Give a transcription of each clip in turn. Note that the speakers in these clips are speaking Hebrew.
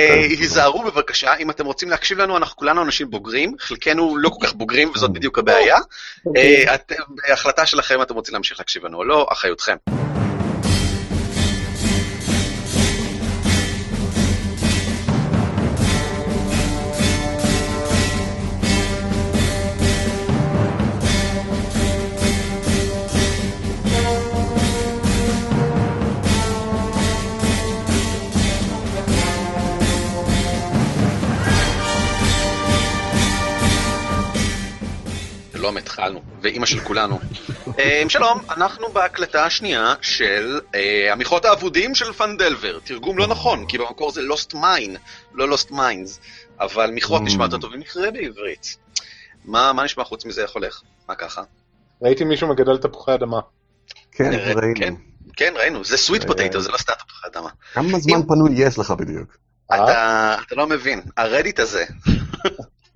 אה, היזהרו בבקשה, אם אתם רוצים להקשיב לנו, אנחנו כולנו אנשים בוגרים, חלקנו לא כל כך בוגרים, וזאת בדיוק הבעיה. אה, אתם, בהחלטה שלכם, אתם רוצים להמשיך להקשיב לנו או לא, אחריותכם. של כולנו. אה, שלום, אנחנו בהקלטה השנייה של אה, המכרות האבודים של פנדלבר. תרגום לא נכון, כי במקור זה Lost Mine, לא Lost Mines, אבל מכרות נשמע יותר טוב ממכרה בעברית. מה מה נשמע חוץ מזה, איך הולך? מה ככה? ראיתי מישהו מגדל תפוחי אדמה. כן, ראינו. כן, כן, ראינו, זה sweet אה, potato, זה לא סתם תפוחי אדמה. כמה זמן פנוי יש לך בדיוק? אתה אתה לא מבין, הרדיט הזה,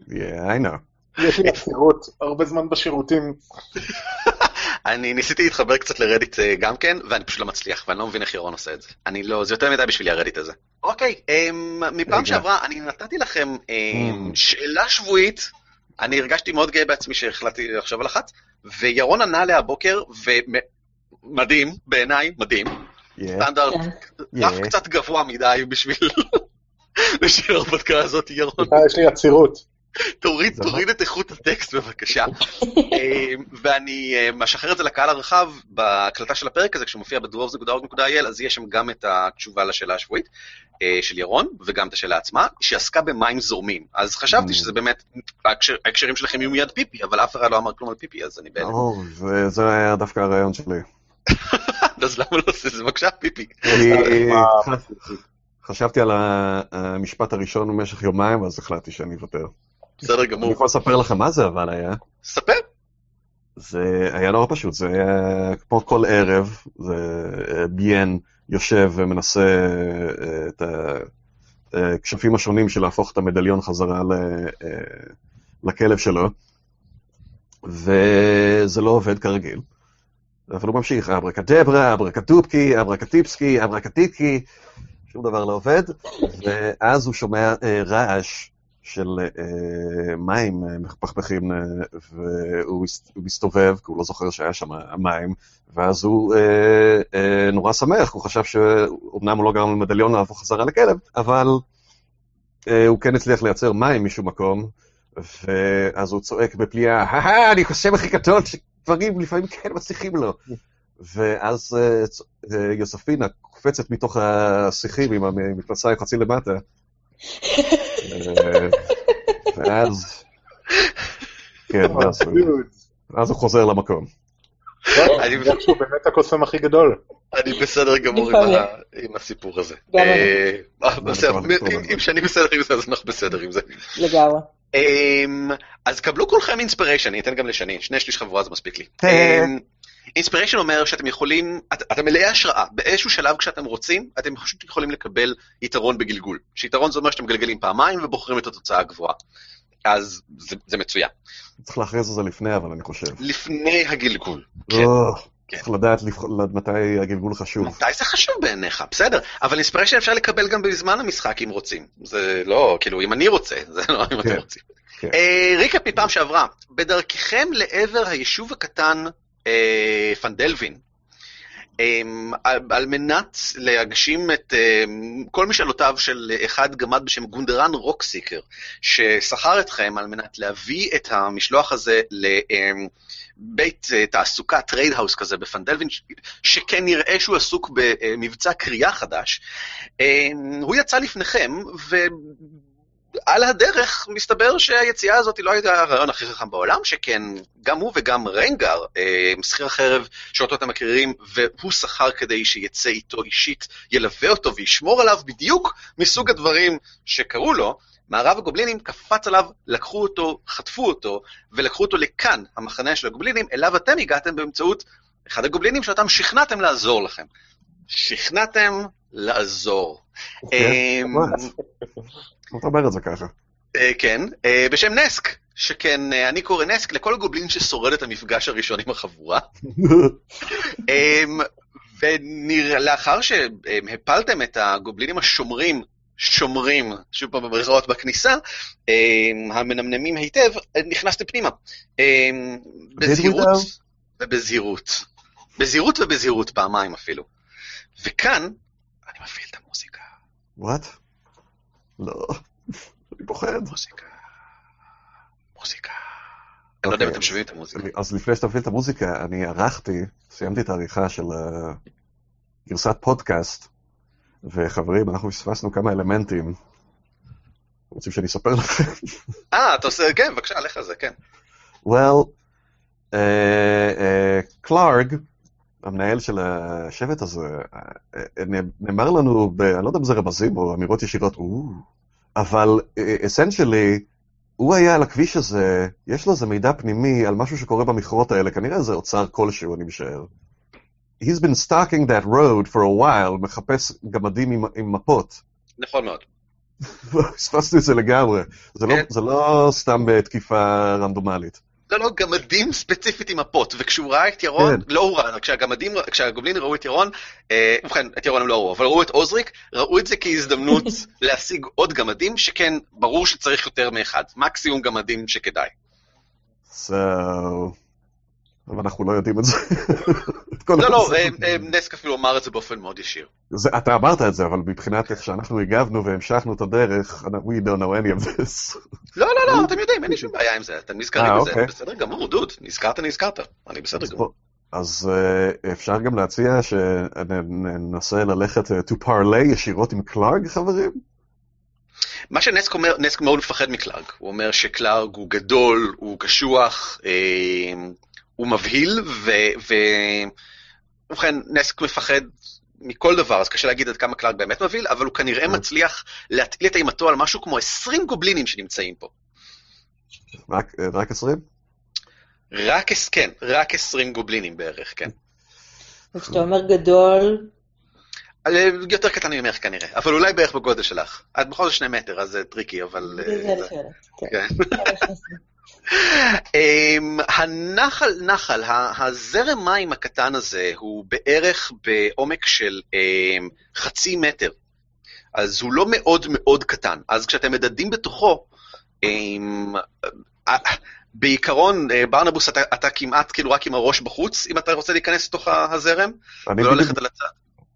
Yeah, I know. יש לי עצירות, הרבה זמן בשירותים. אני ניסיתי להתחבר קצת לרדיט אה, גם כן, ואני פשוט לא מצליח, ואני לא מבין איך ירון עושה את זה. אני לא, זה יותר מדי בשבילי הרדיט הזה. אוקיי, אמ, מפעם. שעברה אני נתתי לכם אמ, Mm. שאלה שבועית, אני הרגשתי מאוד גאה בעצמי שהחלטתי לחשוב על אחת, וירון ענה עליה הבוקר, ומדהים, בעיניי, מדהים. Yeah. סטנדרט כן. רף Yeah. קצת גבוה מדי בשביל... בשביל ההרפתקה הזאת, ירון. יש לי עצירות. תוריד, תוריד את איכות הטקסט בבקשה. אה, ואני אה, משחרר את זה לקהל הרחב בהקלטה של הפרק הזה, כשמופיע בדרובס.org.il, אז יש שם גם את התשובה לשאלה השבועית אה, של ירון, וגם את השאלה עצמה, שעסקה במים זורמים. אז חשבתי Mm. שזה באמת, ההקשר- ההקשרים שלכם יהיו מיד פיפי, אבל אף אחד לא אמר כלום על פיפי, אז אני בהלם. או, זה- היה דווקא הרעיון שלי. אז למה לא עושה את זה? בבקשה, פיפי. מה- חשבתי על המשפט הראשון במשך יומיים, אז החלטתי שאני אוותר. בסדר אני גמור. יכול לספר לכם מה זה אבל היה. ספר. זה היה נורא פשוט, זה היה כמו כל ערב, זה אה, ביאן יושב ומנסה אה, את הכשפים השונים של להפוך את המדליון חזרה ל- אה, לכלב שלו, וזה לא עובד כרגיל. אבל הוא ממשיך, אברקדברה, אברקדובקי, אברקטיפסקי, אברקטיטקי, שום דבר לא עובד, ואז הוא שומע אה, רעש של אה, מים אה, מפכפכים, אה, והוא הוא מסתובב, כי הוא לא זוכר שהיה שם מים, ואז הוא אה, אה, נורא שמח, הוא חשב שאומנם הוא לא גרם למדליון להפוך חזרה לכלב, אבל אה, הוא כן הצליח לייצר מים משום מקום, ואז הוא צועק בפליאה, הא אני חושב הכי גדול שדברים לפעמים כן מצליחים לו. ואז אה, אה, יוספינה קופצת מתוך השיחים עם המפלסיים חצי למטה. אה, ואז... כן, ואז הוא- אז הוא חוזר למקום. אני- חושב שהוא באמת הקוסם הכי גדול. אני בסדר גמור עם עם הסיפור הזה. אה, אם שאני בסדר עם זה, אז אנחנו בסדר עם זה. לגמרי. אמ, אז קבלו כולכם אינספיריישן, אני אתן גם לשני, שני שליש חבורה זה מספיק לי. inspiration אומר שאתם יכולים, את- אתם מלאי השראה, באיזשהו שלב כשאתם רוצים, אתם פשוט יכולים לקבל יתרון בגלגול. שיתרון זה אומר שאתם מגלגלים פעמיים ובוחרים את התוצאה הגבוהה. אז זה, זה מצוין. צריך להכריז על זה לפני, אבל אני חושב. לפני הגלגול. כן. כן. צריך לדעת מתי הגלגול חשוב. מתי זה חשוב בעיניך? בסדר, אבל inspiration אפשר לקבל גם בזמן המשחק אם רוצים. זה לא, כאילו, אם אני רוצה, זה לא אם אתם כן. רוצים. כן. אה, recap מפעם שעברה, בדרככם לעבר היישוב הקטן פנדלבר, אה, על, מנת להגשים את אה, כל משאלותיו של אחד גמד בשם גונדרן רוקסיקר, ששכר אתכם על מנת להביא את המשלוח הזה לבית אה, תעסוקה, trade house כזה בפנדלבר, שכן נראה שהוא עסוק במבצע כרייה חדש. אה, הוא יצא לפניכם, ו... על הדרך מסתבר שהיציאה הזאת לא הייתה הרעיון הכי חכם בעולם, שכן גם הוא וגם אה, שכיר החרב שאותו אתם מכירים, והוא שכר כדי שיצא איתו אישית, ילווה אותו וישמור עליו בדיוק מסוג הדברים שקרו לו, מערב הגובלינים קפץ עליו, לקחו אותו, חטפו אותו, ולקחו אותו לכאן, המחנה של הגובלינים, אליו אתם הגעתם באמצעות אחד הגובלינים שאותם שכנעתם לעזור לכם. שכנעתם לעזור. כן, אמ. אתה אומר את זה ככה. אה, כן, אה, בשם נסק, שכן אה, אני קורא נסק לכל גובלין ששורד את המפגש הראשון עם החבורה. ולאחר שהפלתם את הגובלינים השומרים שומרים, שוב פעם במרכאות בכניסה, אה, המנמנמים היטב, נכנסתם פנימה. בזהירות? ובזהירות. בזהירות ובזהירות פעמיים אפילו. וכאן, אני מפעיל את המוזיקה. וואט? לא. אני פוחד. מוזיקה. מוזיקה. אני לא יודע אם אוקיי, אתם שומעים את המוזיקה. אז לפני שאתה מפעיל את המוזיקה, אני ערכתי, סיימתי את העריכה של אה, גרסת פודקאסט, וחברים, אנחנו פספסנו כמה אלמנטים. רוצים שאני אספר לכם? אה, אתה עושה, כן, בבקשה, לך על זה, כן. well, uh, uh, קלארג, המנהל של השבט הזה, uh, נאמר לנו, ב, אני לא יודע אם זה רמזים או אמירות ישירות, "או", אבל אסנצ'לי, הוא היה על הכביש הזה, יש לו איזה מידע פנימי על משהו שקורה במכרות האלה, כנראה איזה אוצר כלשהו, אני משער. He's been stalking that road for a while, מחפש גמדים עם, עם מפות. נכון מאוד. פספסתי את זה לגמרי. זה לא, כן. זה לא סתם בתקיפה רנדומלית. לא, לא, גמדים ספציפית עם מפות, וכשהוא ראה את ירון, כן. לא הוא ראה, כשהגמדים, כשהגובלינים ראו את ירון, אה, ובכן, את ירון הם לא ראו, אבל ראו את עוזריק, ראו את זה כהזדמנות להשיג עוד גמדים, שכן, ברור שצריך יותר מאחד, מקסימום גמדים שכדאי. So... אבל אנחנו לא יודעים את זה. את לא, לא. אה, אה, נסק אפילו אמר את זה באופן מאוד ישיר. זה, אתה אמרת את זה, אבל מבחינת איך שאנחנו הגבנו והמשכנו את הדרך, we don't know any of this. לא, לא, לא, אתם יודעים, אין לי שום בעיה עם זה, אתם נזכרים אה, בזה, אוקיי. בסדר גמור, דוד, נזכרת, נזכרת, אני בסדר גמור. אז אפשר גם להציע שננסה ללכת to parlay ישירות עם קלארג, חברים? מה שנסק אומר, נסק מאוד מפחד מקלארג. הוא אומר שקלארג הוא גדול, הוא קשוח, אה, הוא מבהיל, ו... ו... ובכן, נסק מפחד מכל דבר, אז קשה להגיד עד כמה קלארג באמת מבהיל, אבל הוא כנראה כן. מצליח להטיל את אימתו על משהו כמו 20 גובלינים שנמצאים פה. רק, אה, רק 20? רק, כן, רק 20 גובלינים בערך, כן. וכשאתה אומר גדול, אה, יותר קטן ממך כנראה, אבל אולי בערך בגודל שלך. את בכל זאת שני מטר, אז זה tricky, אבל... אה, זה אני זה- שואלת. כן. אמ, הנחל, נחל, הזרם מים הקטן הזה הוא בערך בעומק של אמ, חצי מטר. אז הוא לא מאוד מאוד קטן. אז כשאתם מדדים בתוכו, אמ, בעיקרון, אה, ברנבוס, אתה, אתה כמעט כאילו רק עם הראש בחוץ, אם אתה רוצה להיכנס לתוך הזרם, ולא בדיוק, ללכת על הצד.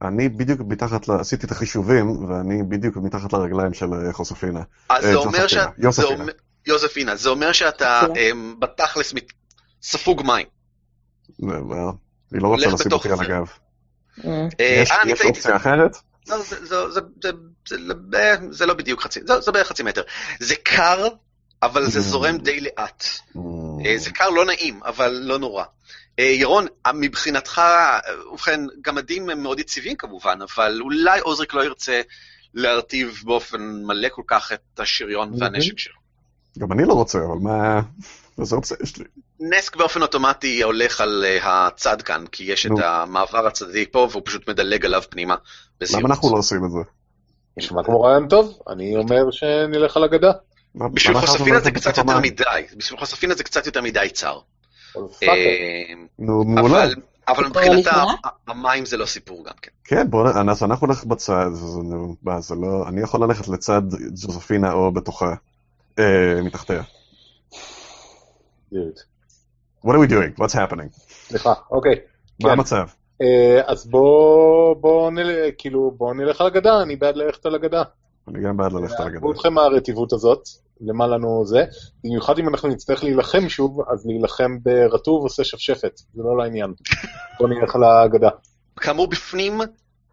אני בדיוק מתחת, ל... עשיתי את החישובים, ואני בדיוק מתחת לרגליים של אה, חוספינה. אז אה, זה אומר. זה יוספינה. יוזפינה. זה אומר שאתה יופי. אמ, בתכלס ספוג מים. well, אני לא רוצה לשים אותי על זה. הגב. אה, אה, יש אה. אופציה אחרת? לא, זה, זה, לא בדיוק חצי, זה, בערך חצי מטר. זה קר, אבל זה Mm. זורם די לאט. Mm, זה קר לא נעים, אבל לא נורא. ירון, מבחינתך, ובכן, גמדים הם מאוד יציבים כמובן, אבל אולי עוזריק לא ירצה להרטיב באופן מלא כל כך את השריון Mhm. והנשק שלו. גם אני לא רוצה, אבל מה... איזה אופציה יש לי? נסק באופן אוטומטי הולך על אה, הצד כאן, כי יש את. המעבר הצדדי פה, והוא פשוט מדלג עליו פנימה. למה אנחנו לא עושים את זה? נשמע כמו רעיון טוב, אני אומר שנלך על הגדה. מה- בשביל חושפינה לא זה קצת יותר? מדי, בשביל חושפינה זה קצת יותר מדי צר. אה, נו, מעולה. אבל, ה- המים זה לא סיפור גם כן. כן, בוא נ... אז אנחנו נלך בצד, זה, לא... אני יכול ללכת לצד ג'וזפינה או בתוכה, מתחתיה. דיוט. What are we doing? What's happening? סליחה, אוקיי. מה כן. המצב? אה, אז בוא, בוא נלך, כאילו, בוא נלך על הגדה, אני בעד ללכת על הגדה. אני גם בעד ללכת על הגדר. עזבו אתכם מהרטיבות הזאת, למה לנו זה. במיוחד אם אנחנו נצטרך להילחם שוב, אז להילחם ברטוב עושה שפשפת, זה לא לעניין. בוא נלך על הגדה. כאמור, בפנים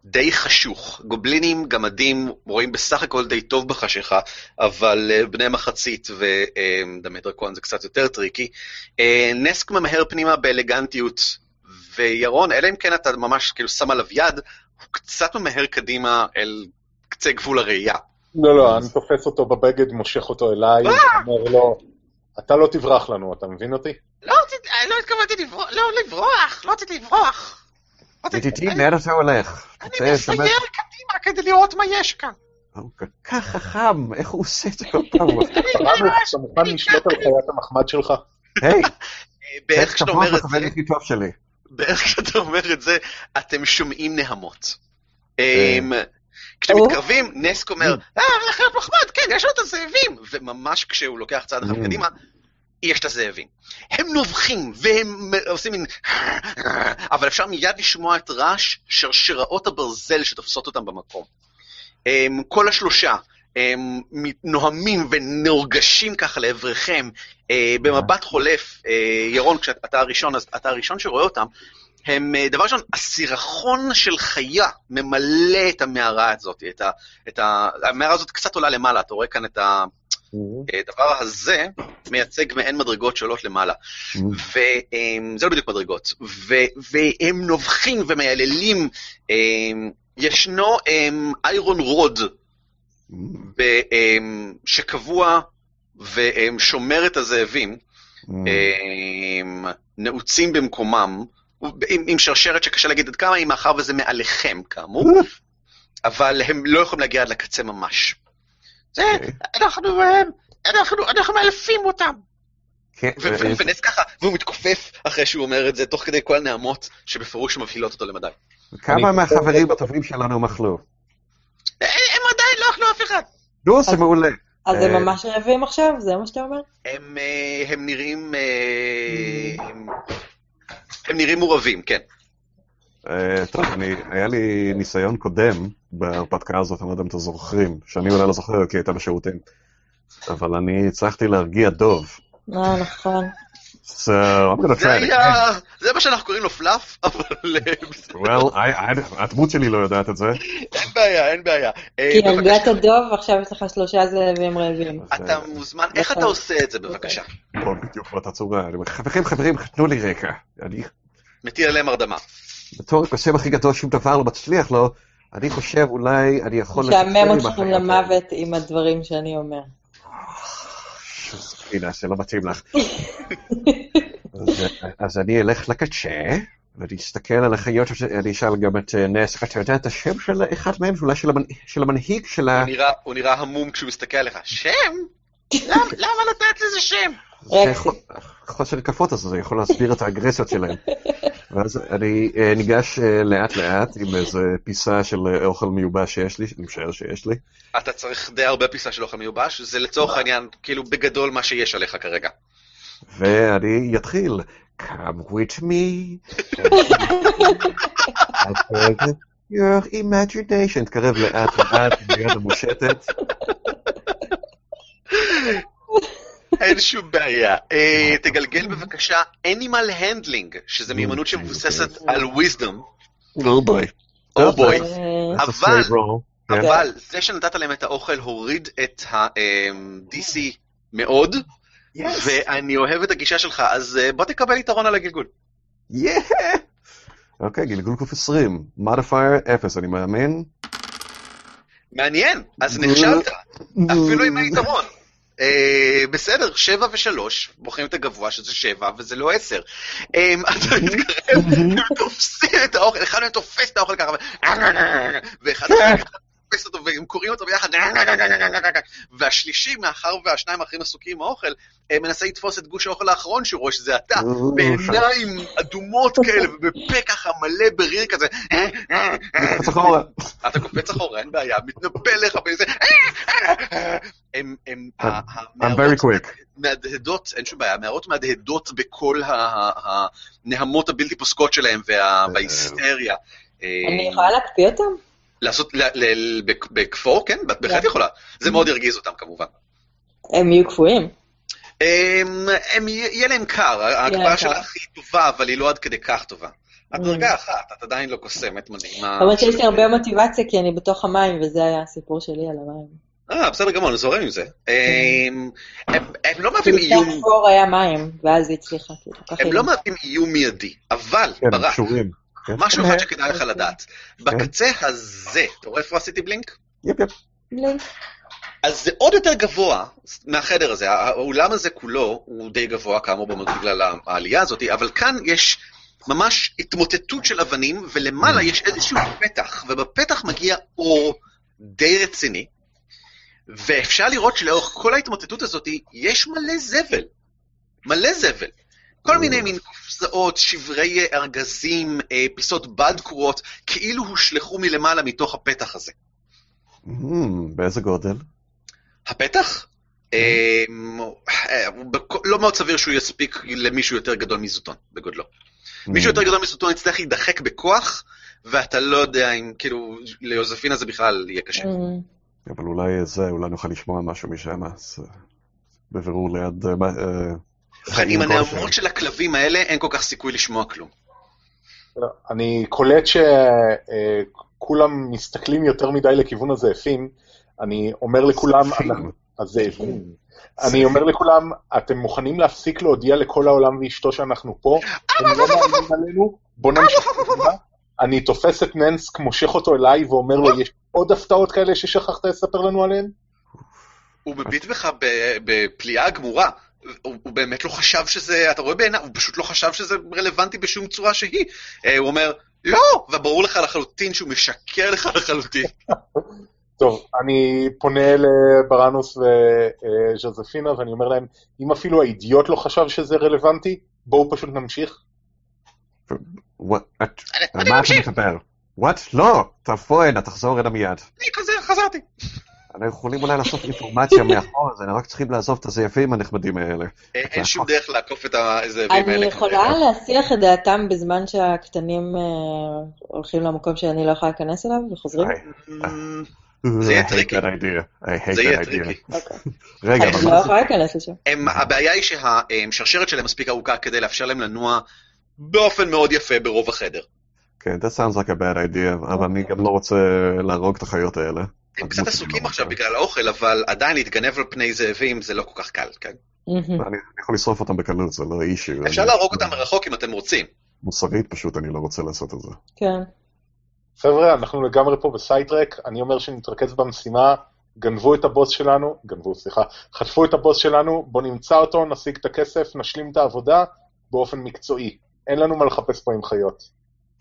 די חשוך. גובלינים, גמדים, רואים בסך הכל די טוב בחשיכה, אבל אה, בני מחצית ודמי דרקון זה קצת יותר tricky. אה, נסק ממהר פנימה באלגנטיות, וירון, אלא אם כן אתה ממש כאילו שם עליו יד, הוא קצת ממהר קדימה אל קצה גבול הראייה. לא, לא, אני תופס אותו בבגד, מושך אותו אליי, ואומר לו, אתה לא תברח לנו, אתה מבין אותי? לא, לא התכוונתי לברוח, לא לברוח, לא רציתי לברח. איתי, לאן אתה הולך? אני מסייר קדימה כדי לראות מה יש כאן. הוא כל כך חכם, איך הוא עושה את זה כל פעם? אתה מוכן לשלוט על חיית המחמד שלך? היי, בערך כשאתה אומר את זה, החבר הכי טוב שלי. בערך כשאתה אומר את זה, אתם שומעים נהמות. אה. אמ, כשאתם. מתקרבים, נסק אומר, אה, חיות מחמד, כן, יש לו את הזאבים! וממש כשהוא לוקח צעד אחד. קדימה, יש את הזאבים. הם נובחים, והם עושים מין... אבל אפשר מיד לשמוע את רעש שרשראות הברזל שתופסות אותם במקום. הם, כל השלושה הם נוהמים ונורגשים ככה לעברכם, אה, במבט חולף, אה, ירון, כשאתה הראשון, אז אתה הראשון שרואה אותם, הם, אה, דבר ראשון, הסירחון של חיה ממלא את המערה הזאת, את ה, את ה, המערה הזאת קצת עולה למעלה, אתה רואה כאן את הדבר הזה, מייצג מעין מדרגות שעולות למעלה. וזה לא בדיוק מדרגות, ו- והם נובחים ומייללים, אמ, ישנו איירון רוד אמ, שקבוע ושומר את הזאבים, אמ, נעוצים במקומם, עם, עם שרשרת שקשה להגיד עד כמה היא, מאחר וזה מעליכם כאמור, אבל הם לא יכולים להגיע עד לקצה ממש. זה, אנחנו, אמ, אנחנו, אנחנו מאלפים אותם. כן, ונס ככה, והוא מתכופף אחרי שהוא אומר את זה, תוך כדי כל הנעמות שבפירוש מבהילות אותו למדי. כמה מהחברים הטובים שלנו מחלו? אה, הם עדיין לא אכלו אף אחד. נו, זה מעולה. אז הם אה, ממש רעבים עכשיו? זה מה שאתה אומר? הם, אה, הם נראים... הם, הם נראים מעורבים, כן. אה, טוב, אני, היה לי ניסיון קודם בהרפתקה הזאת, אני לא יודע אם אתם זוכרים, שאני אולי לא זוכר כי הייתה בשירותים, אבל אני הצלחתי להרגיע דוב. אה, נכון. So, I'm gonna זה try it. זה מה שאנחנו קוראים לו פלאף, אבל אה. Well, I, I, הדמות שלי לא יודעת את זה. אין בעיה, אין בעיה. כי הרגעת דוב, ועכשיו יש לך שלושה זאבים רעבים. אתה מוזמן, איך אתה עושה את זה בבקשה? לא בדיוק באותה צורה. חברים, חברים, תנו לי רקע. אני, מטיל עליהם הרדמה. בתור הקוסם הכי גדול, שום דבר לא מצליח לו, אני חושב אולי אני יכול... החיות האלה. למוות עם הדברים שאני אומר. הנה, זה לא מתאים לך. אז, אני אלך לקצה, ואני אסתכל על החיות, אני אשאל גם את אה, נס, אתה יודע את השם של אחד מהם? אולי של, המנ... של המנהיג של ה... הוא נראה- המום כשהוא מסתכל עליך. שם? למה- למה לתת לזה שם? זה יכול- חוסר כפות הזה, זה יכול להסביר את האגרסיות שלהם. ואז אני אה, ניגש אה, לאט לאט עם איזה פיסה של אה, אוכל מיובש שיש לי, אני משער שיש לי. אתה צריך די הרבה פיסה של אוכל מיובש, זה לצורך העניין, כאילו בגדול מה שיש עליך כרגע. ואני אתחיל, come with me, your imagination, תקרב לאט לאט עם היד המושטת. אין שום בעיה. אה, תגלגל בבקשה Animal Handling, שזה מיומנות שמבוססת על wisdom. Oh boy. או בוי. אה, אבל-. אבל זה שנתת להם את האוכל הוריד את ה-DC מאוד, ואני אוהב את הגישה שלך, אז אה, בוא תקבל יתרון על הגלגול. Yeah! אוקיי, גלגול קוף 20, modifier 0, אני מאמין. מעניין, אז נכשלת, אפילו עם היתרון. אה, בסדר, שבע ושלוש, בוחרים את הגבוה שזה שבע, וזה לא עשר. אה, אתה מתקרב, הם תופסים את האוכל, אחד מהם תופס את האוכל ככה, ו- ואחד אחר תופס אותו, והם קוראים אותו ביחד, והשלישי, מאחר והשניים האחרים עסוקים עם האוכל, אה, מנסה לתפוס את גוש האוכל האחרון שהוא רואה שזה אתה, בעיניים אדומות כאלה, ובפה ככה מלא בריר כזה, קופץ אחורה. אתה קופץ אחורה, אין בעיה, מתנפל לך וזה, הם, הם, I'm המערות very quick. מהדהדות, אין שום בעיה, המערות מהדהדות בכל הנהמות הבלתי פוסקות שלהם וה- וההיסטריה. אני אה, יכולה להקפיא אותם? לעשות, ל- ל- בכ- בכפור, כן, את בהחלט יכולה. זה מאוד ירגיז אותם כמובן. הם יהיו קפואים. הם, הם, יהיה להם קר, ההקפאה. שלה הכי טובה, אבל היא לא עד כדי כך טובה. את דרגה אחת, את עדיין לא קוסמת מדהימה. אומרת שיש לי הרבה מוטיבציה כי אני בתוך המים, וזה היה הסיפור שלי על המים. אה, בסדר גמור, אני זורם עם זה. הם, הם, הם לא מהווים כאילו איום, אפור היה מים, ואז היא הצליחה, כאילו, הם היא- לא מהווים איום מיידי, אבל, כן, ברק. כן. משהו אחד שכדאי לך לדעת. בקצה הזה, אתה רואה איפה עשיתי בלינק? יפ יפ. בלינק. אז זה עוד יותר גבוה מהחדר הזה, האולם הזה כולו הוא די גבוה כאמור בגלל העלייה הזאת, אבל כאן יש ממש התמוטטות של אבנים, ולמעלה יש איזשהו פתח, ובפתח מגיע אור די רציני, ואפשר לראות שלאורך כל ההתמוטטות הזאת יש מלא זבל. מלא זבל. כל מיני מין קופסאות, שברי ארגזים, אה, פיסות בד קרועות, כאילו הושלכו מלמעלה מתוך הפתח הזה. Hmm, באיזה גודל? הפתח? אמ, אה, לא מאוד סביר שהוא יספיק למישהו יותר גדול מזוטון, בגודלו. מישהו יותר גדול מזוטון יצטרך להידחק בכוח, ואתה לא יודע אם, כאילו, ליוזפינה זה בכלל יהיה קשה. Mm. אבל אולי זה, אולי נוכל לשמוע משהו משם, אז אה, בבירור ליד... אה, אה, עם הנעמות. של הכלבים האלה, אין כל כך סיכוי לשמוע כלום. אני קולט שכולם מסתכלים יותר מדי לכיוון הזאפים, אני אומר לכולם, הזאפים. אני אומר לכולם, אתם מוכנים להפסיק להודיע לכל העולם ואשתו שאנחנו פה? הם לא מאמינים עלינו, בואו נמשיך. אני תופס את ננסק, מושך אותו אליי ואומר לו, יש עוד הפתעות כאלה ששכחת לספר לנו עליהן? הוא מביט בך בפליאה גמורה. הוא, הוא באמת לא חשב שזה, אתה רואה בעיניו, הוא פשוט לא חשב שזה רלוונטי בשום צורה שהיא. אה, הוא אומר, לא! וברור לך לחלוטין שהוא משקר לך לחלוטין. טוב, אני פונה לבראנוס וז'וזפינה ואני אומר להם, אם אפילו האידיוט לא חשב שזה רלוונטי, בואו פשוט נמשיך. על מה אתה מדבר? What? לא! תבוא הנה, תחזור הנה מיד. אני חזרתי. אנחנו יכולים אולי לאסוף אינפורמציה מהחור הזה, אנחנו רק צריכים לעזוב את הזאבים הנחמדים האלה. אה, אין שום דרך לעקוף את הזאבים האלה. אני יכולה להסיח את דעתם בזמן שהקטנים אה, הולכים למקום שאני לא יכולה להיכנס אליו וחוזרים? אמ, זה יהיה tricky. זה יהיה that idea. tricky. רגע, אני אבל לא מה זה? יכולה להיכנס לשם. הבעיה היא שהשרשרת שלהם מספיק ארוכה כדי לאפשר להם לנוע באופן מאוד יפה ברוב החדר. כן, that sounds like a bad idea, אבל אני גם לא רוצה להרוג את החיות האלה. הם קצת עסוקים עכשיו בגלל האוכל, אבל עדיין להתגנב על פני זאבים זה לא כל כך קל, כן? אני יכול לשרוף אותם בקלות, זה לא אישיו. אפשר להרוג אותם מרחוק אם אתם רוצים. מוסרית פשוט אני לא רוצה לעשות את זה. כן. חבר'ה, אנחנו לגמרי פה בסיידרק, אני אומר שנתרכז במשימה, גנבו את הבוס שלנו, גנבו, סליחה, חטפו את הבוס שלנו, בואו נמצא אותו, נשיג את הכסף, נשלים את העבודה באופן מקצועי. אין לנו מה לחפש פה עם חיות.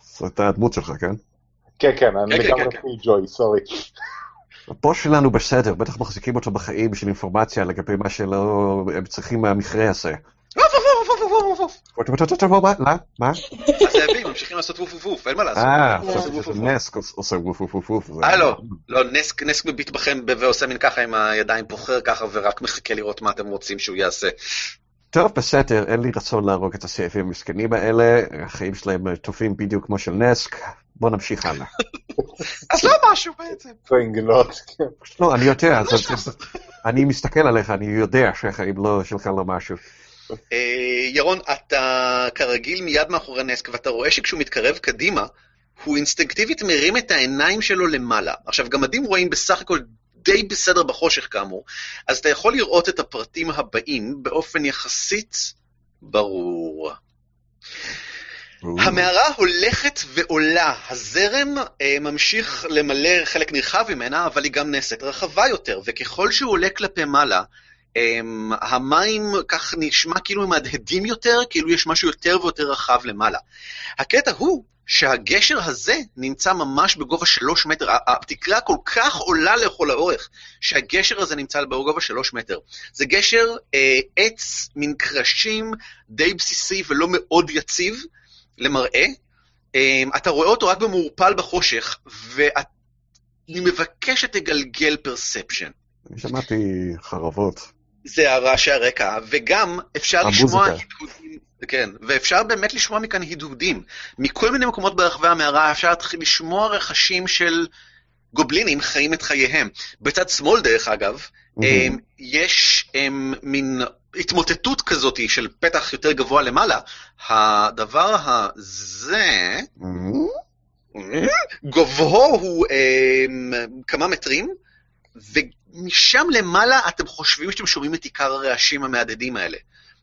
זו הייתה הדמות שלך, כן? כן, כן, אני כן, כן, לגמרי. פיל ג'וי, סורי. הבוס שלנו בסדר, בטח מחזיקים אותו בחיים בשביל אינפורמציה לגבי מה שלא הם צריכים מהמכרה הזה. מה? מה? הזאבים ממשיכים לעשות ווף ווף ווף, אין מה לעשות. אה, לא. נסק עושה ווף ווף ווף ווף. אה, לא. לא, נסק נסק מביט בכם ועושה מין ככה עם הידיים, בוחר ככה ורק מחכה לראות מה אתם רוצים שהוא יעשה. טוב, בסדר, אין לי רצון להרוג את הסעיפים המסכנים האלה, החיים שלהם טובים בדיוק כמו של נסק, בוא נמשיך הלאה. אז לא משהו בעצם. טרינגלות, כן. לא, אני יודע, זה- אני מסתכל עליך, אני יודע שהחיים לא שלך לא משהו. אה, ירון, אתה כרגיל מיד מאחורי נסק, ואתה רואה שכשהוא מתקרב קדימה, הוא אינסטינקטיבית מרים את העיניים שלו למעלה. עכשיו, גמדים רואים בסך הכל די בסדר בחושך כאמור, אז אתה יכול לראות את הפרטים הבאים באופן יחסית ברור. המערה הולכת ועולה, הזרם אה, ממשיך למלא חלק נרחב ממנה, אבל היא גם נעשית רחבה יותר, וככל שהוא עולה כלפי מעלה, אה, המים כך נשמע כאילו הם מהדהדים יותר, כאילו יש משהו יותר ויותר רחב למעלה. הקטע הוא שהגשר הזה נמצא ממש בגובה שלוש מטר, התקרה כל כך עולה לכל האורך, שהגשר הזה נמצא בגובה שלוש מטר. זה גשר אה, עץ, מין קרשים, די בסיסי ולא מאוד יציב, למראה, אמ, אתה רואה אותו רק במעורפל בחושך, ואני מבקש שתגלגל פרספשן. אני שמעתי חרבות. זה הרעשי הרקע, וגם אפשר המוזיקה. לשמוע הדהודים, כן, ואפשר באמת לשמוע מכאן הדהודים. מכל מיני מקומות ברחבי המערה אפשר להתחיל לשמוע רכשים של גובלינים חיים את חייהם. בצד שמאל, דרך אגב, אמ, יש אמ, מין התמוטטות כזאת של פתח יותר גבוה למעלה. הדבר הזה, גובהו הוא אמ, כמה מטרים, ומשם למעלה אתם חושבים שאתם שומעים את עיקר הרעשים המהדהדים האלה.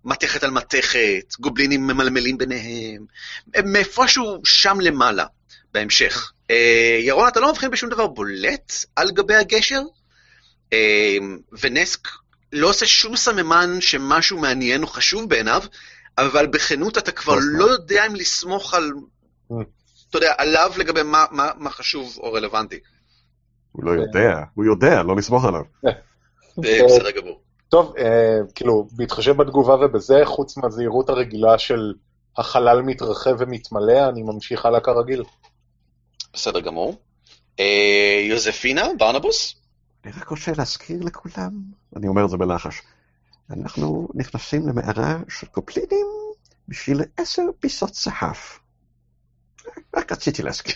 מתכת על מתכת, גובלינים ממלמלים ביניהם, מאיפשהו שם למעלה, בהמשך. אה, ירון, אתה לא מבחין בשום דבר בולט על גבי הגשר, אה, ונסק לא עושה שום סממן שמשהו מעניין או חשוב בעיניו, אבל בכנות אתה כבר נכון. לא יודע אם לסמוך על, אתה יודע, עליו לגבי מה, מה, מה חשוב או רלוונטי. הוא לא יודע, הוא יודע, לא לסמוך עליו. בסדר גמור. טוב, אה, כאילו, בהתחשב בתגובה ובזה, חוץ מהזהירות הרגילה של החלל מתרחב ומתמלא, אני ממשיך הלאה כרגיל. בסדר גמור. אה, יוזפינה, ברנבוס? אני רק רוצה להזכיר לכולם, אני אומר את זה בלחש, אנחנו נכנסים למערה של קופלינים בשביל עשר פיסות זהב. רק רציתי להזכיר.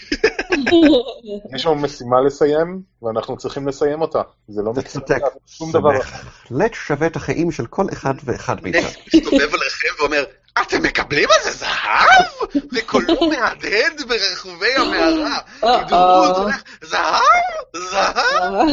יש לנו משימה לסיים, ואנחנו צריכים לסיים אותה. זה לא. לעשות שום דבר. בהחלט שווה את החיים של כל אחד ואחד מאיתנו. מסתובב עליכם ואומר, אתם מקבלים על זה זהב? וקולו מהדהד ברחובי המערה. דמות הולך, זהב? זהב?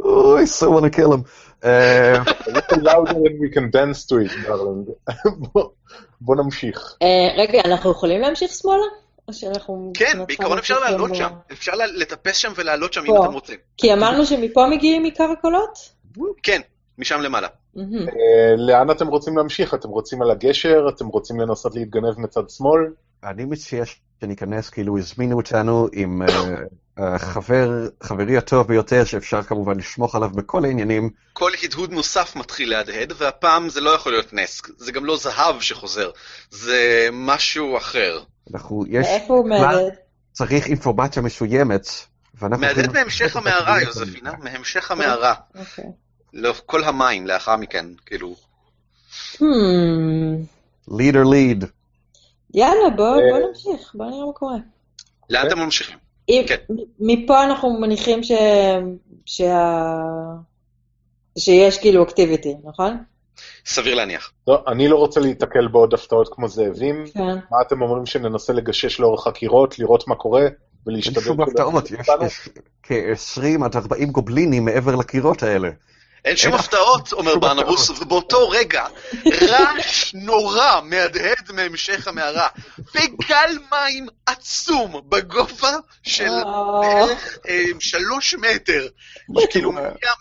אוי, so wanna kill him. אה, A little louder and we can dance to it, darling. בוא- נמשיך. אה, רגע, אנחנו יכולים להמשיך שמאלה? או שאנחנו... כן, בעיקרון אפשר לעלות שם. אפשר לטפס שם ולעלות שם אם פה. אתם רוצים. כי אמרנו שמפה מגיעים עיקר הקולות? כן, משם למעלה. אה, לאן אתם רוצים להמשיך? אתם רוצים על הגשר? אתם רוצים לנסות להתגנב מצד שמאל? אני מציע שניכנס כאילו הזמינו אותנו עם אה, החבר, חברי הטוב ביותר שאפשר כמובן לסמוך עליו בכל העניינים. כל הדהוד נוסף מתחיל להדהד, והפעם זה לא יכול להיות נס. זה גם לא זהב שחוזר, זה משהו אחר. אנחנו, יש, מאיפה הוא מהדהד? צריך אינפורמציה מסוימת, ואנחנו... מהדהד מהמשך המערה, יוזפינה, מהמשך המערה. אוקיי. לא, כל המים לאחר מכן, כאילו. Hmm. לידר ליד. יאללה, בוא אה. בוא נמשיך, בוא נראה מה קורה. לאן אתם ממשיכים? אם- כן. מפה אנחנו מניחים ש... שה... שיש כאילו אקטיביטי, נכון? סביר להניח. לא, אני לא רוצה להיתקל בעוד הפתעות כמו זאבים. כן. מה אתם אומרים שננסה לגשש לאורך חקירות, לראות מה קורה, אין ולהשתדל... שום הפתעות? יש כ-20 עד 40 גובלינים מעבר לקירות האלה. אין שום הפתעות, אומר ברנבוס. ובאותו רגע, רעש נורא מהדהד מהמשך המערה, וגל מים עצום בגובה של אה, בערך אה, שלוש מטר, כאילו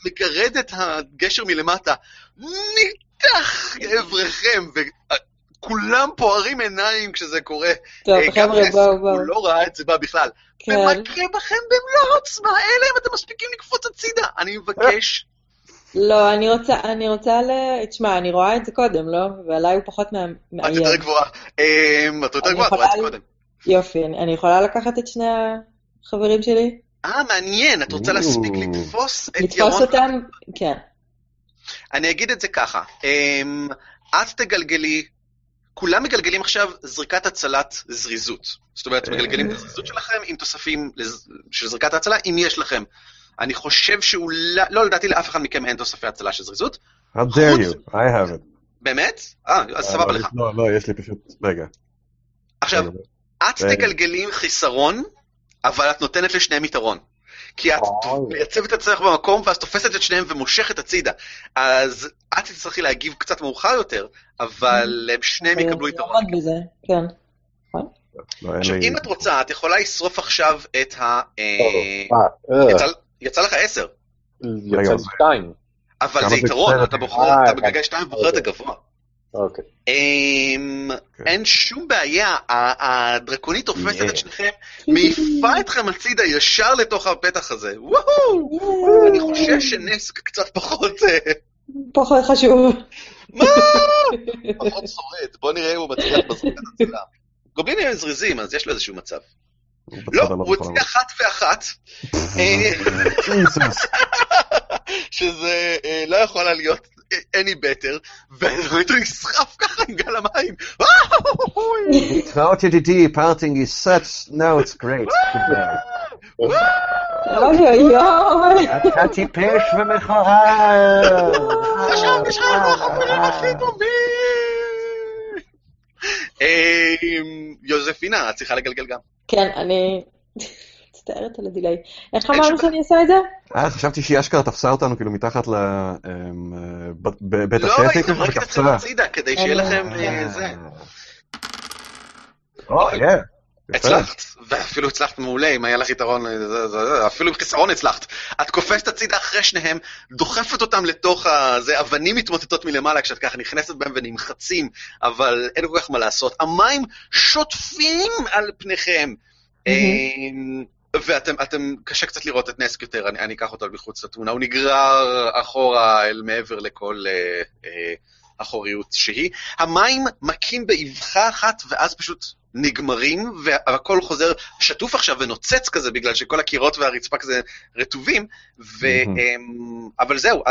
מגרד את הגשר מלמטה, ניתח לעברכם, וכולם פוערים עיניים כשזה קורה. טוב, אה, חבר'ה, בואו, בואו. הוא לא ראה את זה בה בכלל. כן. ומכה בכם במלוא העוצמה, אלא אם אתם מספיקים לקפוץ הצידה. אני מבקש, לא, אני רוצה, אני רוצה ל... תשמע, אני רואה את זה קודם, לא? ועליי הוא פחות מה- את מאיים. יותר גבוהה. אה, את יותר גבוהה, את רואה את זה קודם. יופי, אני יכולה לקחת את שני החברים שלי? אה, מעניין, את רוצה להספיק או. לתפוס את לתפוס ירון? אותם? כן. אני אגיד את זה ככה, אמ, את תגלגלי, כולם מגלגלים עכשיו זריקת הצלת זריזות. זאת אומרת, אה. מגלגלים את הזריזות שלכם עם תוספים של זריקת ההצלה, אם יש לכם. אני חושב שאולי, לא לדעתי לאף אחד מכם אין תוספי הצלה של זריזות. How dare you, I have it. באמת? אה, אז סבבה לא, לך. לא, לא, יש לי פשוט... רגע. עכשיו. את. תגלגלי עם חיסרון, אבל את נותנת לשניהם יתרון. כי את. מייצבת את עצמך במקום, ואז תופסת את שניהם ומושכת הצידה. אז את תצטרכי להגיב קצת מאוחר יותר, אבל הם שניהם יקבלו אני יתרון. כן. לא, אין עכשיו. אם את רוצה, את יכולה לשרוף עכשיו את ה... יצא- לך עשר, יצא רגע, לי זה- שתיים. אבל כמה זה יתרון? אתה בוחר, אה, אתה הבנתי. מגלגל שתיים ובוחר את הגבוה. אוקיי. אמ, כן. אין שום בעיה, הדרקונית תופסת. את שניכם, מעיפה אתכם הצידה ישר לתוך הפתח הזה. וואו! אני חושב שנסק קצת פחות אה, פחות חשוב. מה? פחות שורד. בוא נראה אם הוא מצליח בזריקת הצלה. גובלינים הם זריזים, אז יש לו איזשהו מצב. לא, הלא הוא. הציע אחת ואחת, Jesus. שזה אה, לא יכולה להיות any better, והוא נסחף ככה עם גל המים. להתראות ידידי, פארטינג is such, no, it's great. אוי אוי אוי. אתה טיפש ומכוער. חשבתי שאנחנו החברים הכי טובים. אה, יוזפינה, את צריכה לגלגל גם. כן, אני... מצטערת על הדיליי. איך אין אמרנו שאני עושה את זה? אה, חשבתי שהיא אשכרה תפסה אותנו כאילו מתחת לבית לא, השטק היא כזה זורקת אתכם וקפצה. הצידה כדי שיהיה לכם אה, זה. או, יא. הצלחת, ואפילו הצלחת מעולה, אם היה לך יתרון, אפילו עם חיסרון הצלחת. את קופצת הצידה אחרי שניהם, דוחפת אותם לתוך ה... זה אבנים מתמוטטות מלמעלה כשאת ככה נכנסת בהם ונמחצים, אבל אין כל כך מה לעשות. המים שוטפים על פניכם. אמ, ואתם, אתם, קשה קצת לראות את נסק יותר, אני, אני אקח אותו מחוץ לתמונה, הוא נגרר אחורה אל מעבר לכל אה, אה, אחוריות שהיא. המים מכים באבחה אחת, ואז פשוט נגמרים, והכל חוזר שטוף עכשיו ונוצץ כזה, בגלל שכל הקירות והרצפה כזה רטובים, ו... אבל זהו,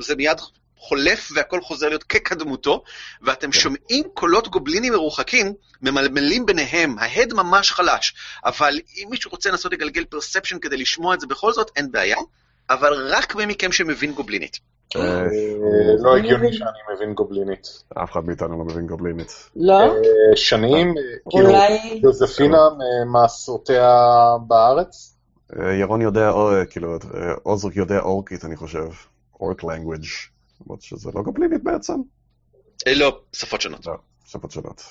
זה מיד חולף והכל חוזר להיות כקדמותו, ואתם כן. שומעים קולות גובלינים מרוחקים, ממלמלים ביניהם, ההד ממש חלש, אבל אם מישהו רוצה לנסות לגלגל פרספשן כדי לשמוע את זה בכל זאת, אין בעיה, אבל רק מי מכם שמבין גובלינית. אה, אה, לא הגיוני שאני מבין גובלינית. אף אחד מאיתנו לא מבין גובלינית. לא? אה, שנים, אה, כאילו, אולי... יוזפינה ממעשרותיה בארץ? אה, ירון יודע, אה, כאילו, אה, עוזריק יודע אורקית, אני חושב. אורק לנגוויג'. למרות שזה לא גובלינית בעצם. אה, לא, שפות שונות. לא, שפות שונות.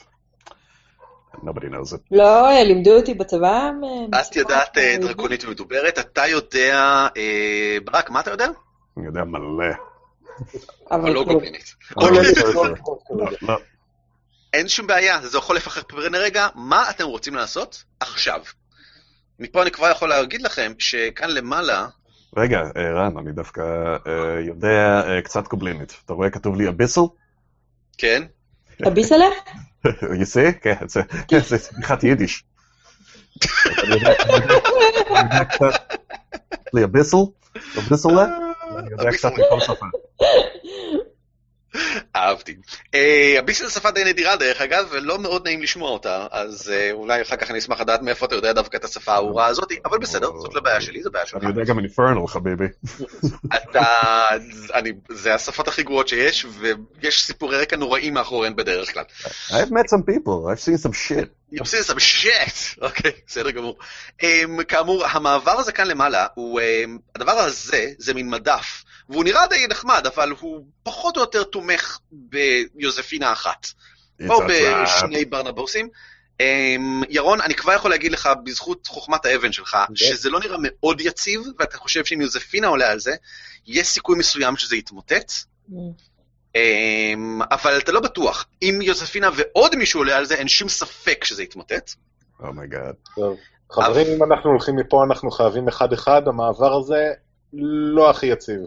Nobody knows it. לא, אה, לימדו אותי בצבא. אה, את יודעת אה, דרקונית ומדוברת, אתה יודע... אה, ברק, מה אתה יודע? אני יודע מלא. אבל לא כלום. גובלינית. לא, לא, לא- לא, לא, לא. אין שום בעיה, זה יכול לפחד פרן רגע, מה אתם רוצים לעשות עכשיו? מפה אני כבר יכול להגיד לכם שכאן למעלה, רגע, אה, רן, אני דווקא אה, יודע אה, קצת גובלינית. אתה רואה כתוב לי אביסל? כן? you see? כן, זה כן, זה שיחת יידיש. אביסל? אביסלה? אני יודע קצת מכל שפה. אהבתי. אה, הביסל שפה די נדירה דרך אגב, ולא מאוד נעים לשמוע אותה, אז אה, אולי אחר כך אני אשמח לדעת מאיפה אתה יודע דווקא את השפה הארורה הזאת, אבל בסדר, זאת לא בעיה שלי, זו בעיה שלך. אני יודע גם אינפרנל, חביבי. אתה, אני, זה השפות הכי גרועות שיש, ויש סיפורי רקע נוראים מאחוריהן בדרך כלל. I've met some people, I've seen some shit. You've seen some shit! אוקיי, בסדר גמור. Um, כאמור, המעבר הזה כאן למעלה, um, הדבר הזה, זה מין מדף, והוא נראה די נחמד, אבל הוא פחות או יותר תומך ביוזפינה אחת. או. בשני ברנבוסים. Um, ירון, אני כבר יכול להגיד לך, בזכות חוכמת האבן שלך, שזה לא נראה מאוד יציב, ואתה חושב שאם יוזפינה עולה על זה, יש סיכוי מסוים שזה יתמוטט. Um, אבל אתה לא בטוח. אם יוזפינה ועוד מישהו עולה על זה, אין שום ספק שזה יתמוטט. Oh my God. חברים, אם אנחנו הולכים מפה, אנחנו חייבים אחד-אחד, המעבר הזה לא הכי יציב.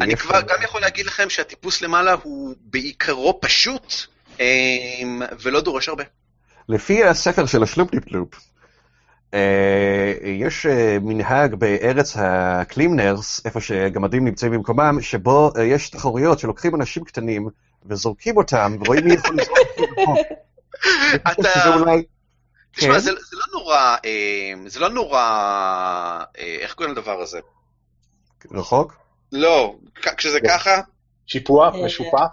אני כבר גם יכול להגיד לכם שהטיפוס למעלה הוא בעיקרו פשוט, אמ, ולא דורש הרבה. לפי הספר של השלופ-טיפ-לופ, אה, יש אה, מנהג בארץ הקלימנרס, איפה שגמדים נמצאים במקומם, שבו אה, יש תחרויות שלוקחים אנשים קטנים וזורקים אותם, ורואים מי יכול לזרוק אותם. אתה. תשמע, כן. זה לא נורא, זה לא נורא, איך קוראים לדבר הזה? רחוק? לא, כשזה כן. ככה, שיפוע, אה, משופע,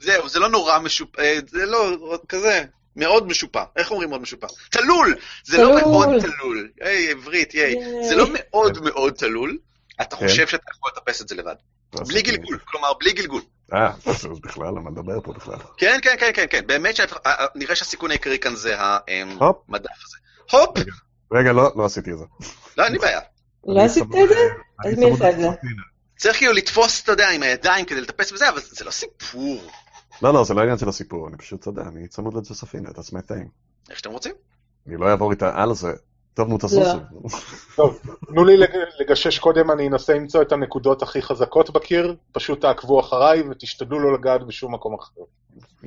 זהו, זה לא נורא משופע, אה, זה לא כזה, מאוד משופע. איך אומרים מאוד משופע? תלול! זה לא. מאוד תלול. היי, עברית, ייי. זה לא מאוד מאוד תלול. אתה כן. חושב שאתה יכול לטפס את זה לבד. בלי גלגול, כלומר, בלי גלגול. אה, אז בכלל, למה לדבר פה בכלל? כן, כן, כן, כן, כן. באמת שנראה שהסיכון העיקרי כאן זה. המדף הזה. הופ! רגע, לא, לא עשיתי את זה. לא, אין לי בעיה. לא עשית את זה? אז מי עשה את זה? צריך כאילו לתפוס, אתה יודע, עם הידיים כדי לטפס בזה, אבל זה לא סיפור. לא, לא, זה לא עניין של הסיפור, אני פשוט, אתה יודע, אני צמוד לג'וספינה, that's my thing. איך שאתם רוצים. אני לא אעבור איתה על זה. טוב, נו, תזוזו. טוב, תנו לי לג- לגשש קודם, אני אנסה למצוא את הנקודות הכי חזקות בקיר, פשוט תעקבו אחריי ותשתדלו לא לגעת בשום מקום אחר.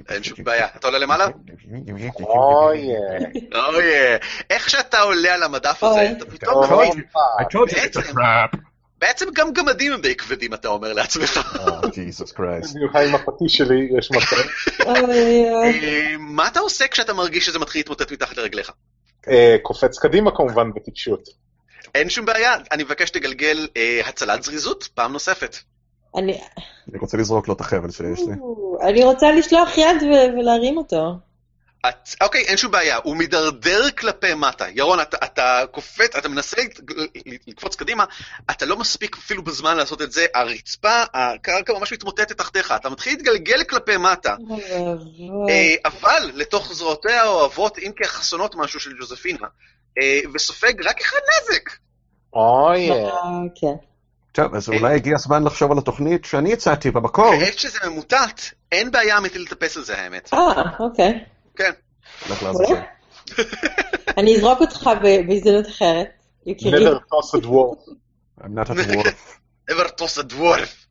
אין שום בעיה. אתה עולה למעלה? אוי, אוי, איך שאתה עולה על המדף הזה. אתה פתאום מבין, I told you it's a בעצם- trap. בעצם גם גמדים הם די כבדים, אתה אומר לעצמך. Oh, Jesus Christ. במיוחד עם הפטיש שלי יש מצב. אוי. אה, מה אתה עושה כשאתה מרגיש שזה מתחיל להתמוטט מתחת לרגליך? אה, קופץ קדימה כמובן בטיפשות. אין שום בעיה, אני מבקש שתגלגל אה, הצלת זריזות פעם נוספת. אני- אני רוצה לזרוק לו את החבל שיש לי. אני רוצה לשלוח יד ו- ולהרים אותו. את, אוקיי, אין שום בעיה, הוא מידרדר כלפי מטה. ירון, אתה, אתה קופץ, אתה מנסה לקפוץ קדימה, אתה לא מספיק אפילו בזמן לעשות את זה, הרצפה, הקרקע ממש מתמוטטת תחתיך, אתה מתחיל להתגלגל כלפי מטה. אה, אבל לתוך זרועותיה האוהבות, אם כי החסונות משהו של ג'וזפינה, אה, וסופג רק אחד נזק. אוי, אה, כן. טוב, אז אולי הגיע הזמן לחשוב על התוכנית שאני הצעתי במקור. כעת שזה ממוטט, אין בעיה אמיתית לטפס על זה האמת. אה, אוקיי. כן. לעזאזל. אני אזרוק אותך בהזדמנות אחרת. יקירי. never toss a dwarf. I'm not a dwarf. ever toss a dwarf.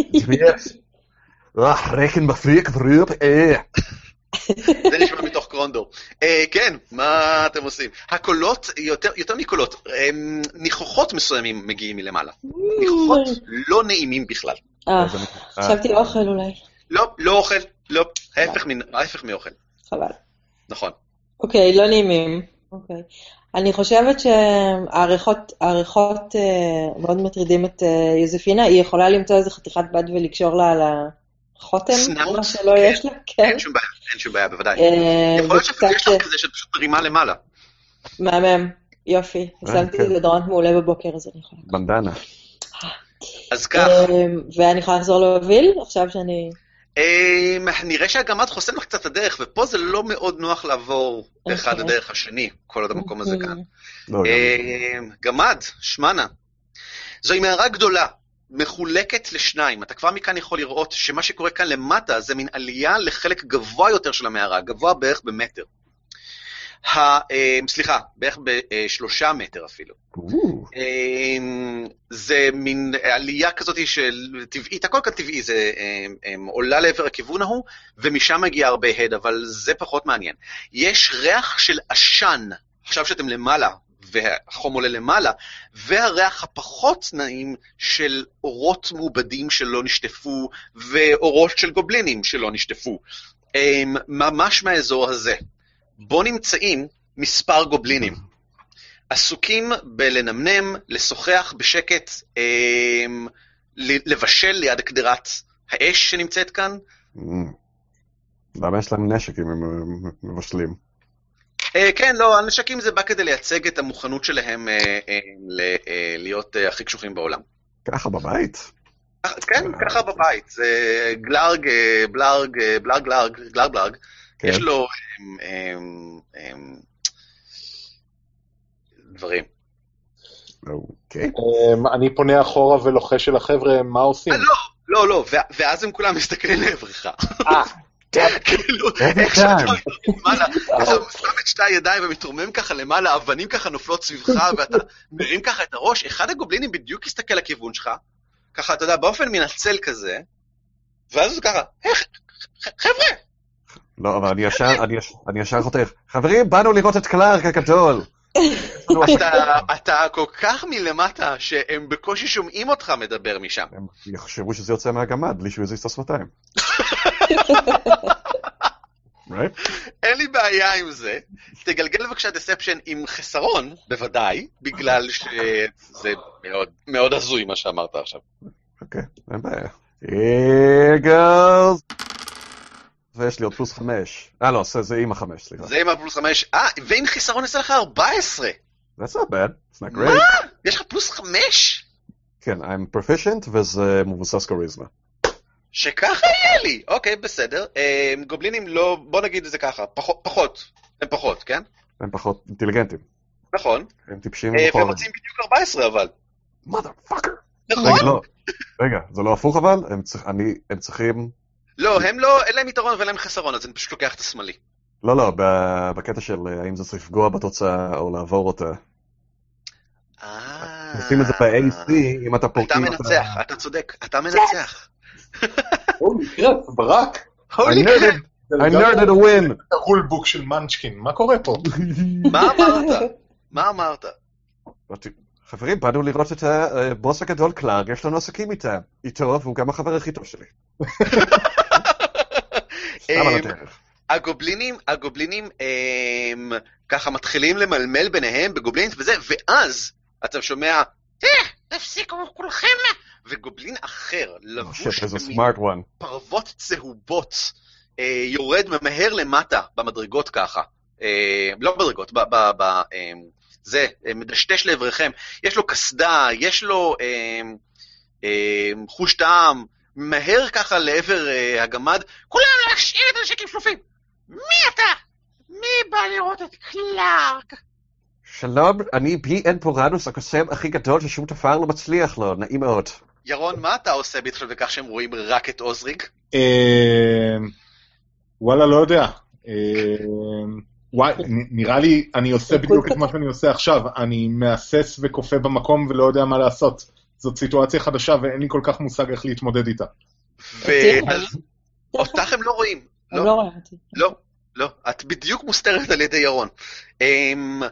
Yes. Reken בפריק בריאופ, אה. זה נשמע מתוך קרונדור. אה, כן, מה אתם עושים? הקולות, יותר, יותר מקולות, הם, ניחוחות מסוימים מגיעים מלמעלה. ניחוחות לא נעימים בכלל. אה, אני- חשבתי אוכל אולי. לא, לא אוכל, לא, ההפך מאוכל. חבל. נכון. אוקיי, לא נעימים. אוקיי. אני חושבת שהריחות העריכות אה, מאוד מטרידים את אה, יוזפינה. היא יכולה למצוא איזה חתיכת בד ולקשור לה על החותם? מה שלא כן. יש לה, כן. אין שום בעיה, אין שום בעיה, בוודאי. אה, יכול להיות שאפילו יש וקצת לך כזה שאת פשוט מרימה למעלה. מהמם, יופי. אה, שמתי כן. דודורנט מעולה בבוקר, אז אני יכולה. בנדנה. אז כך, ואני יכולה לחזור להוביל, עכשיו שאני... אה, נראה שהגמד חוסם לך קצת את הדרך, ופה זה לא מאוד נוח לעבור אחד אוקיי. לדרך השני, כל עוד המקום הזה כאן. לא, גם- אה, גמד, שמנה. זוהי מערה גדולה, מחולקת לשניים. אתה כבר מכאן יכול לראות שמה שקורה כאן למטה זה מין עלייה לחלק גבוה יותר של המערה, גבוה בערך במטר. ה, אה, סליחה, בערך בשלושה מטר אפילו. אה, זה מין עלייה כזאת של טבעית, הכל כאן טבעי, זה אה, עולה לעבר הכיוון ההוא, ומשם מגיע הרבה הד, אבל זה פחות מעניין. יש ריח של עשן, עכשיו שאתם למעלה, והחום עולה למעלה, והריח הפחות נעים של אורות מעובדים שלא נשטפו, ואורות של גובלינים שלא נשטפו. ממש מהאזור הזה. בו נמצאים מספר גובלינים. עסוקים בלנמנם, לשוחח בשקט, אה, לבשל ליד קדרת האש שנמצאת כאן. אמ, למה יש להם נשק אם הם מבשלים? אה, כן, לא, הנשקים זה בא כדי לייצג את המוכנות שלהם אה, אה, להיות הכי קשוחים בעולם. ככה בבית? כן, ככה בבית, זה גלארג, בלארג, בלארג, גלארג, בלארג, כן. יש לו אמ, אמ, אמ, דברים. אוקיי. אמ, אני פונה אחורה ולוחש אל החבר'ה, מה עושים? אה, לא, לא, לא, ואז הם כולם מסתכלים לעברך. אה, כאילו, איך שאתה time. למעלה, אתה שם את שתי הידיים ומתרומם ככה למעלה, אבנים ככה נופלות סביבך, ואתה מרים ככה את הראש, אחד הגובלינים בדיוק יסתכל לכיוון שלך, ככה, אתה יודע, באופן מנצל כזה, ואז הוא ככה, איך, חבר'ה, לא, אבל אני ישר, אני ישר- חותך. חברים, באנו לראות את קלארק הגדול. אתה, כל כך מלמטה, שהם בקושי שומעים אותך מדבר משם. הם יחשבו שזה יוצא מהגמד בלי שהוא יזיז את השפתיים. right? אין לי בעיה עם זה. תגלגל בבקשה דספשן עם חסרון, בוודאי, בגלל שזה מאוד, מאוד הזוי מה שאמרת עכשיו. אוקיי, אין בעיה. Here goes. ויש לי עוד פלוס חמש. אה, לא, זה עם החמש, סליחה. זה עם הפלוס חמש. אה, ועם חיסרון יצא לך 14. That's not bad. It's not מה? great. יש לך פלוס חמש? כן, I'm proficient וזה מבוסס כריזמה. שככה יהיה לי. אוקיי, בסדר. אה, גובלינים לא, בוא נגיד את זה ככה, פחות. הם פחות, כן? הם פחות אינטליגנטים. נכון. הם טיפשים אה, והם. רוצים בדיוק 14 אבל. motherfucker. נכון? רגע, לא. רגע, זה לא הפוך אבל? הם צריכים, אני, הם צריכים... לא, הם לא, אין להם יתרון ואין להם חסרון, אז אני פשוט לוקח את השמאלי. לא, לא, ב- בקטע של אה, האם זה צריך לפגוע בתוצאה או לעבור אותה. אה... עושים את זה ב-AC, אם אתה פורק... אתה מנצח, אתה צודק, אתה מנצח. Holy crap, ברק. Holy crap, I nerded a win! ה rulebook של מנצ'קין, מה קורה פה? מה אמרת? מה אמרת? חברים, באנו לראות את הבוס הגדול קלארק, יש לנו עסקים. איתו, והוא גם החבר הכי טוב שלי. סתם על אמ, הדרך. הגובלינים, הגובלינים הם, ככה מתחילים למלמל ביניהם בגובלינית וזה, ואז אתה שומע, אה, תפסיקו כולכם, וגובלין אחר, Oh, לבוש. פרוות צהובות, אה, יורד ממהר למטה במדרגות ככה. אה, לא במדרגות, ב... ב, ב אה, זה, אה, מדשדש לעברכם. יש לו קסדה, יש לו אה, אה, חוש טעם, מהר ככה לעבר אה, הגמד. כולם להשאיר את הנשקים שלופים. מי אתה? מי בא לראות את קלארק? שלום, אני בי אן פורנוס, הקוסם הכי גדול ששום תפר לא מצליח לו, נעים מאוד. ירון, מה אתה עושה בהתחשב בכך שהם רואים רק את עוזריג? אמ, וואלה, לא יודע. אמ, וואי, נראה לי, אני עושה בדיוק את מה שאני עושה עכשיו. אני מהסס וכופה במקום ולא יודע מה לעשות. זאת סיטואציה חדשה ואין לי כל כך מושג איך להתמודד איתה. אותך הם לא רואים. הם לא, לא רואים אותי. לא, לא, את בדיוק מוסתרת על ידי ירון. אמ,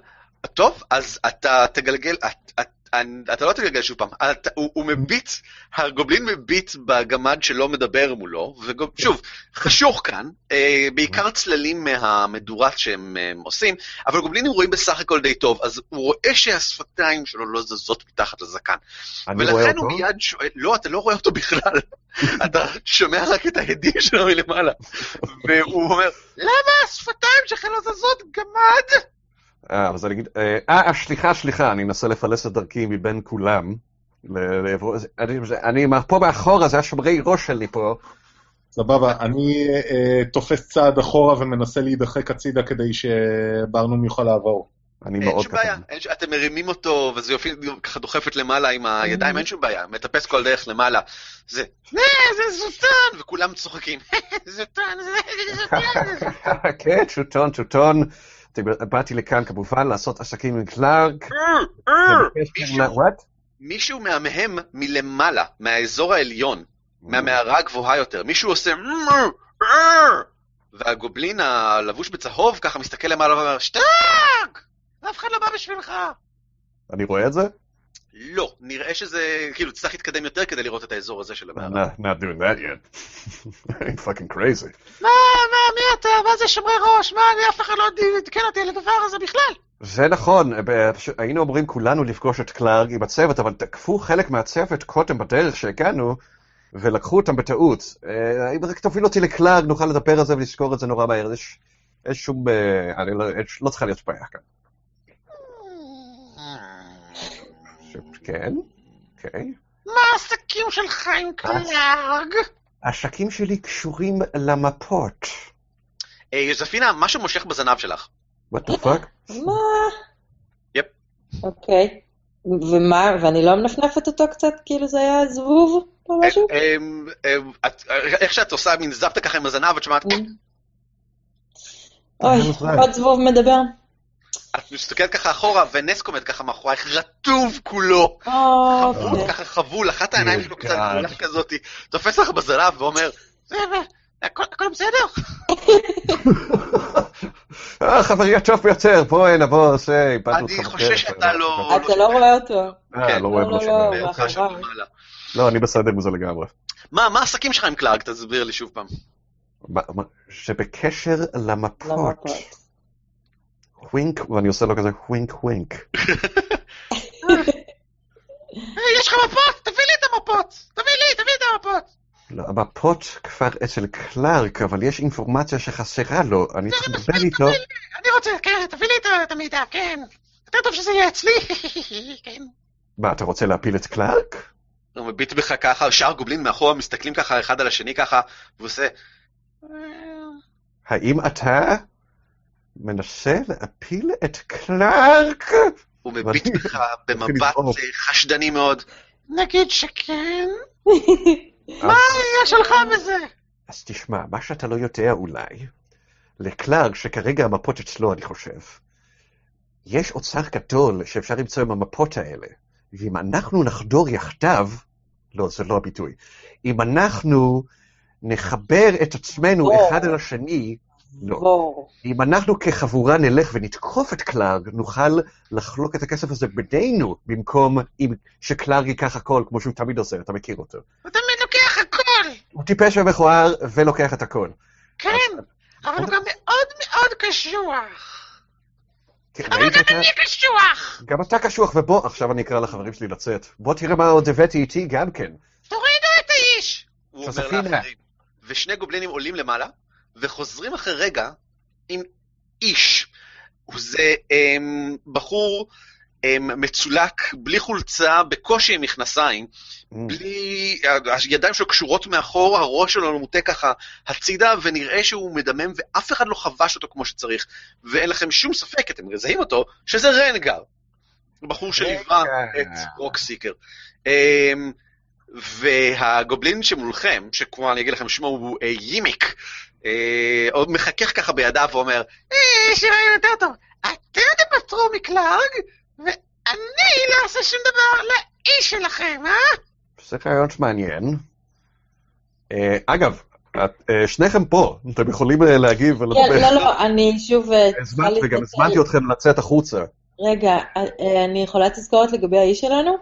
טוב, אז אתה תגלגל, את, את, אתה לא תגלגל שוב פעם, אתה, הוא, הוא מביט, הגובלין מביט בגמד שלא מדבר מולו, ושוב, חשוך כאן, אה, בעיקר צללים מהמדורה שהם אה, עושים, אבל גובלינים רואים בסך הכל די טוב, אז הוא רואה שהשפתיים שלו לא זזות מתחת לזקן. ולכן הוא מיד שואל, לא, אתה לא רואה אותו בכלל, אתה שומע רק את ההדים שלו מלמעלה. והוא אומר, למה השפתיים שלך לא זזות, גמד? אה, אז אני אגיד, אה, אה, סליחה, סליחה, אני אנסה לפלס את דרכי מבין כולם. אני פה מאחורה, זה השומרי ראש שלי פה. סבבה, אני אה, תופס צעד אחורה ומנסה להידחק הצידה כדי שברנום יוכל לעבור. אני מאוד קטן. אין שום בעיה, אתם מרימים אותו, וזה יופי ככה דוחפת למעלה עם הידיים, אין שום בעיה, מטפס כל דרך למעלה. זה, זה זוטון, וכולם צוחקים, זוטון, זה זוטון. כן, שוטון, שוטון. באתי לכאן כמובן לעשות עסקים עם קלארק. מישהו מהמהם מלמעלה, מהאזור העליון, מהמערה הגבוהה יותר, מישהו עושה... והגובלין הלבוש בצהוב ככה מסתכל למעלה ואומר, שטאק! אף אחד לא בא בשבילך. אני רואה את זה? לא, נראה שזה, כאילו, תצטרך להתקדם יותר כדי לראות את האזור הזה של המערה. Not, not doing that yet. I'm fucking crazy. מה, מה, מי אתה? מה זה שומרי ראש? מה, אני אף אחד לא עדכן אותי על הדבר הזה בכלל. זה נכון, היינו אמורים כולנו לפגוש את קלארג עם הצוות, אבל תקפו חלק מהצוות קודם בדרך שהגענו, ולקחו אותם בטעות. אה, אם רק תוביל אותי לקלארג, נוכל לדבר על זה ולזכור את זה נורא מהר. יש, יש שום... אה, אני לא, יש, לא צריכה להיות בעיה כאן. כן, אוקיי. מה העסקים שלך עם קלארג? העסקים שלי קשורים למפות. אה, יוזפינה, משהו מושך בזנב שלך. what the fuck? מה? יפ. אוקיי. ומה, ואני לא מנפנפת אותו קצת, כאילו זה היה זבוב או משהו? אה, אה, איך שאת עושה מין זפת ככה עם הזנב, את שומעת... אוי, עוד זבוב מדבר. את מסתכלת ככה אחורה, ונסק עומד ככה מאחורייך, רטוב כולו. חבול, ככה חבול, אחת העיניים שלו קצת גדולה כזאת, תופס לך בזנב ואומר, הכל בסדר? חברי הטוב ביותר, בואי נבוא, עושה, איבדנו אותך. אני חושש שאתה לא... אתה לא רואה אותו. אה, לא רואה אותו. לא, אני בסדר עם זה לגמרי. מה, מה העסקים שלך עם קלארג? תסביר לי שוב פעם. שבקשר למפות. wink, ואני עושה לו כזה wink wink. יש לך מפות? תביא לי את המפות! תביא לי, תביא את המפות! לא, המפות כבר אצל קלארג, אבל יש אינפורמציה שחסרה לו, אני צריך לדבר איתו. אני רוצה, כן, תביא לי את המידע, כן. יותר טוב שזה יהיה אצלי, כן. מה, אתה רוצה להפיל את קלארק? הוא מביט בך ככה, שאר גובלין מאחורה מסתכלים ככה אחד על השני ככה, ועושה... האם אתה מנסה להפיל את קלארק? הוא מביט בך במבט חשדני מאוד. נגיד שכן. מה יש לך בזה? אז תשמע, מה שאתה לא יודע אולי, לקלארק, שכרגע המפות אצלו, אני חושב, יש אוצר גדול שאפשר למצוא עם המפות האלה. ואם אנחנו נחדור יחדיו, לא, זה לא הביטוי, אם אנחנו נחבר את עצמנו אחד אל השני, לא. אם אנחנו כחבורה נלך ונתקוף את קלארג, נוכל לחלוק את הכסף הזה בינינו, במקום שקלארג ייקח הכל, כמו שהוא תמיד עושה, אתה מכיר אותו. הוא תמיד לוקח הכל! הוא טיפש ומכוער ולוקח את הכל. כן, אבל הוא גם מאוד מאוד קשוח. אבל גם אני קשוח! גם אתה קשוח, ובוא, עכשיו אני אקרא לחברים שלי לצאת. בוא תראה מה עוד הבאתי איתי גם כן. תורידו את האיש! הוא אומר לאחרים. ושני גובלינים עולים למעלה, וחוזרים אחרי רגע עם איש. זה um, בחור um, מצולק, בלי חולצה, בקושי עם מכנסיים, mm. בלי... הידיים שלו קשורות מאחור, הראש שלו מוטה ככה הצידה, ונראה שהוא מדמם, ואף אחד לא חבש אותו כמו שצריך. ואין לכם שום ספק, אתם מזהים אותו, שזה רנגר. בחור שליווה את רוקסיקר. Um, והגובלין שמולכם, שכמו אני אגיד לכם, שמו הוא אה, יימיק, אה, עוד מחכך ככה בידיו ואומר, אה, שיראה יותר טוב, אתם תפטרו מקלארג, ואני לא אעשה שום דבר לאיש שלכם, אה? זה רעיון מעניין. אגב, את- אה, שניכם פה, אתם יכולים להגיב כן, ולדבר. לא, לא, אני שוב... וגם. הזמנתי אתכם לצאת החוצה. רגע, אני יכולה תזכורת לגבי האיש שלנו?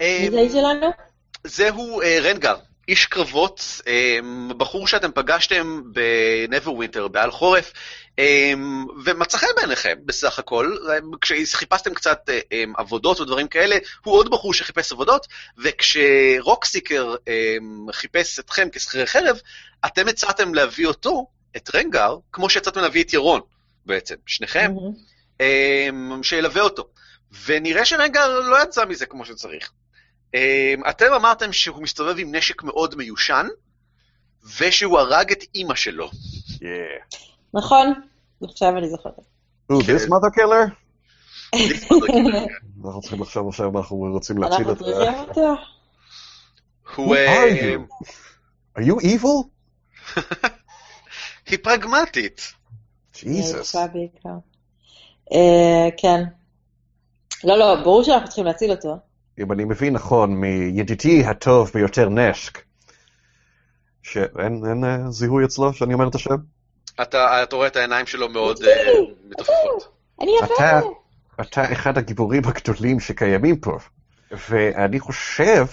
מי זה האיש שלנו? זהו רנגר, איש קרבות, אה, בחור שאתם פגשתם בנברווינטר, בעל חורף, אה, ומצא חן בעיניכם בסך הכל, אה, כשחיפשתם קצת אה, עבודות ודברים כאלה, הוא עוד בחור שחיפש עבודות, וכשרוקסיקר חיפש אתכם כשכירי חרב, אתם הצעתם להביא אותו, את רנגר, כמו שהצעתם להביא את ירון בעצם, שניכם. אמ, שילווה אותו. ונראה שרגע לא יצא מזה כמו שצריך. אמ, אתם אמרתם שהוא מסתובב עם נשק מאוד מיושן, ושהוא הרג את אימא שלו. נכון, עכשיו אני זוכרת. Who, this כן. mother killer? אנחנו צריכים לחשוב עכשיו מה אנחנו רוצים להציל אנחנו את... אותו. הוא... Who אה, are you? Are you evil? היא פרגמטית. אה, כן. לא, לא, ברור שאנחנו צריכים להציל אותו. אם אני מבין נכון, מידידי הטוב ביותר נשק, שאין אין, אה, זיהוי אצלו שאני אומר את השם? אתה אתה רואה את העיניים שלו מאוד אה, מתעופפות. אני אתה. אתה אחד הגיבורים הגדולים שקיימים פה, ואני חושב,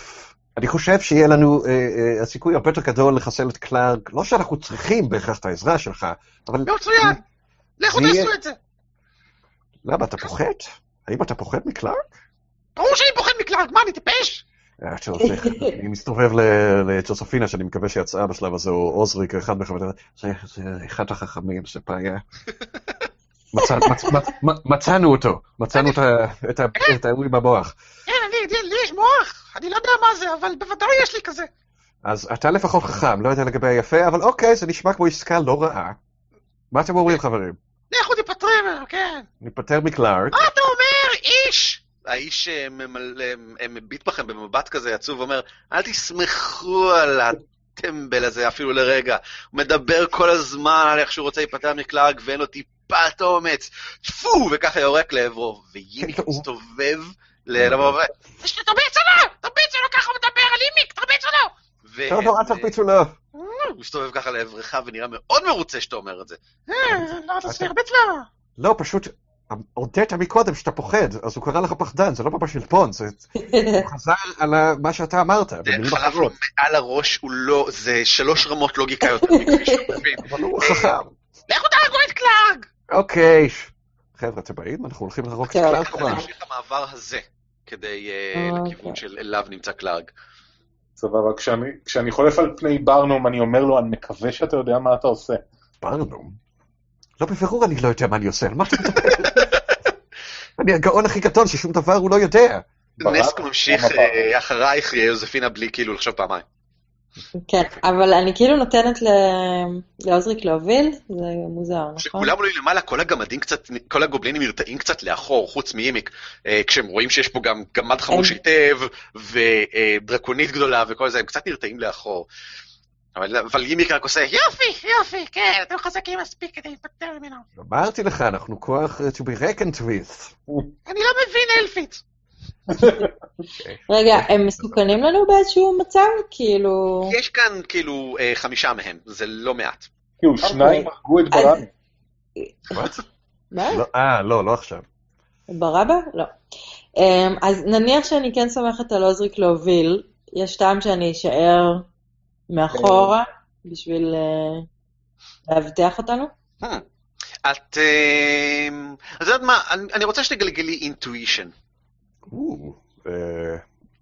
אני חושב שיהיה לנו אה, אה, הסיכוי הרבה יותר גדול לחסל את קלארק, לא שאנחנו צריכים בהכרח את העזרה שלך, אבל מצוין! לכו תעשו את זה! למה, אתה פוחד? האם אתה פוחד מקלארק? ברור שאני פוחד מקלארק, מה, אני טיפש? אה, זה- אני מסתובב לג'וספינה, שאני מקווה שיצאה בשלב הזה, או עוזריק, אחד מחברי... זה זה אחד החכמים מצ- מצ- מצאנו אותו, מצאנו את ה- את ה- את האירוע עם המוח. כן, אני, לי יש מוח, אני לא יודע מה זה, אבל בוודאי יש לי כזה. אז אתה לפחות חכם, לא יודע לגבי היפה, אבל אוקיי, זה נשמע כמו עסקה לא רעה. מה אתם אומרים, חברים? לכו תיפטרי ממנו, כן. ניפטר מקלארק, מה אתה אומר, איש? האיש אה, ממלא- אה, מביט בכם במבט כזה עצוב ואומר, אל תסמכו על הטמבל הזה אפילו לרגע. הוא מדבר כל הזמן על איך שהוא רוצה להיפטר מקלארק ואין לו טיפת אומץ. טפו! וככה יורק לעברו, ויימיק הוא- מסתובב לבוא תרביץ עליו! תרביץ עליו ככה הוא מדבר על יימיק! תרביץ עליו! טוב, לא, אל תרביצו לו. הוא מסתובב ככה לעברך ונראה מאוד מרוצה שאתה אומר את זה. אה, לא! לא, פשוט, הודית מקודם שאתה פוחד, אז הוא קרא לך פחדן, זה לא ממש שלפון, זה הוא חזר על מה שאתה אמרת, זה חלף. מעל הראש, הוא לא, זה שלוש רמות לוגיקה יותר מכפי שאתה מבין. אבל הוא חכם. לכו תהרגו את קלארג! אוקיי. חבר'ה, אתם באים? אנחנו הולכים להרוג את. קלארג ככה כבר. נמשיך המעבר הזה, כדי אה, אוקיי. לכיוון של אליו נמצא קלארג. סבבה, כשאני, כשאני חולף על פני ברנום, אני אומר לו, אני מקווה שאתה יודע מה אתה עושה. ברנום? לא, בבירור אני לא יודע מה אני עושה, על מה אתה מדבר? אני הגאון הכי גדול ששום דבר הוא לא יודע. נסק ממשיך אה, אחרייך, יוזפינה, בלי כאילו לחשוב פעמיים. כן, אבל אני כאילו נותנת לעוזריק להוביל, זה מוזר, נכון? כשכולם עולים למעלה, כל הגמדים קצת, כל הגובלינים נרתעים קצת לאחור, חוץ מאימיק, אה, כשהם רואים שיש פה גם גמד חמוש היטב, ודרקונית גדולה וכל זה, הם קצת נרתעים לאחור. אבל, אבל אימיק רק עושה, יופי, יופי, כן, אתם חזקים מספיק כדי להיפטר ממנו. אמרתי לך, אנחנו כוח to be reckoned with. אני לא מבין אלפית. רגע, הם מסוכנים לנו באיזשהו מצב? כאילו... יש כאן כאילו אה, חמישה מהם, זה לא מעט. כאילו, שניים הרגו את. What? מה? לא, אה, לא, לא עכשיו. ברבא? לא. אמ, אז נניח שאני כן סומכת על עוזריק להוביל, יש טעם שאני אשאר מאחורה בשביל אה, לאבטח אותנו? Hmm. את... אה, אז יודעת מה, אני, רוצה שתגלגלי intuition. Ooh,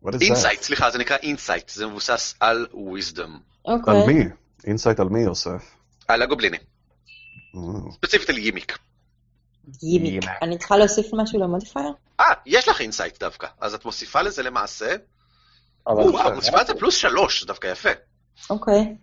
what is that? insight, סליחה, זה נקרא insight, זה מבוסס על wisdom. אוקיי. על מי? insight על מי, יוסף? על הגובלינים, Mm. ספציפית על. גימיק. גימיק. אני צריכה להוסיף משהו ל modifier? אה, יש לך insight דווקא, אז את מוסיפה לזה למעשה, אבל את מוסיפה לזה פלוס שלוש, זה דווקא יפה. אוקיי.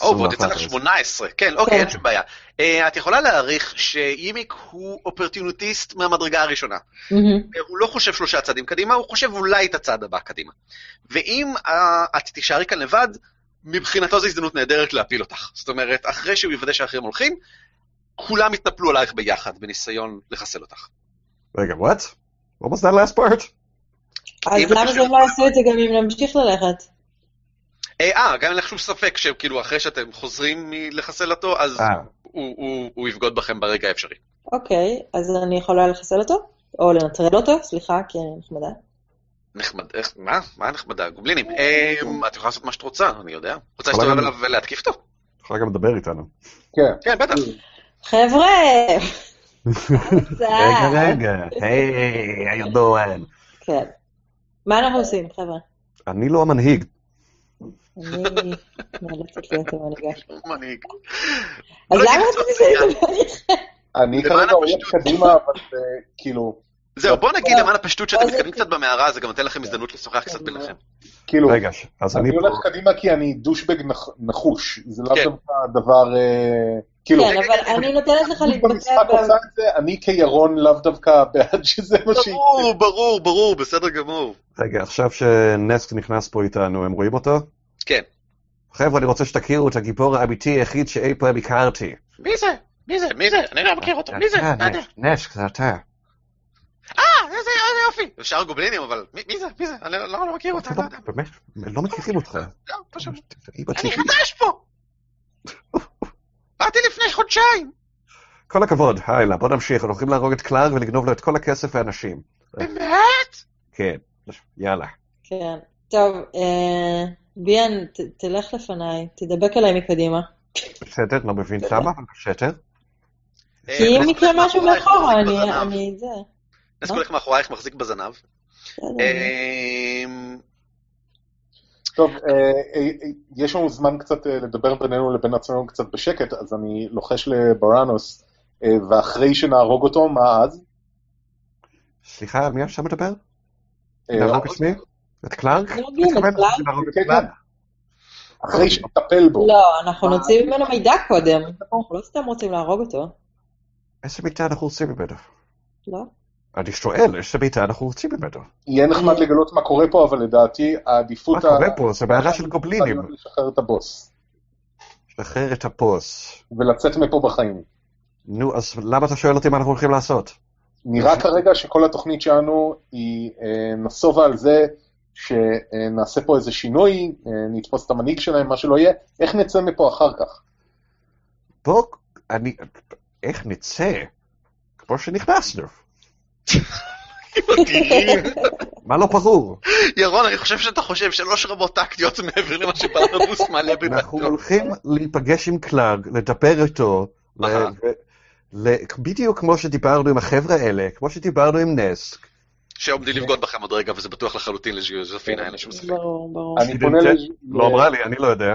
או, ועוד יצא לך 21. 18, כן, אוקיי, כן. אין שום בעיה. אה, את יכולה להעריך שיימיק הוא אופורטוניסט מהמדרגה הראשונה. מהמם. הוא לא חושב שלושה צעדים קדימה, הוא חושב אולי את הצעד הבא קדימה. ואם אה, את תישארי כאן לבד, מבחינתו זו הזדמנות נהדרת להפיל אותך. זאת אומרת, אחרי שהוא יוודא שהאחרים הולכים, כולם יתנפלו עלייך ביחד בניסיון לחסל אותך. רגע, what? What was that last part? אז למה זה לא יעשו את זה גם אם נמשיך ללכת? אה, אה, גם אין לך שום ספק שכאילו אחרי שאתם חוזרים מלחסל אותו, אז אה. הוא- הוא הוא יבגוד בכם ברגע האפשרי. אוקיי, אז אני יכולה לחסל אותו? או לנטרל אותו? סליחה, כי אני נחמדה. נחמד, איך, מה? מה נחמדה? גובלינים. אה, את יכולה לעשות מה שאת רוצה, אני יודע. רוצה להסתובב עליו ולהתקיף אותו? יכולה גם לדבר איתנו. כן. כן, בטח. חבר'ה! רגע, רגע, היי, you doing? כן. מה אנחנו עושים, חבר'ה? אני לא המנהיג. אני נאלצת להיות המנהיגה. מנהיג. אז לא למה. לדבר איתכם? אני כרגע הולך. קדימה, אבל אה, כאילו, זהו, בוא נגיד למען הפשטות שאתם אז- מתקדמים קצת במערה, זה גם נותן לכם הזדמנות לשוחח קצת ביניכם. כאילו, רגע, אז אני. הולך קדימה כי אני דושבג נח- נחוש, זה כן. דווקא דבר, אה, כאילו, כן, אבל אני נותנת לך להתבטא במשחק ב... עושה את זה, אני כירון לאו דווקא בעד שזה מה שיקרה. ברור, ברור, ברור, בסדר גמור. רגע, עכשיו שנסק נכנס פה איתנו, הם רואים אותו? כן. חבר'ה, אני רוצה שתכירו את הגיבור האמיתי היחיד שאי פעם הכרתי. מי זה? מי זה? מי זה? אני לא מכיר אותו. מי זה? לא נסק, זה אתה. אה, איזה יופי. אפשר גובלינים, אבל מי זה? מי זה? אני לא לא מכיר אותה, לא יודע. באמת, לא מכירים אותך. לא, פשוט. אני. חדש פה! באתי לפני חודשיים! כל הכבוד, הלאה, בוא נמשיך, אנחנו הולכים להרוג את קלאר ולגנוב לו את כל הכסף והאנשים. באמת? כן, יאללה. כן. טוב, אה, ביאן, ת- תלך לפניי, תדבק אליי מקדימה. בסדר, לא מבין למה, אבל בסדר. אה, כי אם יקרה משהו מאחורה, אני... זה. מה? הולך מאחורייך, מחזיק בזנב. אמ, טוב, אה, אה, יש לנו זמן קצת לדבר בינינו לבין עצמנו קצת בשקט, אז אני לוחש לבראנוס, ואחרי שנהרוג אותו, מה אז? סליחה, מי עכשיו מדבר? להרוג את מי? את קלארק? כן? כן. אחרי שנטפל בו. לא, אנחנו נוציא ממנו מידע קודם. אנחנו לא סתם רוצים להרוג אותו. איזה מיטה אנחנו רוצים ממנו? לא? אני שואל, איזה מיטה אנחנו רוצים ממנו? יהיה נחמד לגלות מה קורה פה, אבל לדעתי העדיפות... מה קורה פה? זה בעיה של גובלינים. לשחרר את הבוס, שחרר את הפוס. ולצאת מפה בחיים. נו, אז למה אתה שואל אותי מה אנחנו הולכים לעשות? נראה כרגע שכל התוכנית שלנו היא אה, נסובה על זה שנעשה פה איזה שינוי, אה, נתפוס את המנהיג שלהם, מה שלא יהיה, איך נצא מפה אחר כך? בוא, אני... איך נצא? כמו שנכנסנו. מה לא ברור? ירון, אני חושב שאתה חושב שלוש רמות טקטיות מעבר למה שברנבוס מעלה אנחנו בדעתו. הולכים להיפגש עם קלאג, לדבר איתו, בדיוק כמו שדיברנו עם החבר'ה האלה, כמו שדיברנו עם נסק. שעומדים לבגוד בכם עוד רגע, וזה בטוח לחלוטין לז'וזפינה, אין לי שום ספק. ברור, ברור. אני פונה ל- לא אמרה לי, אני לא יודע.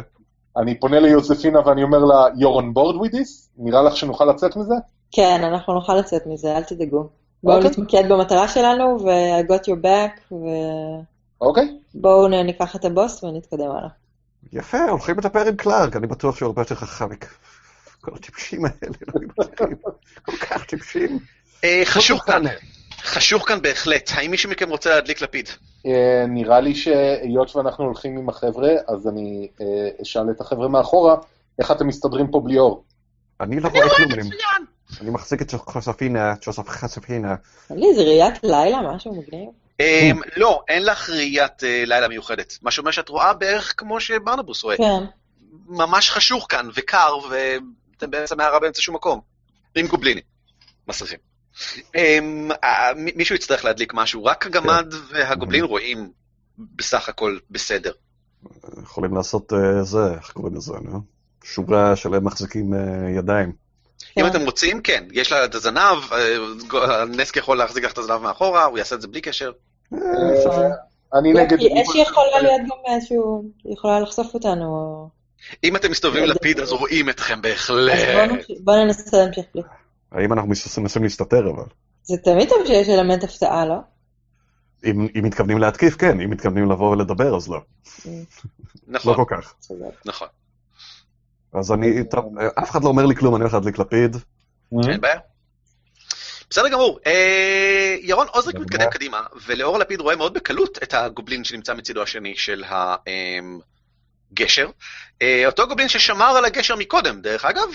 אני פונה ליוזפינה ואני אומר לה, you're on board with this? נראה לך שנוכל לצאת מזה? כן, אנחנו נוכל לצאת מזה, אל תדאגו. בואו אוקיי. נתמקד במטרה שלנו, ו- I got your back, אוקיי? ובואו נ- ניקח את הבוס ונתקדם הלאה. יפה, הולכים לדבר עם קלארק, אני בטוח שהוא הרבה יותר חכם. כל הטיפשים האלה, לא כל כך טיפשים. אה, חשוך כאן. חשוך כאן בהחלט. האם מישהו מכם רוצה להדליק לפיד? אה, נראה לי שהיות ואנחנו הולכים עם החבר'ה, אז אני אה, אשאל את החבר'ה מאחורה, איך אתם מסתדרים פה בלי אור? אני לא רואה כלום, אני- מצוין. אני מחזיק את צ'וספינה, צ'וספינה. לי איזה ראיית לילה, משהו מגניב. אמ, לא, אין לך ראיית אה, לילה מיוחדת. מה שאומר שאת רואה בערך כמו שברנבוס רואה. כן. ממש חשוך כאן, וקר, ואתם באמצע מערה באמצע שום מקום. עם גובלינים. מסריחים. אמ, אה, מישהו יצטרך להדליק משהו, רק הגמד והגובלין רואים בסך הכל בסדר. יכולים לעשות אה, זה, איך קוראים לזה, נו? שורה שלהם מחזיקים אה, ידיים. אם כן. אתם רוצים, כן, יש לה את הזנב, נסק יכול להחזיק לך את הזנב מאחורה, הוא יעשה את זה בלי קשר. אה, אני לא, נגד... אש יכולה להיות גם איזשהו, היא יכולה לחשוף אותנו. או- אם אתם מסתובבים לא, לפיד, אז רואים אתכם בהחלט. בואו ננסה להמשיך בלי. האם אנחנו מנסים להסתתר אבל? זה תמיד טוב שיש אלמנט הפתעה, לא? אם אם מתכוונים להתקיף, כן, אם מתכוונים לבוא ולדבר, אז לא. לא נכון, כל כך. נכון. אז אני, טוב, אה, אף אחד לא אומר לי כלום, אני הולך להדליק לפיד. אין בעיה. בסדר גמור. אה, ירון עוזריק מתקדם. קדימה, ולאור הלפיד רואה מאוד בקלות את הגובלין שנמצא מצידו השני של הגשר. אותו גובלין ששמר על הגשר מקודם, דרך אגב,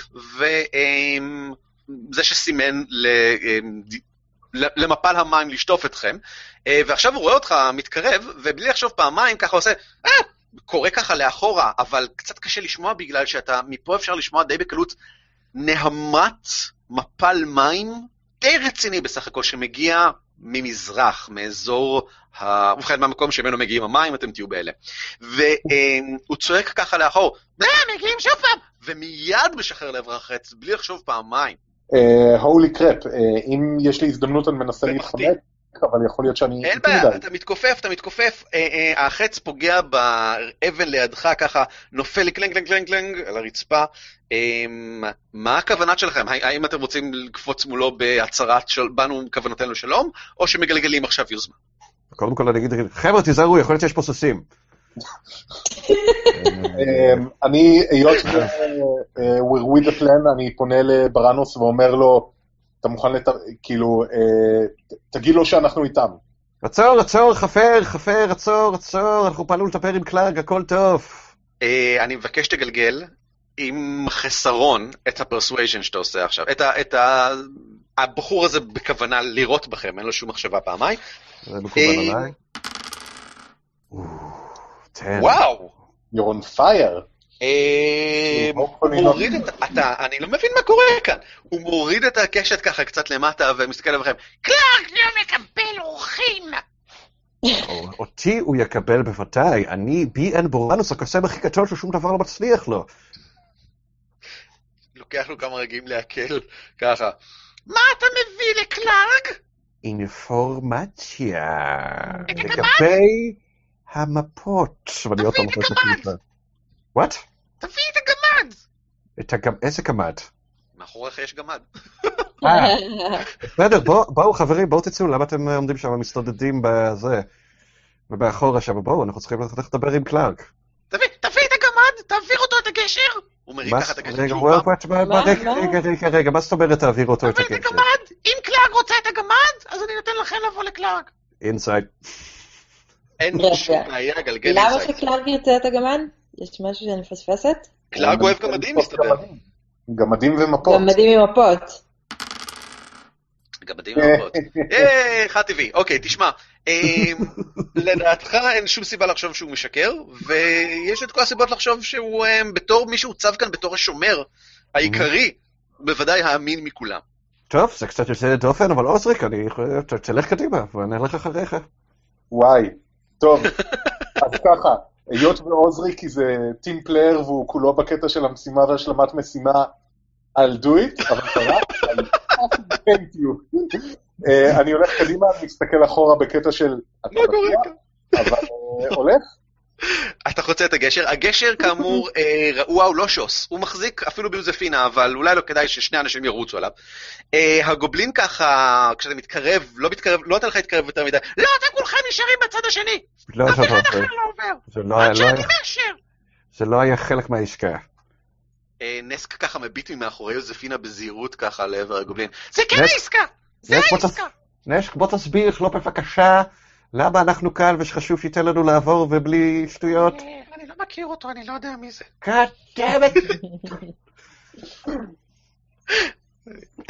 וזה שסימן אמ, ל- למפל המים לשטוף אתכם, אה, ועכשיו הוא רואה אותך מתקרב, ובלי לחשוב פעמיים ככה עושה, אה, קורא ככה לאחורה, אבל קצת קשה לשמוע בגלל שאתה, מפה אפשר לשמוע די בקלות נהמת מפל מים די רציני בסך הכל, שמגיע ממזרח, מאזור, ה... ובכן, מהמקום שממנו מגיעים המים, אתם תהיו בהלם. והוא צועק ככה לאחור, אה, מגיעים שוב פעם! ומיד משחרר לעבר החץ, בלי לחשוב פעמיים. הולי קרפ, אם יש לי הזדמנות אני מנסה. להתחמק, אבל יכול להיות שאני... אין בעיה. אתה מתכופף, אתה מתכופף, אה, אה, החץ פוגע באבן לידך ככה, נופל לי clang clang clang clang על הרצפה. אה, מה הכוונת שלכם? האם- אתם רוצים לקפוץ מולו בהצהרת של באנו כוונתנו שלום, או שמגלגלים עכשיו יוזמה? קודם כל אני אגיד, חבר'ה, תיזהרו, יכול להיות שיש פה סוסים. אמ, אני, היות ו- אה, we're with the plan, אני פונה לבראנוס ואומר לו, אתה מוכן לת... כאילו, אה, תגיד לו שאנחנו איתם. עצור, עצור, חפר, חפר, עצור, עצור, אנחנו פעלנו לטפל עם קלארג, הכל טוב. אה, אני מבקש שתגלגל עם חסרון את ה persuasion שאתה עושה עכשיו. את ה... את ה... הבחור הזה בכוונה לירות בכם, אין לו שום מחשבה פעמיים. זה מקובל עליי. או, damn. וואו! You're on fire. אה, הוא הוא מוריד את... אתה, אני לא מבין מה קורה כאן. הוא מוריד את הקשת ככה קצת למטה ומסתכל עליכם. קלארק לא מקבל אורחים! או- אותי הוא יקבל בוודאי, אני בי אין בורנוס, הקוסם הכי גדול ששום דבר לא מצליח לו. לוקח לו כמה רגעים לעכל ככה. מה אתה מביא לקלארק? אינפורמציה לגבי המפות. ואני עוד פעם תביא את חושב הגמד. שזה. וואט? תביא את הגמד! את הגמ... איזה גמד? מאחוריך יש גמד. אה, בסדר, בואו, חברים, בואו תצאו, למה אתם אה, עומדים שם מסתודדים בזה? ובאחורה שם, בואו, אנחנו צריכים ללכת לדבר עם קלארג. תביא, תביא את הגמד, תעביר אותו את הגשר! הוא מרים ככה את הגשר רגע, שוב פעם. רגע? רגע, רגע, רגע, מה זאת אומרת תעביר אותו את תביא את? הגמד! אם קלארג רוצה את הגמד, אז אני נותן לכם לבוא לקלארג. insight. אין רגע. שום בעיה, גלגל למה insight. שקלארג ירצה את הגמד? יש משהו שאני מפספסת? קלארק אוהב גמדים, מסתבר. גמדים. ומפות. גמדים עם מפות. גמדים ומפות. אה, חד טבעי. אוקיי, תשמע. אמ, לדעתך אין שום סיבה לחשוב שהוא משקר, ויש את כל הסיבות לחשוב שהוא אמ, בתור מי שהוצב כאן בתור השומר העיקרי, בוודאי האמין מכולם. טוב, זה קצת יוצא דופן, אבל עוזריק, אני... ת- תלך קדימה, ואני אלך אחריך. וואי. טוב, אז ככה, היות ועוזריק זה team player והוא כולו בקטע של המשימה והשלמת משימה, I'll do it, אבל קרה, hate you. אה, אני הולך קדימה, מסתכל אחורה בקטע של... מה קורה? כאן? אבל אה, הולך? אתה חוצה את הגשר. הגשר, כאמור, אה, וואו, לא שוס. הוא מחזיק אפילו ביוזפינה, אבל אולי לא כדאי ששני אנשים ירוצו עליו. אה, הגובלין ככה, כשאתה מתקרב, לא מתקרב, לא נותן לך להתקרב יותר מדי. לא, אתם כולכם נשארים בצד השני. לא, אף אחד לא- אחר לא עובר. זה לא היה- לא. זה לא היה חלק מהעסקה. אה, נסק ככה מביט ממאחורי יוזפינה בזהירות ככה לעבר הגובלין. זה כן נסק- העסקה! זה נסק, העסקה! נשק, בוא תסביר לא בבקשה למה אנחנו כאן ושחשוב שייתן לנו לעבור ובלי שטויות. אני לא מכיר אותו, אני לא יודע מי זה. It.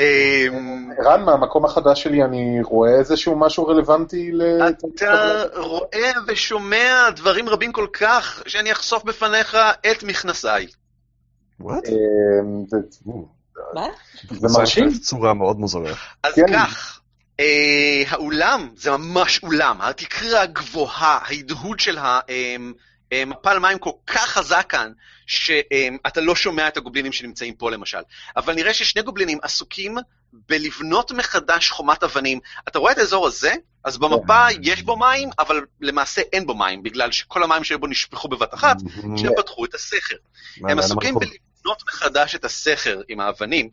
אה, ערן, מהמקום החדש שלי אני רואה איזשהו משהו רלוונטי ל... אתה רואה ושומע דברים רבים כל כך, שאני אחשוף בפניך את מכנסיי. What? זה- מה? זה מרשים? צורה מאוד מוזרה. אז כן. כך, האולם זה ממש אולם, התקרה הגבוהה, ההדהוד של המפל מים כל כך חזק כאן, שאתה לא שומע את הגובלינים שנמצאים פה למשל. אבל נראה ששני גובלינים עסוקים בלבנות מחדש חומת אבנים. אתה רואה את האזור הזה? אז במפה יש בו מים, אבל למעשה אין בו מים, בגלל שכל המים שהיו בו נשפכו בבת אחת, כשהם פתחו את הסכר. הם עסוקים בלבנות מחדש את הסכר עם האבנים,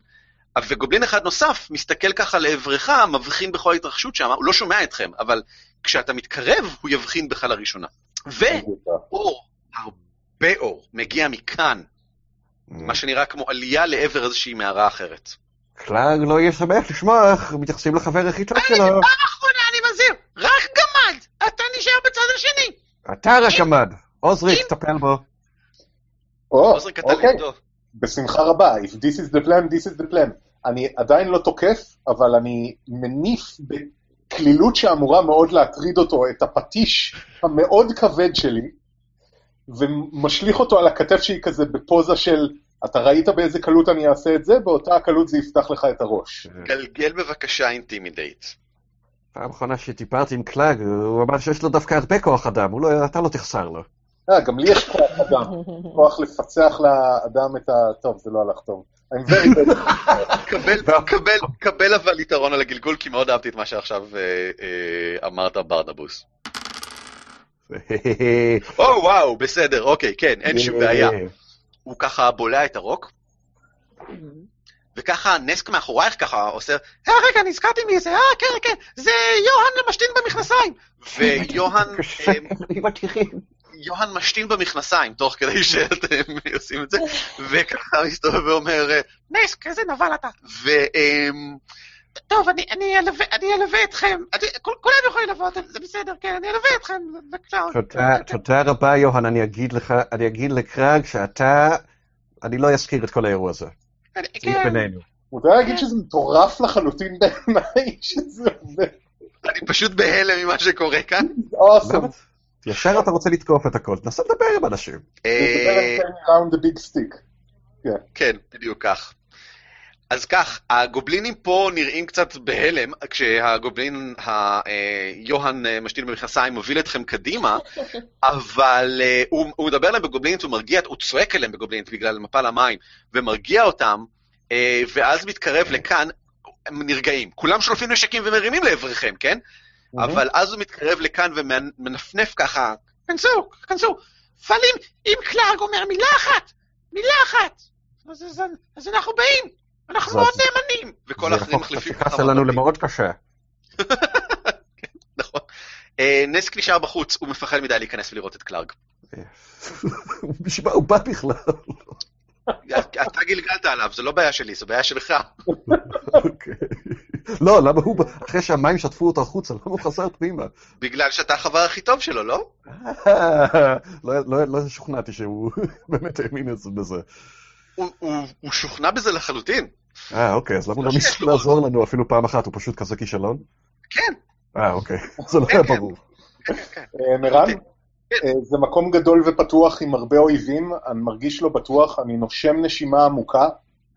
וגובלין אחד נוסף מסתכל ככה לעברך, מבחין בכל ההתרחשות שם, הוא לא שומע אתכם, אבל כשאתה מתקרב, הוא יבחין בך לראשונה. ואור, הרבה אור, מגיע מכאן, מה שנראה כמו עלייה לעבר איזושהי מערה אחרת. קלארג לא יהיה שמח לשמוע איך מתייחסים לחבר הכי טוב שלו. פעם אחרונה אני מזהיר, רק גמד, אתה נשאר בצד השני. אתה רק עמד. עוזריק, טפל בו. או, עוזרי קטן אוקיי, לידו. בשמחה רבה. If this is the plan, this is the plan. אני עדיין לא תוקף, אבל אני מניף בקלילות שאמורה מאוד להטריד אותו את הפטיש המאוד כבד שלי, ומשליך אותו על הכתף שהיא כזה בפוזה של, אתה ראית באיזה קלות אני אעשה את זה? באותה הקלות זה יפתח לך את הראש. גלגל בבקשה intimidate. פעם אחרונה שדיברתי עם קלארג, הוא אמר שיש לו דווקא הרבה כוח אדם, לא, אתה לא תחסר לו. אה, גם לי יש כוח אדם. כוח לפצח לאדם את ה... טוב, זה לא הלך טוב. I'm very bad. קבל, קבל, קבל אבל יתרון על הגלגול, כי מאוד אהבתי את מה שעכשיו אה, אה, אמרת ברנבוס. או וואו, בסדר, אוקיי, כן, אין שום בעיה. הוא ככה בולע את הרוק, וככה נסק מאחורייך ככה עושה, אה רגע, נזכרתי מזה, אה כן, כן, זה יוהן משתין במכנסיים. ויוהן, יוהן משתין במכנסיים, תוך כדי שאתם עושים את זה, וככה מסתובב ואומר, נסק, איזה נבל אתה. ו... אמ, טוב, אני, אני, אלווה, אני אלווה אתכם, אני, כול- כולנו יכולים לבוא, זה בסדר, כן, אני אלווה אתכם, בבקשה. תודה, תודה רבה, יוהן, אני אגיד לך, אני אגיד לקרג שאתה, אני לא אזכיר את כל האירוע הזה. אני- זה כן, בינינו. מותר להגיד שזה מטורף לחלוטין בעיניי שזה עובד. אני פשוט בהלם ממה שקורה כאן. אוסם. ישר אתה רוצה לתקוף את הכל, תנסה לדבר עם אנשים. אה. כן, בדיוק כך. אז כך, הגובלינים פה נראים קצת בהלם, כשהגובלין, אה, יוהן אה, משתין במכנסיים, מוביל אתכם קדימה, אבל הוא, הוא מדבר אליהם בגובלינית, הוא מרגיע, הוא צועק אליהם בגובלינית בגלל מפל המים, ומרגיע אותם, ואז מתקרב לכאן, הם נרגעים. כולם שולפים נשקים ומרימים לעברכם, כן? אבל אז הוא מתקרב לכאן ומנפנף ככה, כנסו, כנסו. אבל אם, אם קלארג אומר מילה אחת, מילה אחת, אז, אז, אז אנחנו באים, אנחנו זה- מאוד נאמנים. וכל זה האחרים יהפוך את מחליפים השיחה ככה שלנו מבטים. למאוד קשה. נכון. אה, נסק נשאר בחוץ, הוא מפחד מדי להיכנס ולראות את קלארג. בשביל מה הוא בא בכלל? אתה גלגלת עליו, זו לא בעיה שלי, זו בעיה שלך. אוקיי. לא, למה הוא, אחרי שהמים שטפו אותו החוצה, למה הוא חזר פנימה? בגלל שאתה החבר הכי טוב שלו, לא? לא- לא לא שוכנעתי שהוא באמת האמין בזה. הוא- הוא הוא שוכנע בזה לחלוטין. אה, אוקיי, אז למה הוא לא לא ניסה לו- לעזור לנו אפילו פעם אחת? הוא פשוט כזה כישלון? כן. אה, אוקיי. זה לא כן, היה כן. ברור. אה, מרן, כן. אה, זה מקום גדול ופתוח עם הרבה אויבים, אני מרגיש לא בטוח, אני נושם נשימה עמוקה,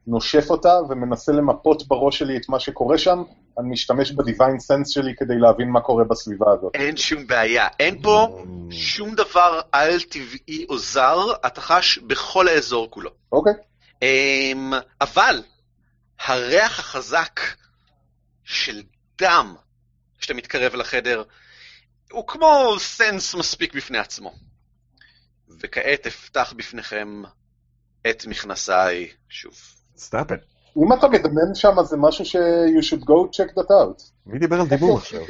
נושף אותה ומנסה למפות בראש שלי את מה שקורה שם, אני משתמש בדיוויין סנס שלי כדי להבין מה קורה בסביבה הזאת. אין שום בעיה. אין פה שום דבר על-טבעי או זר, אתה חש בכל האזור כולו. אוקיי, אמ, אבל הריח החזק של דם כשאתה מתקרב לחדר, הוא כמו סנס מספיק בפני עצמו. וכעת אפתח בפניכם את מכנסיי שוב. סטאפ את. אם אתה מדמיין שם זה משהו ש- you should go check that out. מי דיבר על דימום עכשיו?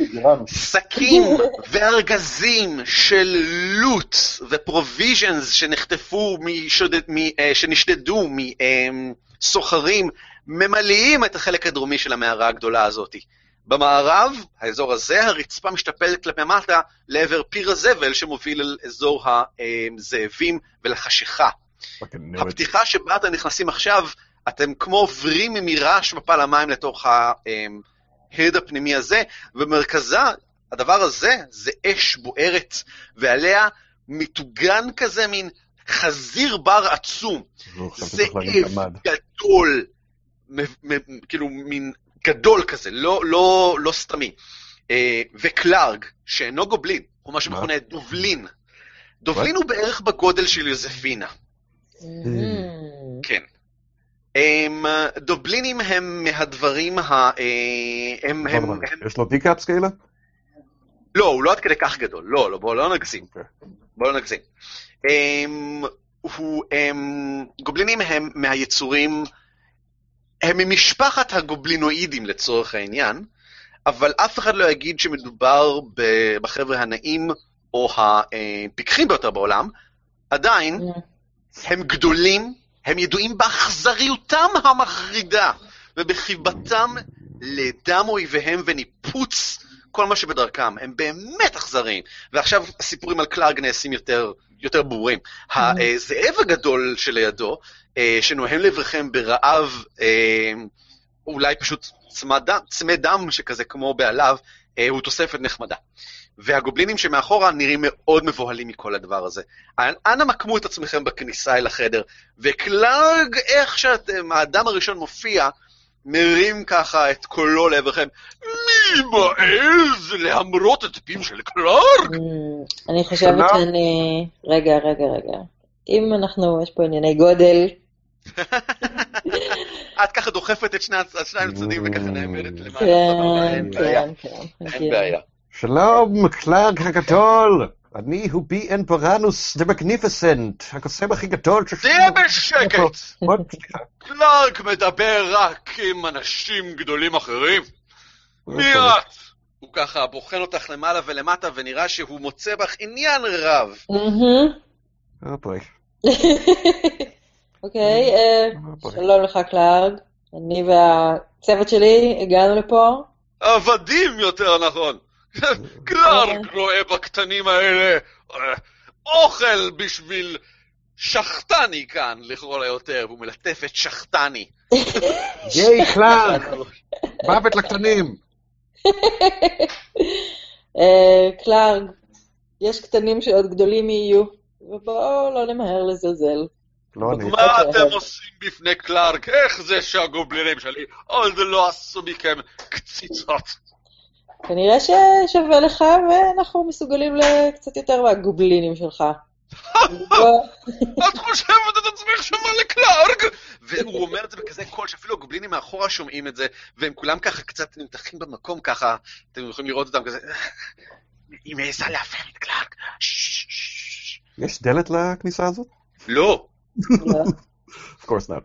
שקים וארגזים של לוט ופרוביז'נס שנחטפו, משודד, מ, אה, שנשדדו מסוחרים, ממלאים את החלק הדרומי של המערה הגדולה הזאת. במערב, האזור הזה, הרצפה משתפלת כלפי מטה לעבר פיר הזבל שמוביל אל אזור הזאבים ולחשיכה. הפתיחה שבה אתם נכנסים עכשיו, אתם כמו עוברים מרעש מפל המים לתוך ההד הפנימי הזה, ובמרכזה, הדבר הזה, זה אש בוערת, ועליה מטוגן כזה, מין חזיר בר עצום. להגיד זאב. גדול, כאילו מין גדול כזה, לא, לא, לא סתמי. אה, וקלארג, שאינו גובלין, הוא מה שמכונה דובלין. דובלין הוא בערך בגודל של יוזפינה. כן. הם, דובלינים הם מהדברים ה... אה, הם, הם, הם, יש לו דיקאפס כאלה? לא, הוא לא עד כדי כך גדול, לא, לא, בואו לא נגזים. אוקיי. בואו לא נגזים. הם, הוא, הם, גובלינים הם מהיצורים, הם ממשפחת הגובלינואידים לצורך העניין, אבל אף אחד לא יגיד שמדובר בחבר'ה הנעים או הפיקחים ביותר בעולם, עדיין הם גדולים, הם ידועים באכזריותם המחרידה ובחיבתם לדם אויביהם וניפוץ כל מה שבדרכם. הם באמת אכזריים. ועכשיו הסיפורים על קלארג נעשים יותר, יותר ברורים. הזאב הגדול שלידו, אה, שנוהם לעברכם ברעב, אה, אולי פשוט צמא דם, צמא דם שכזה כמו בעליו, אה, הוא תוספת נחמדה. והגובלינים שמאחורה נראים מאוד מבוהלים מכל הדבר הזה. אנא מקמו את עצמכם בכניסה אל החדר, וקלארג, איך שאתם, האדם הראשון מופיע, מרים ככה את קולו לעברכם, מי מעז להמרות את פיו של קלארג? Mm, אני חושבת שאני... רגע, רגע, רגע. אם אנחנו, יש פה ענייני גודל, את ככה דוחפת את שני הצדדים וככה נאמרת למעלה. כן, אין בעיה. כן, כן. אין בעיה. שלום, קלארק הגדול! אני הוא בי אן פורנוס the Magnificent, הקוסם הכי גדול ש... תהיה בשקט! קלארק מדבר רק עם אנשים גדולים אחרים. מי את? הוא ככה בוחן אותך למעלה ולמטה, ונראה שהוא מוצא בך עניין רב. אה. אוקיי, אה, בואי. שלום לך קלארק. אני והצוות שלי הגענו לפה. עבדים יותר נכון. קלארק רואה בקטנים האלה אה, אוכל בשביל שחטני כאן, לכל היותר, והוא מלטף את שחטני. ייי, קלארק! מוות לקטנים! אה, קלארד, יש קטנים שעוד גדולים יהיו, ובואו לא נמהר לזלזל. לא. מה אוקיי. אתם עושים בפני קלארק? איך זה שהגובלינים שלי עוד לא עשו מכם קציצות? כנראה ששווה לך, ואנחנו מסוגלים לקצת יותר מהגובלינים שלך. את חושבת את עצמך שווה לקלארק? והוא אומר את זה בכזה קול שאפילו הגובלינים מאחורה שומעים את זה, והם כולם ככה קצת נמתחים במקום ככה, אתם יכולים לראות אותם כזה, היא מעיזה להפר את קלארק. ששש. יש דלת לכניסה הזאת? לא. לא. of course not.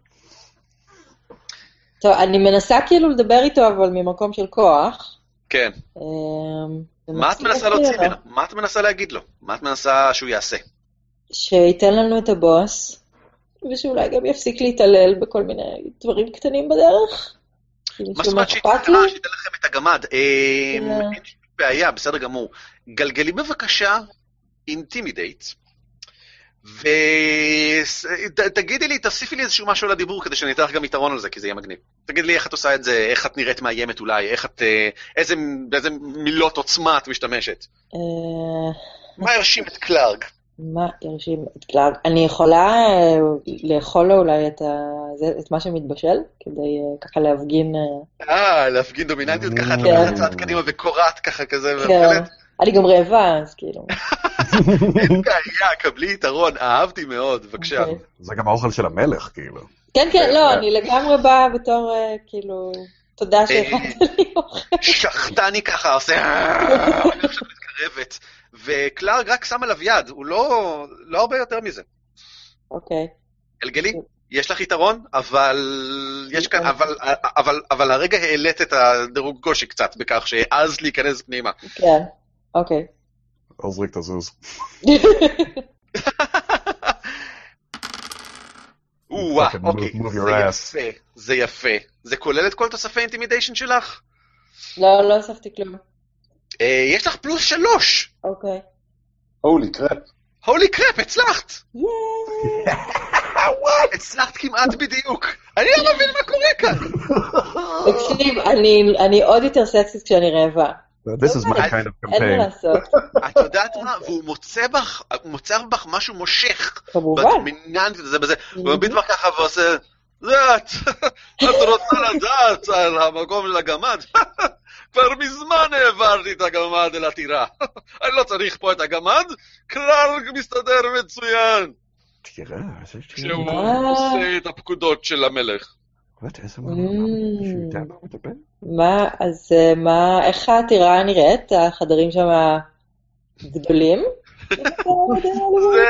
טוב, אני מנסה כאילו לדבר איתו, אבל ממקום של כוח. כן. אמ, מה את מנסה להוציא ממנו? מה את מנסה להגיד לו? מה את מנסה שהוא יעשה? שייתן לנו את הבוס, ושאולי גם יפסיק להתעלל בכל מיני דברים קטנים בדרך. מה זאת אומרת שייתן? אה, שייתן לכם את הגמד? כן. אין שום בעיה, בסדר גמור. גלגלי בבקשה intimidate, ותגידי לי, תוסיפי לי איזשהו משהו לדיבור כדי שאני אתן לך גם יתרון על זה, כי זה יהיה מגניב. תגידי לי איך את עושה את זה, איך את נראית מאיימת אולי, איך את... אה, איזה, באיזה מילות עוצמה את משתמשת. אה, מה ירשים את קלארג? מה ירשים את קלארק? אני יכולה אה, לאכול לו אולי את, ה... זה, את מה שמתבשל, כדי אה, ככה להפגין... אה, אה, להפגין דומיננטיות ככה, את כן. לוקחת צעד קדימה וקורעת ככה כזה, כן. אני גם רעבה, אז כאילו. אין בעיה, קבלי יתרון, אהבתי מאוד, בבקשה. אוקיי. זה גם האוכל של המלך, כאילו. כן, כן, לא, אני לגמרי באה בתור, אה, כאילו, תודה שהכנת לי אוכל. שחטני ככה, עושה... "אה", עכשיו מתקרבת, וקלארק רק שם עליו יד, הוא לא לא הרבה יותר מזה. אוקיי. גלגלי, יש לך יתרון, אבל יש כאן, אבל, אבל, אבל הרגע העלית את הדירוג קושי קצת בכך שהעזת להיכנס פנימה. כן, אוקיי. עוזרי תזוז. או-אה, Fucking move- אוקיי, זה your ass. יפה, זה יפה. זה כולל את כל תוספי ה intimidation שלך? לא, לא הוספתי כלום. אה, יש לך פלוס שלוש. אוקיי. הולי קראפ. הולי קרפ, הצלחת! הצלחת כמעט בדיוק. אני לא מבין מה קורה כאן. תקשיב, אני- אני עוד יותר סקסית כשאני רעבה. This is my kind of אין מה campaign. לעשות. את יודעת מה? והוא מוצא בך, הוא מוצא בך משהו מושך. כמובן. בדומיננטיות הזה בזה. הוא מביט בך ככה ועושה, זה את, את רוצה לדעת על המקום של הגמד? כבר מזמן העברתי את הגמד אל הטירה. אני לא צריך פה את הגמד, קלארק מסתדר מצוין. תראה, כשהוא מה? עושה את הפקודות של המלך. What, איזה Mm. מה? שהוא איתנו מדבר? מה, אז אה, מה, איך הטירה נראית? החדרים שם גדולים? זה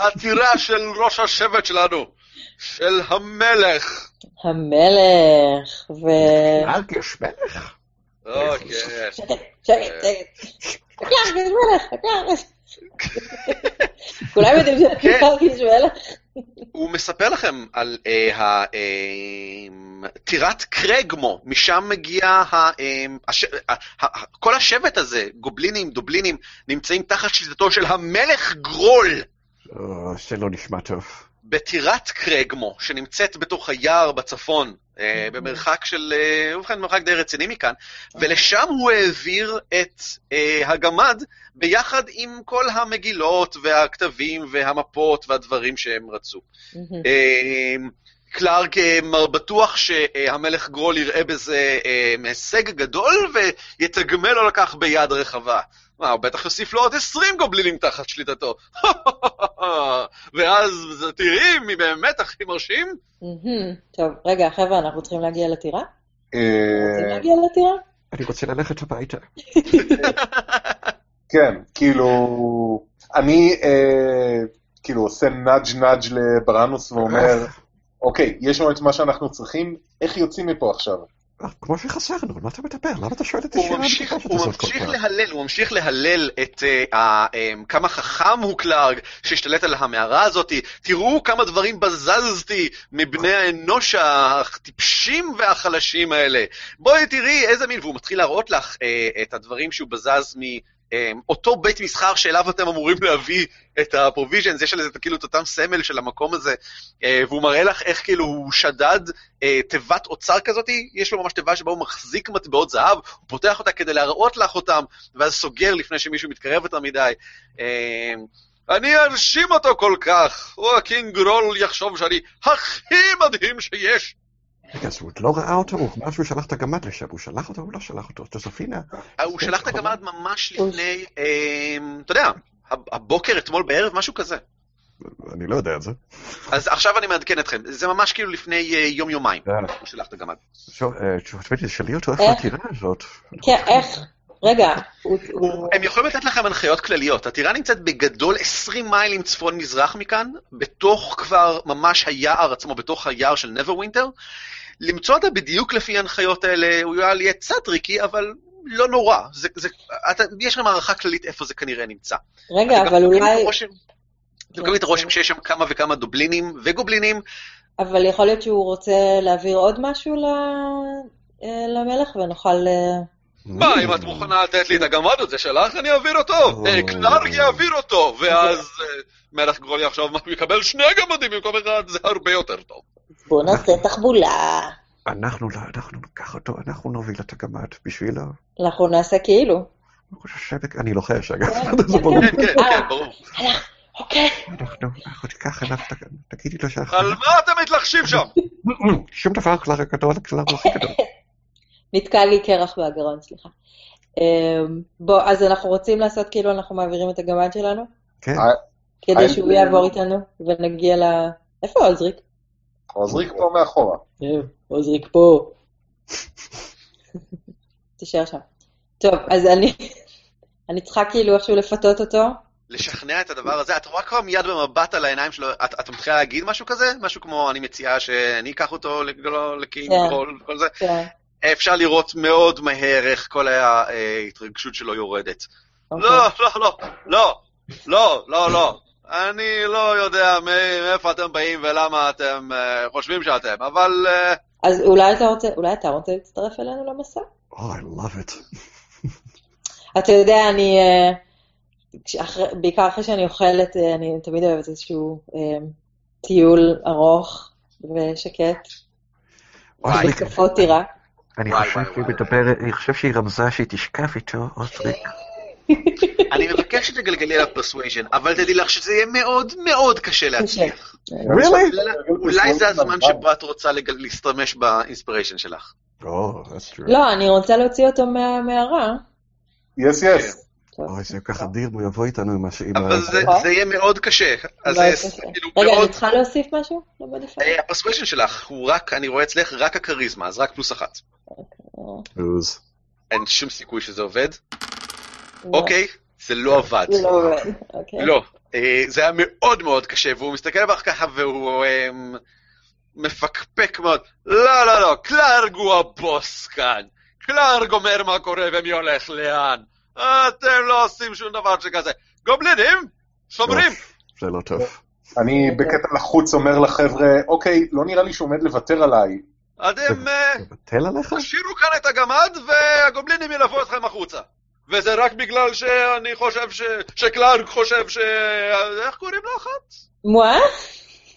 הטירה של ראש השבט שלנו, של המלך. המלך, ו... ארק יש מלך? אוקיי. שקט, שקט, שקט. הקלח, יש מלך. כולם יודעים כן. שהקלח יש מלך? הוא מספר לכם על אה, אה, טירת קרגמו, משם מגיע ה, אה, הש, ה, ה, ה, כל השבט הזה, גובלינים, דובלינים, נמצאים תחת שליטתו של המלך גרול. אה, שלא נשמע טוב. בטירת קרגמו, שנמצאת בתוך היער בצפון, במרחק של, אה, ובכן, מרחק די רציני מכאן, ולשם הוא העביר את אה, הגמד ביחד עם כל המגילות והכתבים והמפות והדברים שהם רצו. קלארק אה, בטוח שהמלך גרול יראה בזה אה, הישג גדול ויתגמל לו לכך ביד רחבה. מה, הוא בטח יוסיף לו עוד 20 גובלינים תחת שליטתו. ואז תראי מי באמת הכי מרשים. טוב, רגע, חבר'ה, אנחנו צריכים להגיע לטירה? רוצים אה, להגיע לטירה? אני רוצה ללכת הביתה. כן, כאילו, אני כאילו עושה נאג' נאג' לבראנוס ואומר, אוקיי, יש לנו את מה שאנחנו צריכים, איך יוצאים מפה עכשיו? אה, כמו שחסרנו, מה אתה מדבר? למה אתה שואל אותי הוא שאלה ממשיך, מטופשת הוא הזאת כל ממשיך פעם? להלל, הוא ממשיך להלל את אה, אה, כמה חכם הוא קלארק שהשתלט על המערה הזאת. תראו כמה דברים בזזתי מבני האנוש הטיפשים והחלשים האלה. בואי תראי איזה מין, והוא מתחיל להראות לך אה, את הדברים שהוא בזז מ... אמ, אותו בית מסחר שאליו אתם אמורים להביא את ה provisions, יש על זה כאילו את אותם סמל של המקום הזה, uh, והוא מראה לך איך כאילו הוא שדד uh, תיבת אוצר כזאת, יש לו ממש תיבה שבה הוא מחזיק מטבעות זהב, הוא פותח אותה כדי להראות לך אותם, ואז סוגר לפני שמישהו מתקרב יותר מדי. אה, אני ארשים אותו כל כך, הוא הקינג רול יחשוב שאני הכי מדהים שיש. רגע, אז הוא עוד לא ראה אותו, הוא אמר שהוא שלח את הגמד לשם, הוא שלח אותו, הוא לא שלח אותו, ג'וזפינה. אה, הוא שלח את הגמד ממש לפני, אה, אתה יודע, הבוקר, אתמול בערב, משהו כזה. אני לא יודע את זה. אז עכשיו אני מעדכן אתכם, זה ממש כאילו לפני אה, יום-יומיים, אה, הוא שלח את הגמד. אה, ג'וזפינה, תשאלי אותו איך? הטירה הזאת. כן, איך? רגע, הוא-. הם יכולים לתת לכם הנחיות כלליות. הטירה נמצאת בגדול 20 מיילים צפון-מזרח מכאן, בתוך כבר ממש היער עצמו, בתוך היער של נברווינטר. למצוא אותה בדיוק לפי ההנחיות האלה, הוא יהיה קצת טריקי, אבל לא נורא. זה, זה, אתה, יש לכם הערכה כללית איפה זה כנראה נמצא. רגע, אבל אולי... הרושם- אתם מקבלים את הרושם שיש שם כמה וכמה דובלינים וגובלינים. אבל יכול להיות שהוא רוצה להעביר עוד משהו ל- אה, למלך ונוכל... מה, אם את מוכנה לתת לי את הגמד הזה שלך, אני אעביר אותו. אה, קלארק יעביר אותו, ואז אה, מלך גרול יחשוב, מה, הוא יקבל שני גמדים במקום אחד, זה הרבה יותר טוב. בוא נעשה תחבולה. אנחנו לא, אנחנו ניקח אותו, אנחנו נוביל את הגמד בשבילו. אנחנו נעשה כאילו. אני חושב ש- אני לוחש, אגב, כן, ברור. כן, כן, כן, ברור. אוקיי. אנחנו אנחנו ניקח אליו, תגידי לו שאנחנו... על מה אתם מתלחשים שם? שום דבר, קלאר הגדול, קלאר הוא הכי גדול. נתקע לי קרח בגרון, סליחה. אמ, בוא, אז אנחנו רוצים לעשות כאילו אנחנו מעבירים את הגמד שלנו? כן, אה, כדי אה, שהוא יעבור איתנו ונגיע ל... איפה עוזריק? עוזריק פה מאחורה. עוזריק פה. תישאר שם. טוב, אז אני... אני צריכה כאילו איכשהו לפתות אותו. לשכנע את הדבר הזה, את רואה כבר מיד במבט על העיניים שלו, את, את מתחילה להגיד משהו כזה? משהו כמו, אני מציעה שאני אקח אותו לקינג כן. וכל זה? כן, אפשר לראות מאוד מהר איך כל ההתרגשות שלו יורדת. אוקיי. לא, לא, לא, לא, לא, לא, לא. אני לא יודע מאיפה אתם באים ולמה אתם אה, חושבים שאתם, אבל אה, אז אולי אתה רוצה, אולי אתה רוצה להצטרף אלינו למסע? Oh, I love it. אתה יודע, אני... אה, כשאחרי- בעיקר אחרי שאני אוכלת, אה, אני תמיד אוהבת איזשהו אה, טיול ארוך ושקט, וואי. התקפות טירה. אני חושב שהיא. מדברת, אני חושב שהיא רמזה שהיא תשכב איתו, אוסטריק. אני מבקש שתגלגלי עליו persuasion, אבל תדעי לך שזה יהיה מאוד מאוד קשה להצליח. Really? אולי זה הזמן שבו את רוצה להשתמש ב inspiration שלך. Oh, that's true. לא, אני רוצה להוציא אותו מהמערה. yes yes. טוב. אוי, זה ככה אדיר, הוא יבוא איתנו עם הש... עם ה- אבל זה- נכון. זה יהיה מאוד קשה. כאילו רגע, אני. צריכה להוסיף משהו ל modifier? ה persuasion שלך הוא רק, אני רואה אצלך, רק הכריזמה, אז רק פלוס אחת. לוז. אין שום סיכוי שזה עובד. לא, אוקיי, זה לא עבד. זה לא עובד, אוקיי. לא. אה, זה היה מאוד מאוד קשה, והוא מסתכל בך ככה והוא אה, מפקפק מאוד. לא, לא, לא, קלארג הוא הבוס כאן. קלארג אומר מה קורה ומי הולך לאן. אתם לא עושים שום דבר שכזה. גובלינים, שומרים. זה לא טוב. אני בקטע לחוץ אומר לחבר'ה, אוקיי, לא נראה לי שהוא עומד לוותר עליי. אתם אה, מבטל עליך? תשאירו כאן את הגמד והגובלינים ילוו אתכם החוצה. וזה רק בגלל שאני חושב ש... שקלארג חושב ש... איך קוראים לאחת? מה?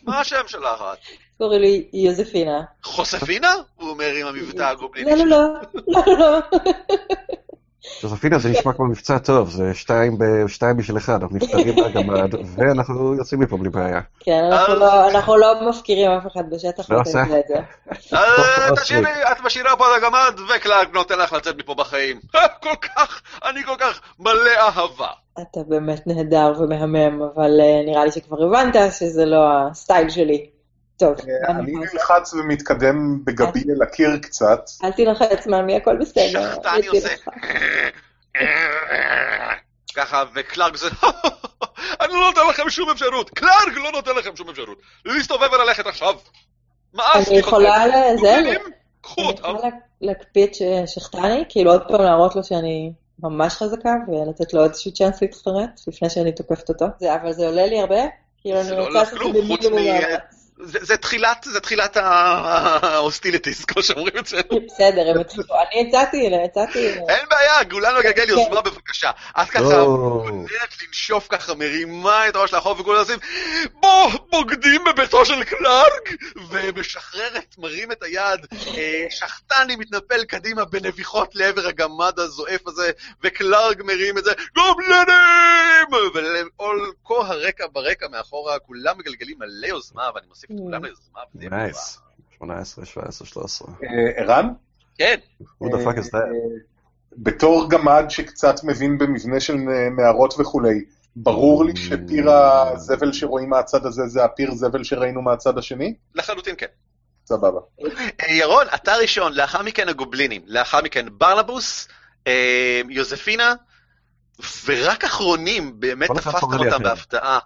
מה השם של האחת? קוראים לי יוזפינה. חוספינה? הוא אומר עם המבטא הגובליני לא, לא, שלו. לא, לא, לא. ג'וזפינה זה נשמע כמו מבצע טוב, זה שתיים ב- שתיים בשביל אחד, אנחנו נפטרים מהגמד, ואנחנו יוצאים מפה בלי בעיה. כן, אנחנו לא- אנחנו לא מפקירים אף אחד בשטח, לא ואתה עושה. את. אה, את משאירה פה את הגמד, וקלארק נותן לך לצאת מפה בחיים. כל כך, אני כל כך מלא אהבה. אתה באמת נהדר ומהמם, אבל אה, נראה לי שכבר הבנת שזה לא הסטייל שלי. טוב, מה אני אני נלחץ ומתקדם בגבי אל הקיר קצת. אל תילחץ, מאמי, הכל בסדר. שחטני אני עושה. ככה, וקלארק זה, אני לא נותן לכם שום אפשרות. קלארק לא נותן לכם שום אפשרות. להסתובב וללכת עכשיו. מאסתי אני יכולה. לזה, קחו אני אותם. יכולה להקפיא את שחטני, כאילו עוד פעם להראות לו שאני ממש חזקה, ולתת לו איזשהו צ'אנס להתחרט, לפני שאני תוקפת אותו. זה- אבל זה עולה לי הרבה? כאילו אני לא רוצה לעשות את זה במינימום מאמץ. זה זה תחילת, זה תחילת ההוסטיליטיס, כמו שאומרים אצלנו. בסדר, הם התחילו, אני הצעתי, הצעתי, אין בעיה, גולן מגלגל יוזמה בבקשה. את ככה או. מעוניינת לנשוף ככה, מרימה את הראש לחוף וכולם עושים בוא, בוגדים בביתו של קלארק! ומשחררת, מרים את היד, אה, שחטני מתנפל קדימה בנביחות לעבר הגמד הזועף הזה, וקלארק מרים את זה, גובלנים! ולכל כה הרקע ברקע מאחורה, כולם מגלגלים מלא יוזמה, ואני מוסיף נייס. 18, 17, 13. אה, ערן? כן, Who the fuck is that? אה, בתור גמד שקצת מבין במבנה של אה, מערות וכולי, ברור לי שפיר הזבל שרואים מהצד הזה זה הפיר זבל שראינו מהצד השני? לחלוטין כן. סבבה. אה, ירון, אתה ראשון, לאחר מכן הגובלינים, לאחר מכן ברנבוס, אה, יוזפינה, ורק אחרונים, באמת תפסת אותם. בהפתעה.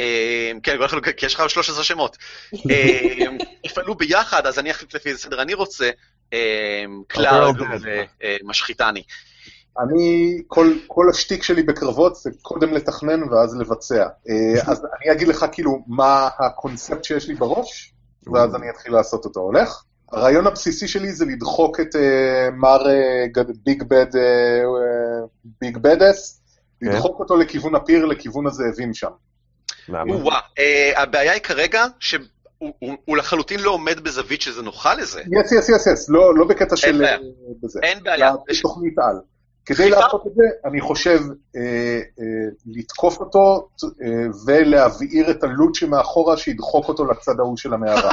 אה, כן, כי יש לך 13 שמות. אה, יפעלו ביחד, אז אני אחליט לפי איזה סדר אני רוצה, אה, קלארק Girl Dead. ומשחיתני. אני, כל, כל השטיק שלי בקרבות זה קודם לתכנן ואז לבצע. אה, אז אני אגיד לך כאילו מה הקונספט שיש לי בראש, ואז אני אתחיל לעשות אותו. הולך? הרעיון הבסיסי שלי זה לדחוק את אה, מר אה, ביג בד, אה, אה, big badass, לדחוק אותו לכיוון הפיר, לכיוון הזאבים שם. למה? וואה, אה, הבעיה היא כרגע שהוא הוא- הוא לחלוטין לא עומד בזווית שזה נוחה לזה. yes, yes, yes, yes, לא, לא בקטע של... בעיה. אה, בזה. אין בעיה. תוכנית על. כדי? לעשות את זה, אני חושב אה, אה, לתקוף אותו אה, ולהבעיר את ה loot שמאחורה, שידחוק אותו לצד ההוא של המערה.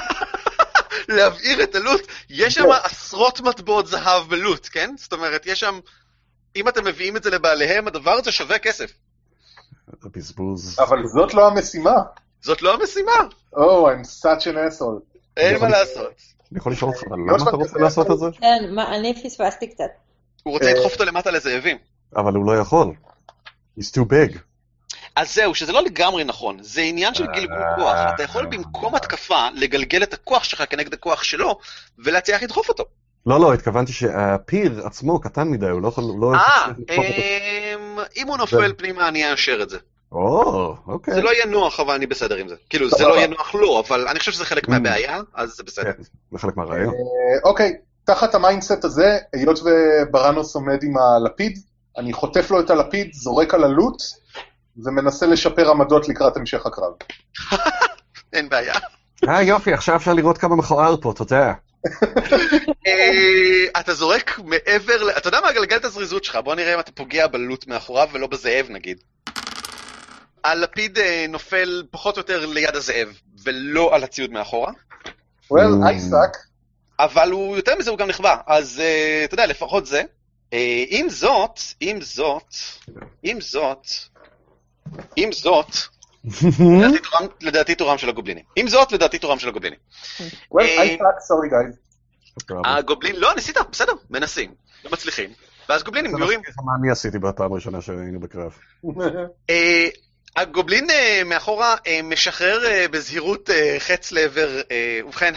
להבעיר את ה loot, יש שם. עשרות מטבעות זהב ב loot, כן? זאת אומרת, יש שם... אם אתם מביאים את זה לבעליהם, הדבר הזה שווה כסף. זה בזבוז. אבל זאת לא המשימה. זאת לא המשימה, Oh, I'm such an asshole. אין מה לעשות. אני יכול לשאול אותך, אבל למה אתה רוצה לעשות את זה? כן, אני פספסתי קצת. הוא רוצה אה. לדחוף אותו למטה לזאבים. אבל הוא לא יכול. He's too big. אז זהו, שזה לא לגמרי נכון, זה עניין של גלגול כוח. אתה יכול במקום התקפה לגלגל את הכוח שלך כנגד הכוח שלו, ולהצליח לדחוף אותו. לא, לא, התכוונתי שהפיר עצמו קטן מדי, הוא לא יכול... לא אה, אם הוא נופל פנימה, אני אאשר את זה. או, אוקיי. זה לא יהיה נוח, אבל אני בסדר עם זה. כאילו, זה. לא יהיה נוח לו, אבל אני חושב שזה חלק מממ. מהבעיה, אז זה בסדר. כן, זה חלק מהרעיון. אה, אוקיי, תחת ה mindset הזה, היות וברנוס עומד עם הלפיד, אני חוטף לו את הלפיד, זורק על ה loot, ומנסה לשפר עמדות לקראת המשך הקרב. אין בעיה. אה, יופי, עכשיו אפשר לראות כמה מכוער פה, תודה. אה, אתה זורק מעבר, אתה יודע מה, גלגל את הזריזות שלך, בוא נראה אם אתה פוגע בלוט מאחוריו ולא בזאב נגיד. הלפיד אה, נופל פחות או יותר ליד הזאב, ולא על הציוד מאחורה, well, Mm. I suck. אבל הוא, יותר מזה הוא גם נכבה, אז אה, אתה יודע, לפחות זה. אה, עם זאת, עם זאת, עם זאת, עם זאת, לדעתי תורם- של הגובלינים. עם זאת, לדעתי תורם של הגובלינים. well, אה, I suck, sorry guys. הגובלין, לא, ניסית, בסדר, מנסים, לא מצליחים. ואז גובלינים יורים. מה אני עשיתי בפעם הראשונה שהיינו בקרב. אה, הגובלין אה, מאחורה משחרר בזהירות חץ לעבר, ובכן,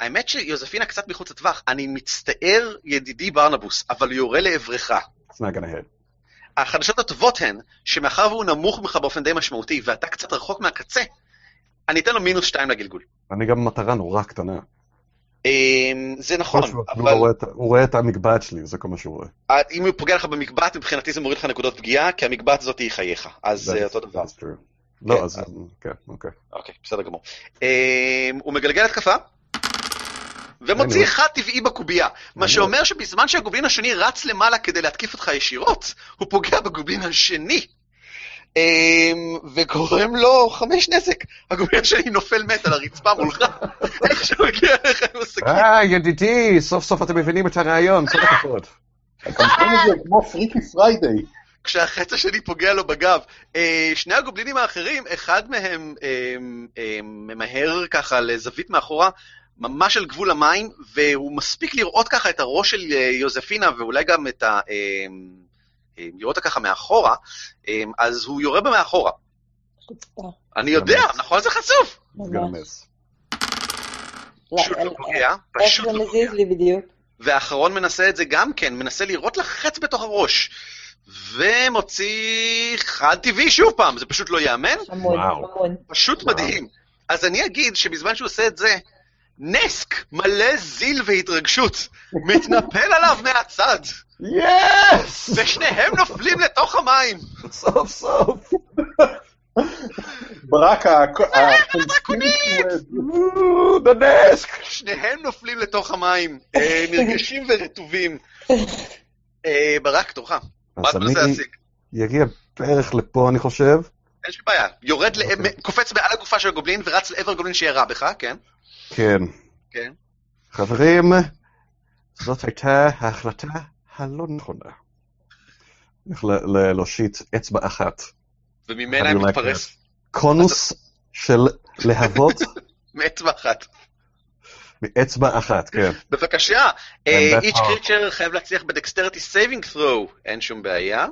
האמת שיוזפינה קצת מחוץ לטווח. אני מצטער, ידידי ברנבוס, אבל הוא יורה לעברך. It's not gonna hit. החדשות הטובות הן, שמאחר והוא נמוך ממך באופן די משמעותי, ואתה קצת רחוק מהקצה, אני אתן לו מינוס שתיים לגלגול. אני גם מטרה נורא קטנה. אה, זה נכון, אבל הוא רואה את המגבעת שלי, זה כל מה שהוא רואה. אה, אם הוא פוגע לך במגבעת, מבחינתי זה מוריד לך נקודות פגיעה, כי המגבעת הזאת היא חייך. אז That's- אותו דבר. לא, כן. אז כן, אוקיי. אוקיי, בסדר גמור. אה, הוא מגלגל התקפה, ומוציא אחד טבעי בקובייה, מה שאומר שבזמן שהגובלין השני רץ למעלה כדי להתקיף אותך ישירות, הוא פוגע בגובלין השני. אה, וגורם לו חמש נזק. הגובלין השני נופל מת על הרצפה מולך, איך שהוא הגיע אליך עם הסכין. אה, ידידי, סוף סוף אתם מבינים את הרעיון, כל הכבוד. הזה כמו Freaky Friday. כשהחץ השני פוגע לו בגב. אה, שני הגובלינים האחרים, אחד מהם אה, אה, ממהר ככה לזווית מאחורה, ממש על גבול המים, והוא מספיק לראות ככה את הראש של אה, יוזפינה, ואולי גם את ה... אה, אה, לראות אותה ככה מאחורה, אז הוא יורה בה מאחורה. אני יודע. נכון? זה חשוף. ממש. לא, פשוט לא פוגע, פשוט לא מזיז פוגע. לי בדיוק? והאחרון מנסה את זה גם כן, מנסה לירות לך חץ בתוך הראש. ומוציא חד טבעי שוב פעם, זה פשוט לא ייאמן. פשוט. מדהים. אז אני אגיד שבזמן שהוא עושה את זה, נסק מלא זיל והתרגשות מתנפל עליו מהצד, יס! ושניהם נופלים לתוך המים. סוף סוף. ברק, דרקונית! דנסק! שניהם נופלים לתוך המים, אה, נרגשים ורטובים. אה, ברק, תורך. מה אתה מנסה להשיג? יגיע בערך לפה, אני חושב. אין שום בעיה. יורד, ל- אוקיי. קופץ מעל הגופה של הגובלין ורץ לעבר הגובלין שירה בך, כן? כן. כן. חברים, זאת הייתה ההחלטה הלא נכונה. איך להושיט אצבע אחת. וממנה מתפרס קונוס של להבות מאצבע אחת. מאצבע אחת, כן. בבקשה, each creature חייב להצליח ב dexterity saving throw, אין שום בעיה.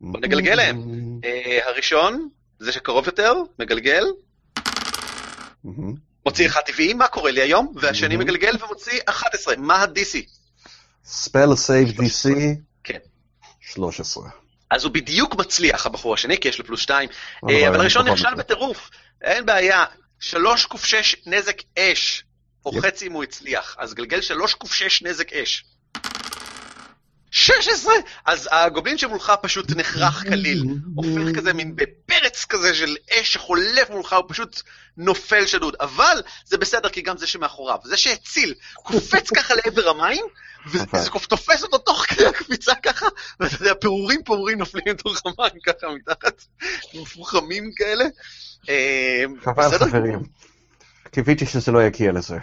בוא נגלגל להם. אה, הראשון, זה שקרוב יותר, מגלגל, מהמם. מוציא אחד טבעי, מה קורה לי היום? והשני. מגלגל ומוציא 11, מה ה-DC? spell save DC, כן. 13. אז הוא בדיוק מצליח, הבחור השני, כי יש לו פלוס 2, אבל אני הראשון נכשל. בטירוף, אין בעיה, 3 ק6 נזק אש, או. חצי אם הוא הצליח, אז גלגל 3 ק6 נזק אש. 16! אז הגובלין שמולך פשוט נחרך כליל, הופך כזה מין בפרץ כזה של אש שחולף מולך, הוא פשוט נופל שדוד. אבל זה בסדר, כי גם זה שמאחוריו, זה שהציל, קופץ ככה לעבר המים, וזה תופס אותו תוך כדי הקפיצה ככה, ואתה יודע, פירורים פירורים נופלים לתוך המים ככה מתחת, מפוחמים כאלה. אה, חבל בסדר? חברים. קיוויתי שזה לא יגיע לזה.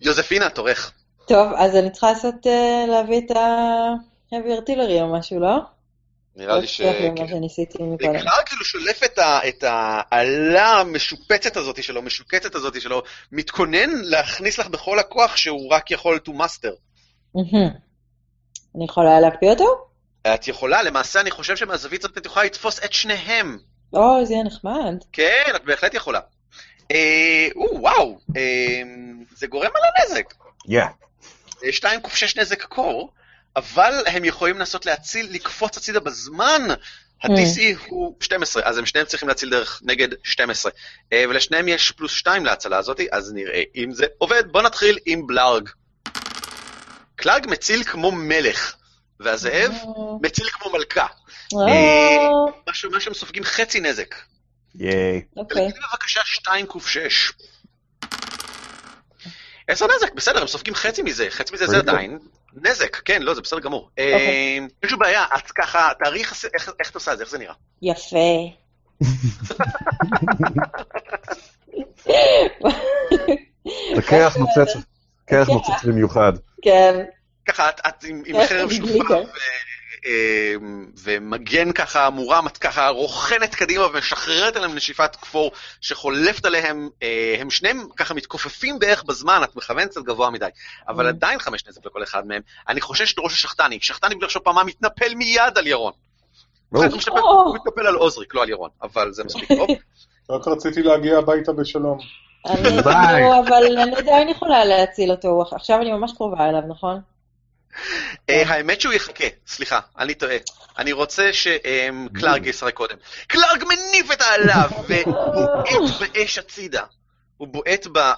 יוזפינה, תורך. טוב, אז אני צריכה לעשות, אה, להביא את ה-heavy artillery או משהו, לא? נראה לי ש... לא הצליח לי מה שניסיתי מקודם. כאילו שולף את ה- את האלה המשופצת הזאת שלו, משוקצת הזאת שלו, מתכונן להכניס לך בכל הכוח שהוא רק יכול to master. אני יכולה להקפיא אותו? את יכולה, למעשה אני חושב שמהזווית הזאת את יכולה לתפוס את שניהם. או, זה יהיה נחמד. כן, את בהחלט יכולה. אה, או, וואו, אה, זה גורם על הנזק. יא. 2 ק6 נזק קור, אבל הם יכולים לנסות להציל, לקפוץ הצידה בזמן. ה-DC הוא 12, אז הם שניהם צריכים להציל דרך נגד 12. אה, ולשניהם יש פלוס 2 להצלה הזאת, אז נראה אם זה עובד. בוא נתחיל עם בלארג. קלארג מציל כמו מלך, והזאב מציל כמו מלכה. אה, משהו, מה שהם סופגים חצי נזק. ייי. אוקיי. בבקשה 2 ק6. 10 נזק, בסדר, הם סופגים חצי מזה, חצי מזה זה. עדיין נזק, כן, לא, זה בסדר גמור. אוקיי. אה, אין שום בעיה, את ככה, תאריך, איך את עושה את זה, איך זה נראה? יפה. לקרח נוצץ, קרח כן. נוצץ במיוחד. כן. ככה, את, עם, חרב זה אה, ומגן ככה מורם, את ככה רוכנת קדימה ומשחררת עליהם נשיפת כפור שחולפת עליהם, אה, הם שניהם ככה מתכופפים בערך בזמן, את מכוונת קצת גבוה מדי, אבל Mm. עדיין חמש נזק לכל אחד מהם. אני חושש את ראש השחטני, שחטני בלי לחשוב פעמיים מתנפל מיד על ירון. הוא מתנפל- על עוזריק, לא על ירון, אבל זה מספיק טוב. רק רציתי להגיע הביתה בשלום. אני. לא, אבל אני עדיין יכולה להציל אותו. עכשיו אני ממש קרובה אליו, נכון? אה, האמת שהוא יחכה, סליחה, אני טועה. אני רוצה שקלארג ישחק קודם. קלארג מניף את האלה ובועט באש הצידה. הוא בועט אה,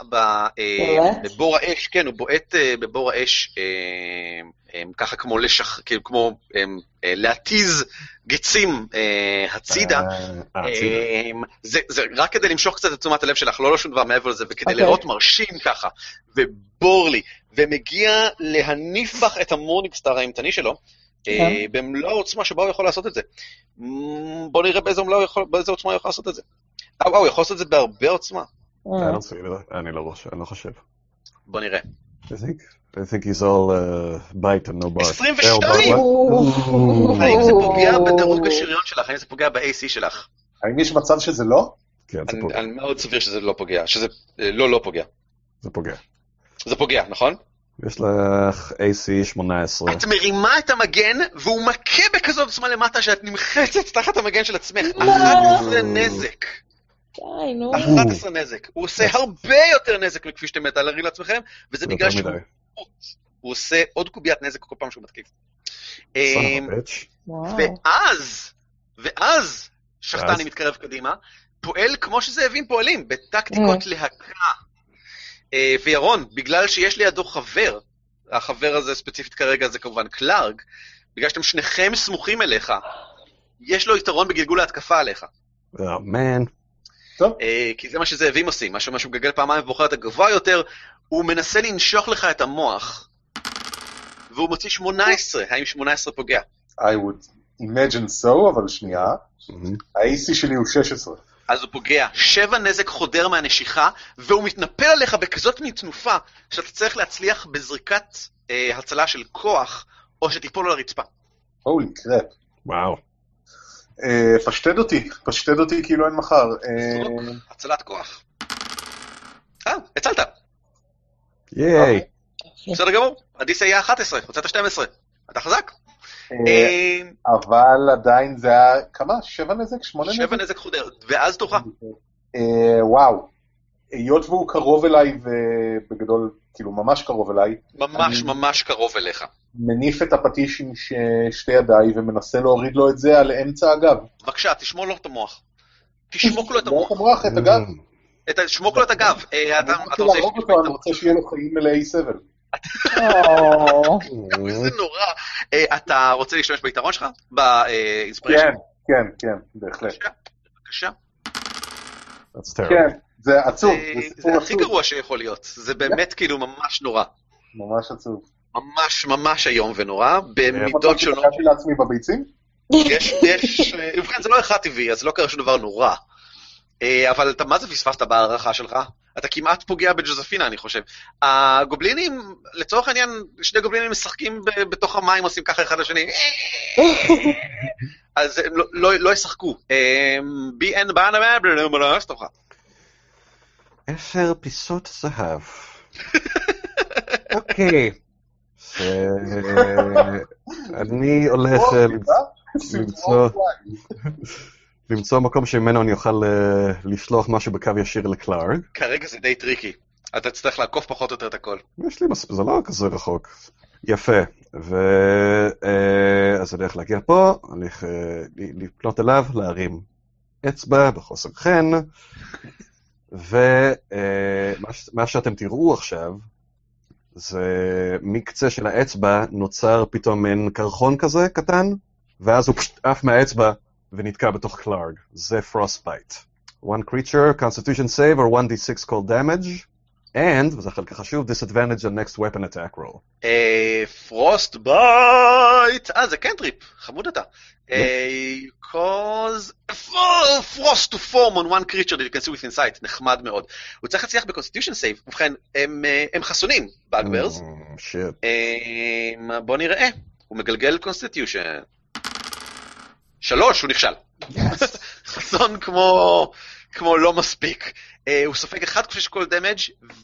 בועט? בבור האש, כן, הוא בועט אה, בבור האש אה, ככה כמו לשח... כאילו כמו אמ, אה, להתיז גצים אה, הצידה. אה, הצידה. אמ, זה, זה רק כדי למשוך קצת את תשומת הלב שלך, לא לשום דבר מעבר לזה, וכדי אוקיי. לראות מרשים ככה, ו burly, ומגיע להניף בך את ה morning star האימתני שלו, אה, כן. במלוא העוצמה שבה הוא יכול לעשות את זה. בוא נראה באיזה, יכול, באיזה עוצמה הוא יכול לעשות את זה. אה, וואו, הוא יכול לעשות את זה בהרבה עוצמה. לא רואה- אני לא חושב. בוא נראה. I think I think he's all uh, bite and no bark. 22! Oh, האם זה פוגע בדירוג השריון שלך? האם זה פוגע ב-AC שלך? האם יש מצב שזה לא? כן, זה פוגע. אני מאוד סביר שזה לא פוגע, שזה אה, לא לא פוגע. זה פוגע. זה פוגע, נכון? יש לך AC 18. את מרימה את המגן, והוא מכה בכזאת עוצמה למטה שאת נמחצת תחת המגן של עצמך. לא. 11 נזק. די, נו. 11 נזק. הוא עושה הרבה יותר נזק מכפי שאתם מתארים לעצמכם, וזה זה בגלל שהוא. הוא עושה עוד קוביית נזק כל פעם שהוא מתקיף. אמ. ואז, ואז, שחטני? מתקרב קדימה, פועל כמו שזאבים פועלים, בטקטיקות להקה. אה, וירון, בגלל שיש לידו חבר, החבר הזה ספציפית כרגע זה כמובן קלארג, בגלל שאתם שניכם סמוכים אליך, יש לו יתרון בגלגול ההתקפה עליך. Oh, man. טוב, אה, כי זה מה שזאבים עושים, מה שהוא מגלגל פעמיים ובוחר את הגבוה יותר, הוא מנסה לנשוך לך את המוח, והוא מוציא 18, האם 18 פוגע? I would imagine so, אבל שנייה. ה-AC שלי הוא 16. אז הוא פוגע. שבע נזק חודר מהנשיכה, והוא מתנפל עליך בכזאת מין תנופה, שאתה צריך להצליח בזריקת אה, הצלה של כוח, או שתיפול על הרצפה. הולי קראפ. וואו. אה, פשטד אותי, פשטד אותי כאילו אין מחר. אה, הצלת כוח. אה, הצלת. ייי. בסדר גמור. הדיס היה 11, הוצאת 12. אתה חזק. אה, אבל עדיין זה היה, כמה? שבע נזק? שמונה נזק? שבע נזק חודר, ואז תורך. וואו. היות והוא קרוב אליי, ובגדול, כאילו ממש קרוב אליי, ממש אני- ממש קרוב אליך. מניף את הפטיש עם ש... שתי ידיי ומנסה להוריד לו את זה על אמצע הגב. בבקשה, תשמור לו את המוח. תשמוק לו את לא המוח. את המוח, את הגב. את ה- שמוק לו את הגב. אה, אתה אני רוצה רוצה... להרוג אותו, אני רוצה שיהיה לו חיים מלאי סבל. או, זה נורא. אה, אתה רוצה להשתמש ביתרון שלך? באינספיריישן? כן, כן, כן, בהחלט. בבקשה. That's terrible. כן, זה עצוב, זה זה הכי גרוע שיכול להיות. זה באמת כאילו ממש נורא. ממש עצוב. ממש ממש איום ונורא, במידות שונות. שקראתי לעצמי בביצים? יש, יש, אה, ובכן זה לא אחד טבעי, אז לא קרה שום דבר נורא. אה, אבל אתה מה זה פספסת בהערכה שלך? אתה כמעט פוגע בג'וזפינה, אני חושב. הגובלינים, לצורך העניין, שני גובלינים משחקים ב- בתוך המים, עושים ככה אחד לשני. אז הם לא- לא לא ישחקו. אה, בי אין באנה בלה, סתוך. עשר פיסות זהב. אוקיי. אני הולך אה, למצוא- מקום שממנו אני אוכל אה, לשלוח משהו בקו ישיר לקלארג. כרגע זה די טריקי. אתה תצטרך לעקוף פחות או יותר את הכל. יש לי מספיק, זה לא כזה רחוק. יפה. ו... אה, אז אני הולך להגיע פה, אני הולך לפנות אליו, להרים אצבע בחוסר חן, ומה שאתם תראו עכשיו, זה מקצה של האצבע נוצר פתאום מין קרחון כזה קטן, ואז הוא פשוט עף מהאצבע ונתקע בתוך קלארג. זה frostbite. One creature, constitution save or 1d6 cold damage, and, וזה החלק החשוב, disadvantage on next weapon attack roll. Frostbite! אה, זה cantrip, חמוד אתה. אה, cause frost to form on one creature that you can see within sight, נחמד מאוד. הוא צריך להצליח ב constitution save, ובכן, הם, אה, חסונים, bugbears. Mm. אה, בוא נראה, הוא מגלגל constitution. שלוש, הוא נכשל. חסון כמו, כמו לא מספיק. אה, הוא סופג אחד ק שש cold damage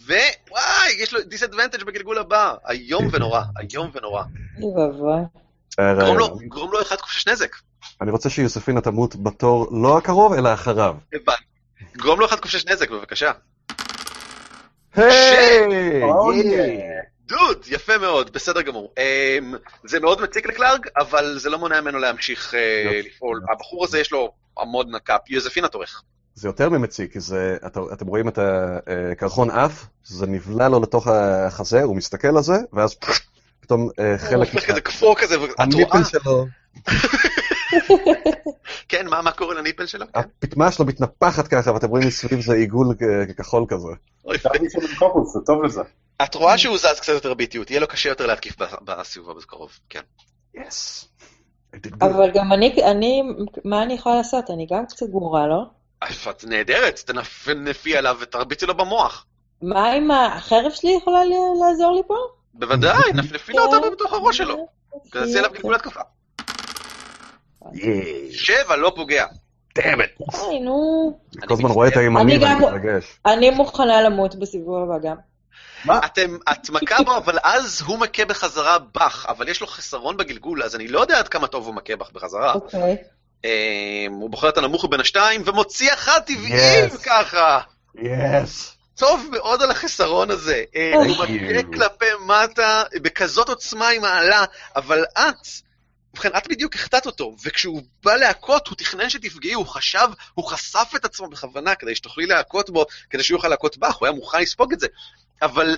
ווואי, יש לו disadvantage בגלגול הבא. איום ונורא, איום ונורא. אה, גרום לו, גרום לו אחד כפי נזק. אני רוצה שיוספינה תמות בתור לא הקרוב, אלא אחריו. הבנתי. גרום לו אחד כפי נזק, בבקשה. היי! Oh. דוד, יפה מאוד, בסדר גמור. אמ, זה מאוד מציק לקלארג, אבל זה לא מונע ממנו להמשיך אה. לפעול. הבחור הזה יש לו המון נקאפ. יוזפינה תורך. זה יותר ממציק, כי זה, אתה, אתם רואים את הקרחון עף, זה נבלע לו לתוך החזה, הוא מסתכל על זה, ואז פתאום אה, חלק... הופך כזה כפור כזה, ואת רואה, הניפל שלו, כן, מה מה קורה לניפל שלו? כן. הפטמה שלו מתנפחת ככה, ואתם רואים מסביב זה עיגול כ- כחול כזה. זה טוב לזה. את רואה שהוא זז קצת יותר באיטיות, יהיה לו קשה יותר להתקיף בסיבוב בקרוב, כן. יס. אבל גם אני, אני, מה אני יכולה לעשות? אני גם קצת גמורה, לא? את נהדרת, תנפי עליו ותרביצי לו במוח. מה עם החרב שלי יכולה לעזור לי פה? בוודאי, נפנפי לו אותה בתוך הראש שלו. תעשי עליו גלגול התקפה. שבע, לא פוגע. דאמת. היי, נו. אני כל הזמן רואה את הימני אני ואני גם- מתרגש. אני מוכנה למות בסיבוב הבא גם. אתם, את מכה בו, אבל אז הוא מכה בחזרה בך, אבל יש לו חסרון בגלגול, אז אני לא יודע עד כמה טוב הוא מכה בך בחזרה. אוקיי. אה, הוא בוחר את הנמוך מבין השתיים, ומוציא אחד טבעי Yes. ככה. יס. טוב מאוד על החיסרון הזה. אה, הוא מכה. כלפי מטה בכזאת עוצמה עם העלה, אבל את, ובכן, את בדיוק החטאת אותו, וכשהוא בא להכות, הוא תכנן שתפגעי, הוא חשב, הוא חשף את עצמו בכוונה כדי שתוכלי להכות בו, כדי שהוא יוכל להכות בך, הוא היה מוכן לספוג את זה. אבל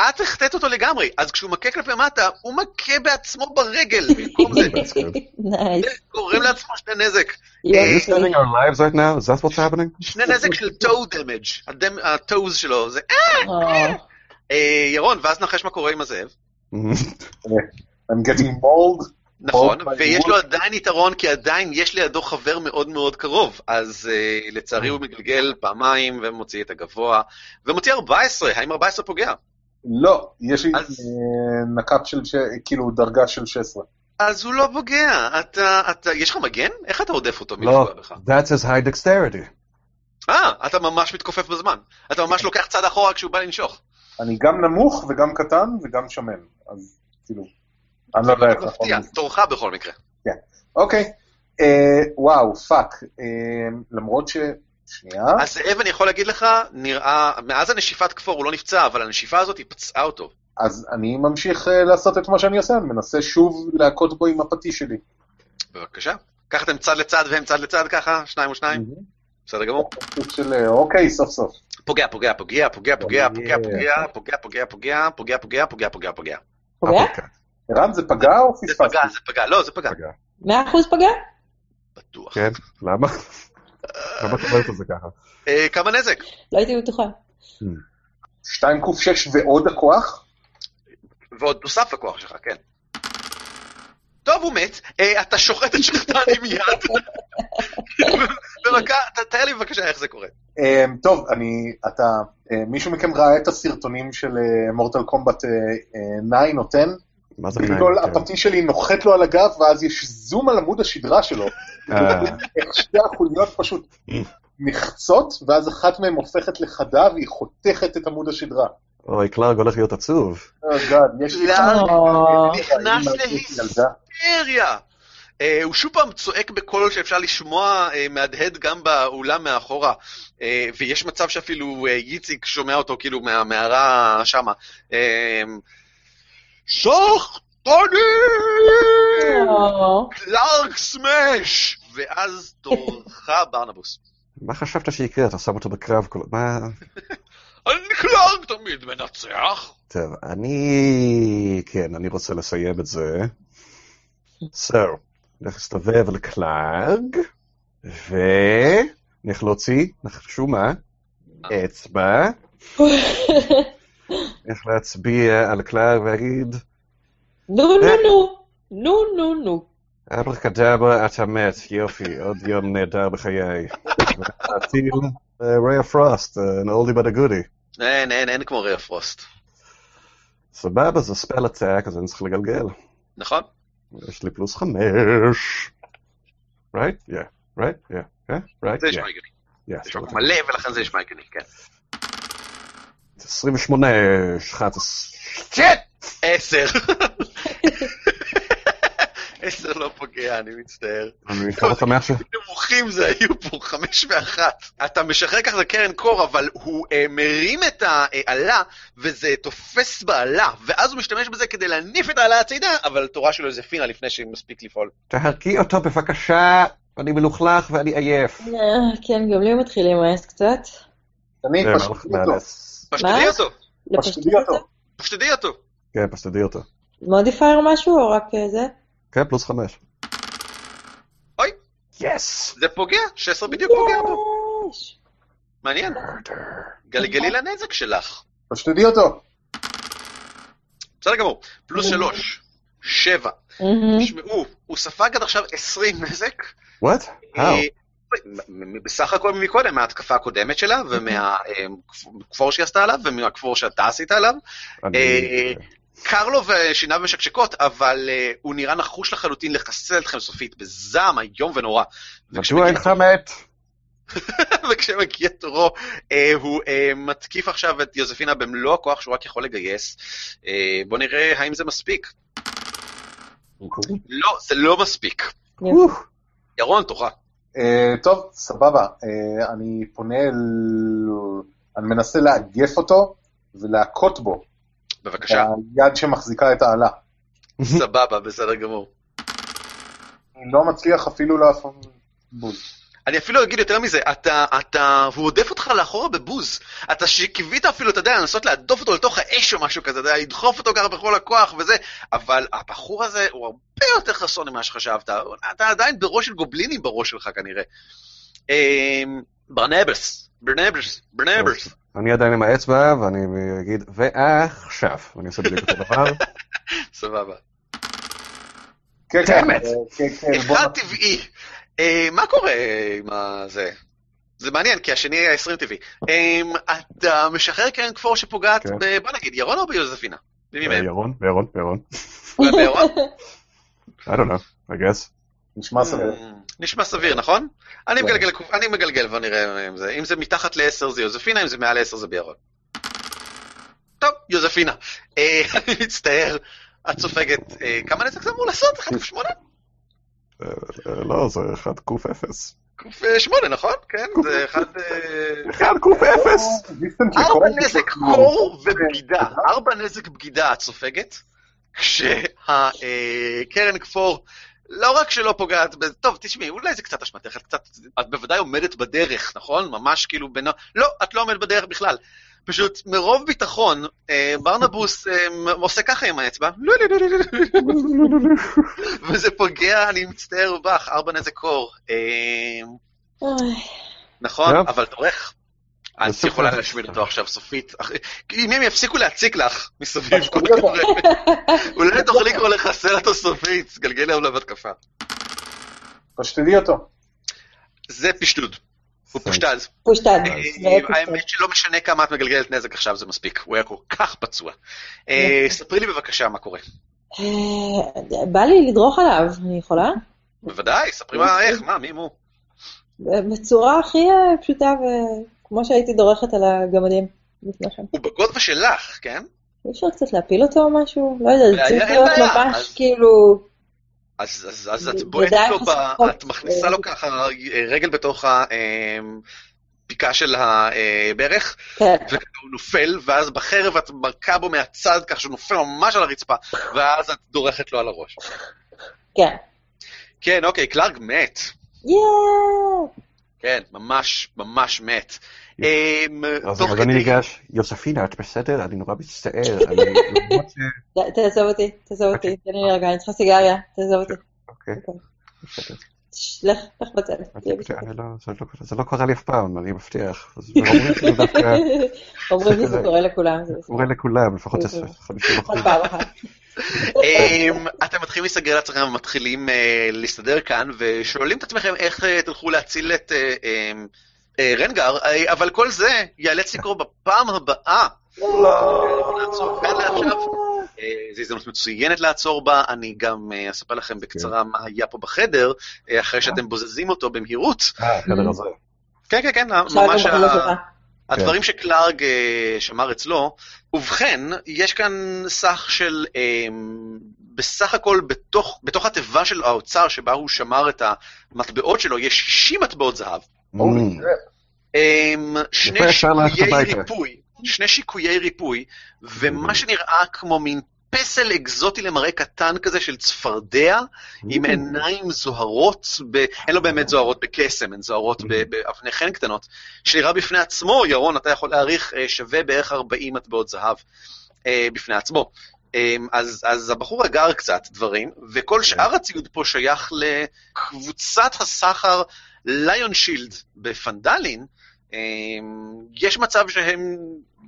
את החטאת אותו לגמרי, אז כשהוא מכה כלפי מטה, הוא מכה בעצמו ברגל במקום זה. זה גורם לעצמו שני נזק. Are you יופי. saving our lives right now? Is that what's happening? שני נזק של toe damage. הדמ- הטוז שלו זה... אה, אה, ירון, ואז נחש מה קורה עם הזאב. I'm getting mold. נכון, ויש. לו עדיין יתרון, כי עדיין יש לידו חבר מאוד מאוד קרוב. אז לצערי הוא מגלגל פעמיים ומוציא את הגבוה, ומוציא 14, האם 14 פוגע? לא, יש לי אז- אה, נק"פ של, ש- כאילו, דרגה של 16. אז הוא לא פוגע. אתה, אתה, יש לך מגן? איך אתה הודף אותו לא, מלפגוע בך? that's his high dexterity. אה, אתה ממש מתכופף בזמן. אתה ממש לוקח צעד אחורה כשהוא בא לנשוך. אני גם נמוך וגם קטן וגם שמן, אז כאילו, אני לא יודע איך נכון. מפתיע, תורך בכל מקרה. אוקיי, אה, וואו, fuck, אה, למרות ש... שנייה, אז זאב, אני יכול להגיד לך, נראה, מאז הנשיפת כפור הוא לא נפצע, אבל הנשיפה הזאת היא פצעה אותו. אז אני ממשיך אה, לעשות את מה שאני עושה, אני מנסה שוב להכות בו עם הפטיש שלי. בבקשה. קח אתם צד לצד והם צד לצד ככה, שניים ושניים, בסדר גמור. סוג של, אה, אוקיי, סוף סוף. פוגע, פוגע, פוגע, פוגע, פוגע, Yeah. פוגע, פוגע, פוגע, פוגע, פוגע, פוגע, פוגע, פוגע, פוגע, פוגע. ערן, זה פגע או זה פספסתי? פגע, זה פגע, לא, זה פגע. פגע. מאה אחוז פגע? בטוח. כן, למה? למה את אומרת את זה ככה? אה, כמה נזק? לא הייתי בטוחה. 2 ק6 ועוד הכוח? ועוד נוסף לכוח שלך, כן. טוב, הוא מת, אה, אתה שוחט את שחטני מיד. במכה, ת- תאר לי בבקשה איך זה קורה. אה, טוב, אני, אתה, אה, מישהו מכם ראה את הסרטונים של מורטל קומבט 9 או 10? מה זה בגדול נעים? הפטיש שלי נוחת לו על הגב, ואז יש זום על עמוד השדרה שלו. אה, איך שתי החוליות פשוט נחצות, ואז אחת מהן הופכת לחדה והיא חותכת את עמוד השדרה. אוי, קלארג הולך להיות עצוב. או, נכנס. להיסטריה. אה, הוא שוב פעם צועק בקול שאפשר לשמוע אה, מהדהד גם באולם מאחורה, אה, ויש מצב שאפילו אה, איציק שומע אותו כאילו מהמערה שמה. אה, שחטנים! או. קלארג smash! ואז תורך ברנבוס. מה חשבת שיקרה? אתה שם אותו בקרב כל... מה... אני קלארג תמיד מנצח. טוב, אני... כן, אני רוצה לסיים את זה. So, נלך להסתובב לקלאג, ונלך להוציא, נחשו מה? אצבע. נלך להצביע על קלאג ולהגיד, נו, נו, נו. נו, נו, נו. אברקדברה, אתה מת, יופי, עוד יום נהדר בחיי. להטיל ריי הפרוסט, an oldie but a goodie. אין, אין, אין כמו ריאה פרוסט. סבבה, זה ספל עתק, אז אני צריך לגלגל. נכון? יש לי פלוס חמש. right? Yeah. right? Yeah. Yeah. right? זה Yeah. נשמע הגיוני. Yes. זה נשמע מלא ולכן זה נשמע הגיוני, כן. 28, 11. שיט! עשר. עשר לא פוגע, אני מצטער. אני כבר שמח ש... נמוכים זה היו פה, חמש ואחת. אתה משחרר ככה לקרן קור, אבל הוא אה, מרים את האלה, וזה תופס באלה, ואז הוא משתמש בזה כדי להניף את האלה הצידה, אבל תורה שלו זה פינה לפני שהוא מספיק לפעול. תהרגי אותו בבקשה, אני מלוכלך ואני עייף. אה, כן, גם לי מתחיל להימאס קצת. אני זה פשוט אותו. פשטדי? אותו. פשטדי אותו. כן, פשוט תדעי אותו. מודיפייר משהו או רק אה, זה? כן, פלוס חמש. אוי. יס! זה פוגע, 16 בדיוק פוגע בו. מעניין. גלגלי לנזק שלך. שתדעי אותו. בסדר גמור. פלוס שלוש. שבע. תשמעו, הוא ספג עד עכשיו 20 נזק. וואט? אה, בסך הכל מקודם, מההתקפה הקודמת שלה, ומהכפור שהיא עשתה עליו, ומהכפור שאתה עשית עליו. אה, קר לו ושיניו משקשקות, אבל אה, הוא נראה נחוש לחלוטין לחסל אתכם סופית בזעם איום ונורא. מדוע אינך מת? וכשמגיע תורו, אה, הוא אה, מתקיף עכשיו את יוזפינה במלוא הכוח שהוא רק יכול לגייס. אה, בוא נראה האם זה מספיק. לא, זה לא מספיק. ירון, תורך. אה, טוב, סבבה. אה, אני פונה אל... אני מנסה לאגף אותו ולהכות בו. בבקשה. היד שמחזיקה את האלה. סבבה, בסדר גמור. אני לא מצליח אפילו לעשות בוז. אני אפילו אגיד יותר מזה, אתה, אתה, הוא עודף אותך לאחורה בבוז. אתה שקיווית אפילו, אתה יודע, לנסות להדוף אותו לתוך האש או משהו כזה, אתה יודע, לדחוף אותו ככה בכל הכוח וזה, אבל הבחור הזה הוא הרבה יותר חסון ממה שחשבת. אתה עדיין בראש של גובלינים בראש שלך כנראה. אמ, ברנבלס, ברנבלס, ברנבלס. אני עדיין עם האצבע, ואני אגיד, ועכשיו. ואני עושה בדיוק אותו דבר. סבבה. כן, כן, it. אה, כן, כן, אחד טבעי. אה, מה קורה עם זה? זה מעניין, כי השני היה 20 טבעי. אמ, אתה משחרר קרן כפור שפוגעת, כן. ב- בוא נגיד, ירון או ביוזפינה? מהם? ירון, ירון, ירון. בירון? I don't know, I guess. נשמע סביר. נשמע סביר, נכון? אני כן. מגלגל, אני מגלגל ונראה אם זה. אם זה מתחת ל-10 זה יוזפינה, אם זה מעל ל-10 זה בירון. טוב, יוזפינה. אה, אני מצטער, את סופגת. אה, כמה נזק זה אמור לעשות? 1.8? אה, לא, זה 1 קוף 0. 8, נכון? כן, זה אחד... אה, 1 קוף 0! Resistance ארבע נזק קור ובגידה, ארבע נזק בגידה את סופגת, כשהקרן כפור לא רק שלא פוגעת, טוב, תשמעי, אולי זה קצת אשמתך, את קצת, את בוודאי עומדת בדרך, נכון? ממש כאילו בין... לא, את לא עומדת בדרך בכלל. פשוט מרוב ביטחון, אה, ברנבוס אה, עושה ככה עם האצבע, לא, לא, לא, וזה פוגע, אני מצטער בך, ארבע נזק קור. אה, נכון. אבל תורך. את בסדר. יכולה להשמיד אותו עכשיו סופית. אם הם יפסיקו להציק לך מסביב. אולי תוכלי כבר לחסל אותו סופית, גלגל עליו התקפה. אז שתדעי אותו. זה פשטוד. הוא פושטז. פושטד. אה. האמת שלא משנה כמה את מגלגלת נזק עכשיו, זה מספיק. הוא היה כל כך פצוע. אה, ספרי לי בבקשה מה קורה. אה, בא לי לדרוך עליו, אני יכולה? בוודאי, ספרי מה, איך, מה, מי מו. בצורה הכי פשוטה וכמו שהייתי דורכת על הגמדים לפני כן. הוא בגובה שלך, כן? אי אפשר קצת להפיל אותו או משהו? לא יודע, זה צריך להיות ממש כאילו... אז, אז, אז את בועטת לו, ב. את מכניסה לו ככה רגל בתוך הפיקה של הברך, כן, והוא נופל, ואז בחרב את מרכה בו מהצד, כך שהוא נופל ממש על הרצפה, ואז את דורכת לו על הראש. כן. כן, אוקיי, קלארק מת. יואו! כן, ממש, ממש מת. אמ, אז אני. ניגש, יוספינה, את בסדר? אני נורא מצטער. ת- תעזוב אותי, תעזוב אותי, תן לי רגע, אני צריכה סיגריה, תעזוב אותי. אוקיי, אוקיי. בסדר. לך, לך בצד. לא- זה לא- זה לא קרה לי אף פעם, אני מבטיח. אומרים אומרים שזה קורה לכולם, זה. קורה לכולם, לפחות בסדר. 50 אחוז. עוד פעם אחת. אמ, אתם מתחילים להסתגר לעצמכם ומתחילים אה, להסתדר כאן, ושואלים את עצמכם איך אה, תלכו להציל את אה, אמ, רנגר, אה, אבל כל זה ייאלץ לקרות בפעם הבאה. נעצור כאן לעכשיו. אה, זו הזדמנות מצוינת לעצור בה, אני גם אה, אספר לכם בקצרה מה היה פה בחדר, אה, אחרי שאתם בוזזים אותו במהירות. אה, הזה. כן, כן, כן, ממש. הדברים שקלארג אה, שמר אצלו. ובכן, יש כאן סך של, אה, בסך הכל בתוך, בתוך התיבה של האוצר שבה הוא שמר את המטבעות שלו, יש 60 מטבעות זהב. Mm. אמ, שני שיקויי. ריפוי, שני שיקויי ריפוי, ומה שנראה כמו מין פסל אקזוטי למראה קטן כזה של צפרדע, עם Mm. עיניים זוהרות, ב... אין לו באמת זוהרות בקסם, הן זוהרות ב- באבני חן קטנות, שנראה בפני עצמו, ירון, אתה יכול להעריך, אה, שווה בערך 40 מטבעות זהב אה, בפני עצמו. אמ, אז, אז הבחור אגר קצת דברים, וכל שאר הציוד פה שייך לקבוצת הסחר ליון שילד בפנדלין. אמ, יש מצב שהם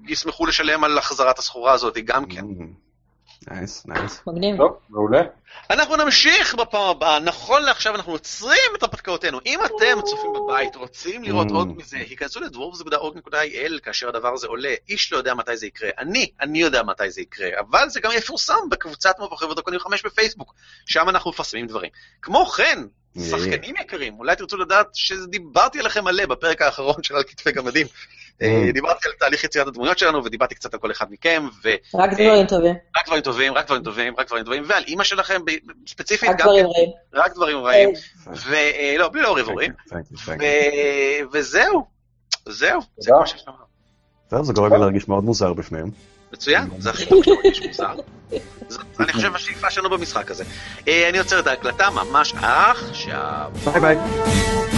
ישמחו לשלם על החזרת הסחורה הזאת גם כן. nice, nice. מגניב. טוב, מעולה. אנחנו נמשיך בפעם הבאה, נכון לעכשיו אנחנו עוצרים את הרפתקאותינו. אם אתם צופים בבית, רוצים לראות Mm. עוד מזה, היכנסו ל dwarves.org.il כאשר הדבר הזה עולה. איש לא יודע מתי זה יקרה. אני, אני יודע מתי זה יקרה, אבל זה גם יפורסם בקבוצת מבוכים ודרקונים 5 בפייסבוק, שם אנחנו מפרסמים דברים. כמו כן. שחקנים יקרים, אולי תרצו לדעת שדיברתי עליכם מלא בפרק האחרון של על כתפי גמדים. אה, Mm. דיברתי על תהליך יצירת הדמויות שלנו, ודיברתי קצת על כל אחד מכם, ו... רק דברים טובים. רק דברים טובים, רק דברים טובים, רק דברים טובים, ועל אימא שלכם ספציפית רק דברים כן, רעים. רק דברים רעים, אה, ולא, בלי לעורר הורים, Thank you, thank you. ו- וזהו, זהו, זה תודה. מה שיש לנו. טוב, זה גורם לי להרגיש מאוד מוזר בפניהם. מצוין, זה הכי טוב שאתה מרגיש מוזר. זאת, אני חושב, השאיפה שלנו במשחק הזה. אה, אני עוצר את ההקלטה ממש עכשיו. ביי ביי.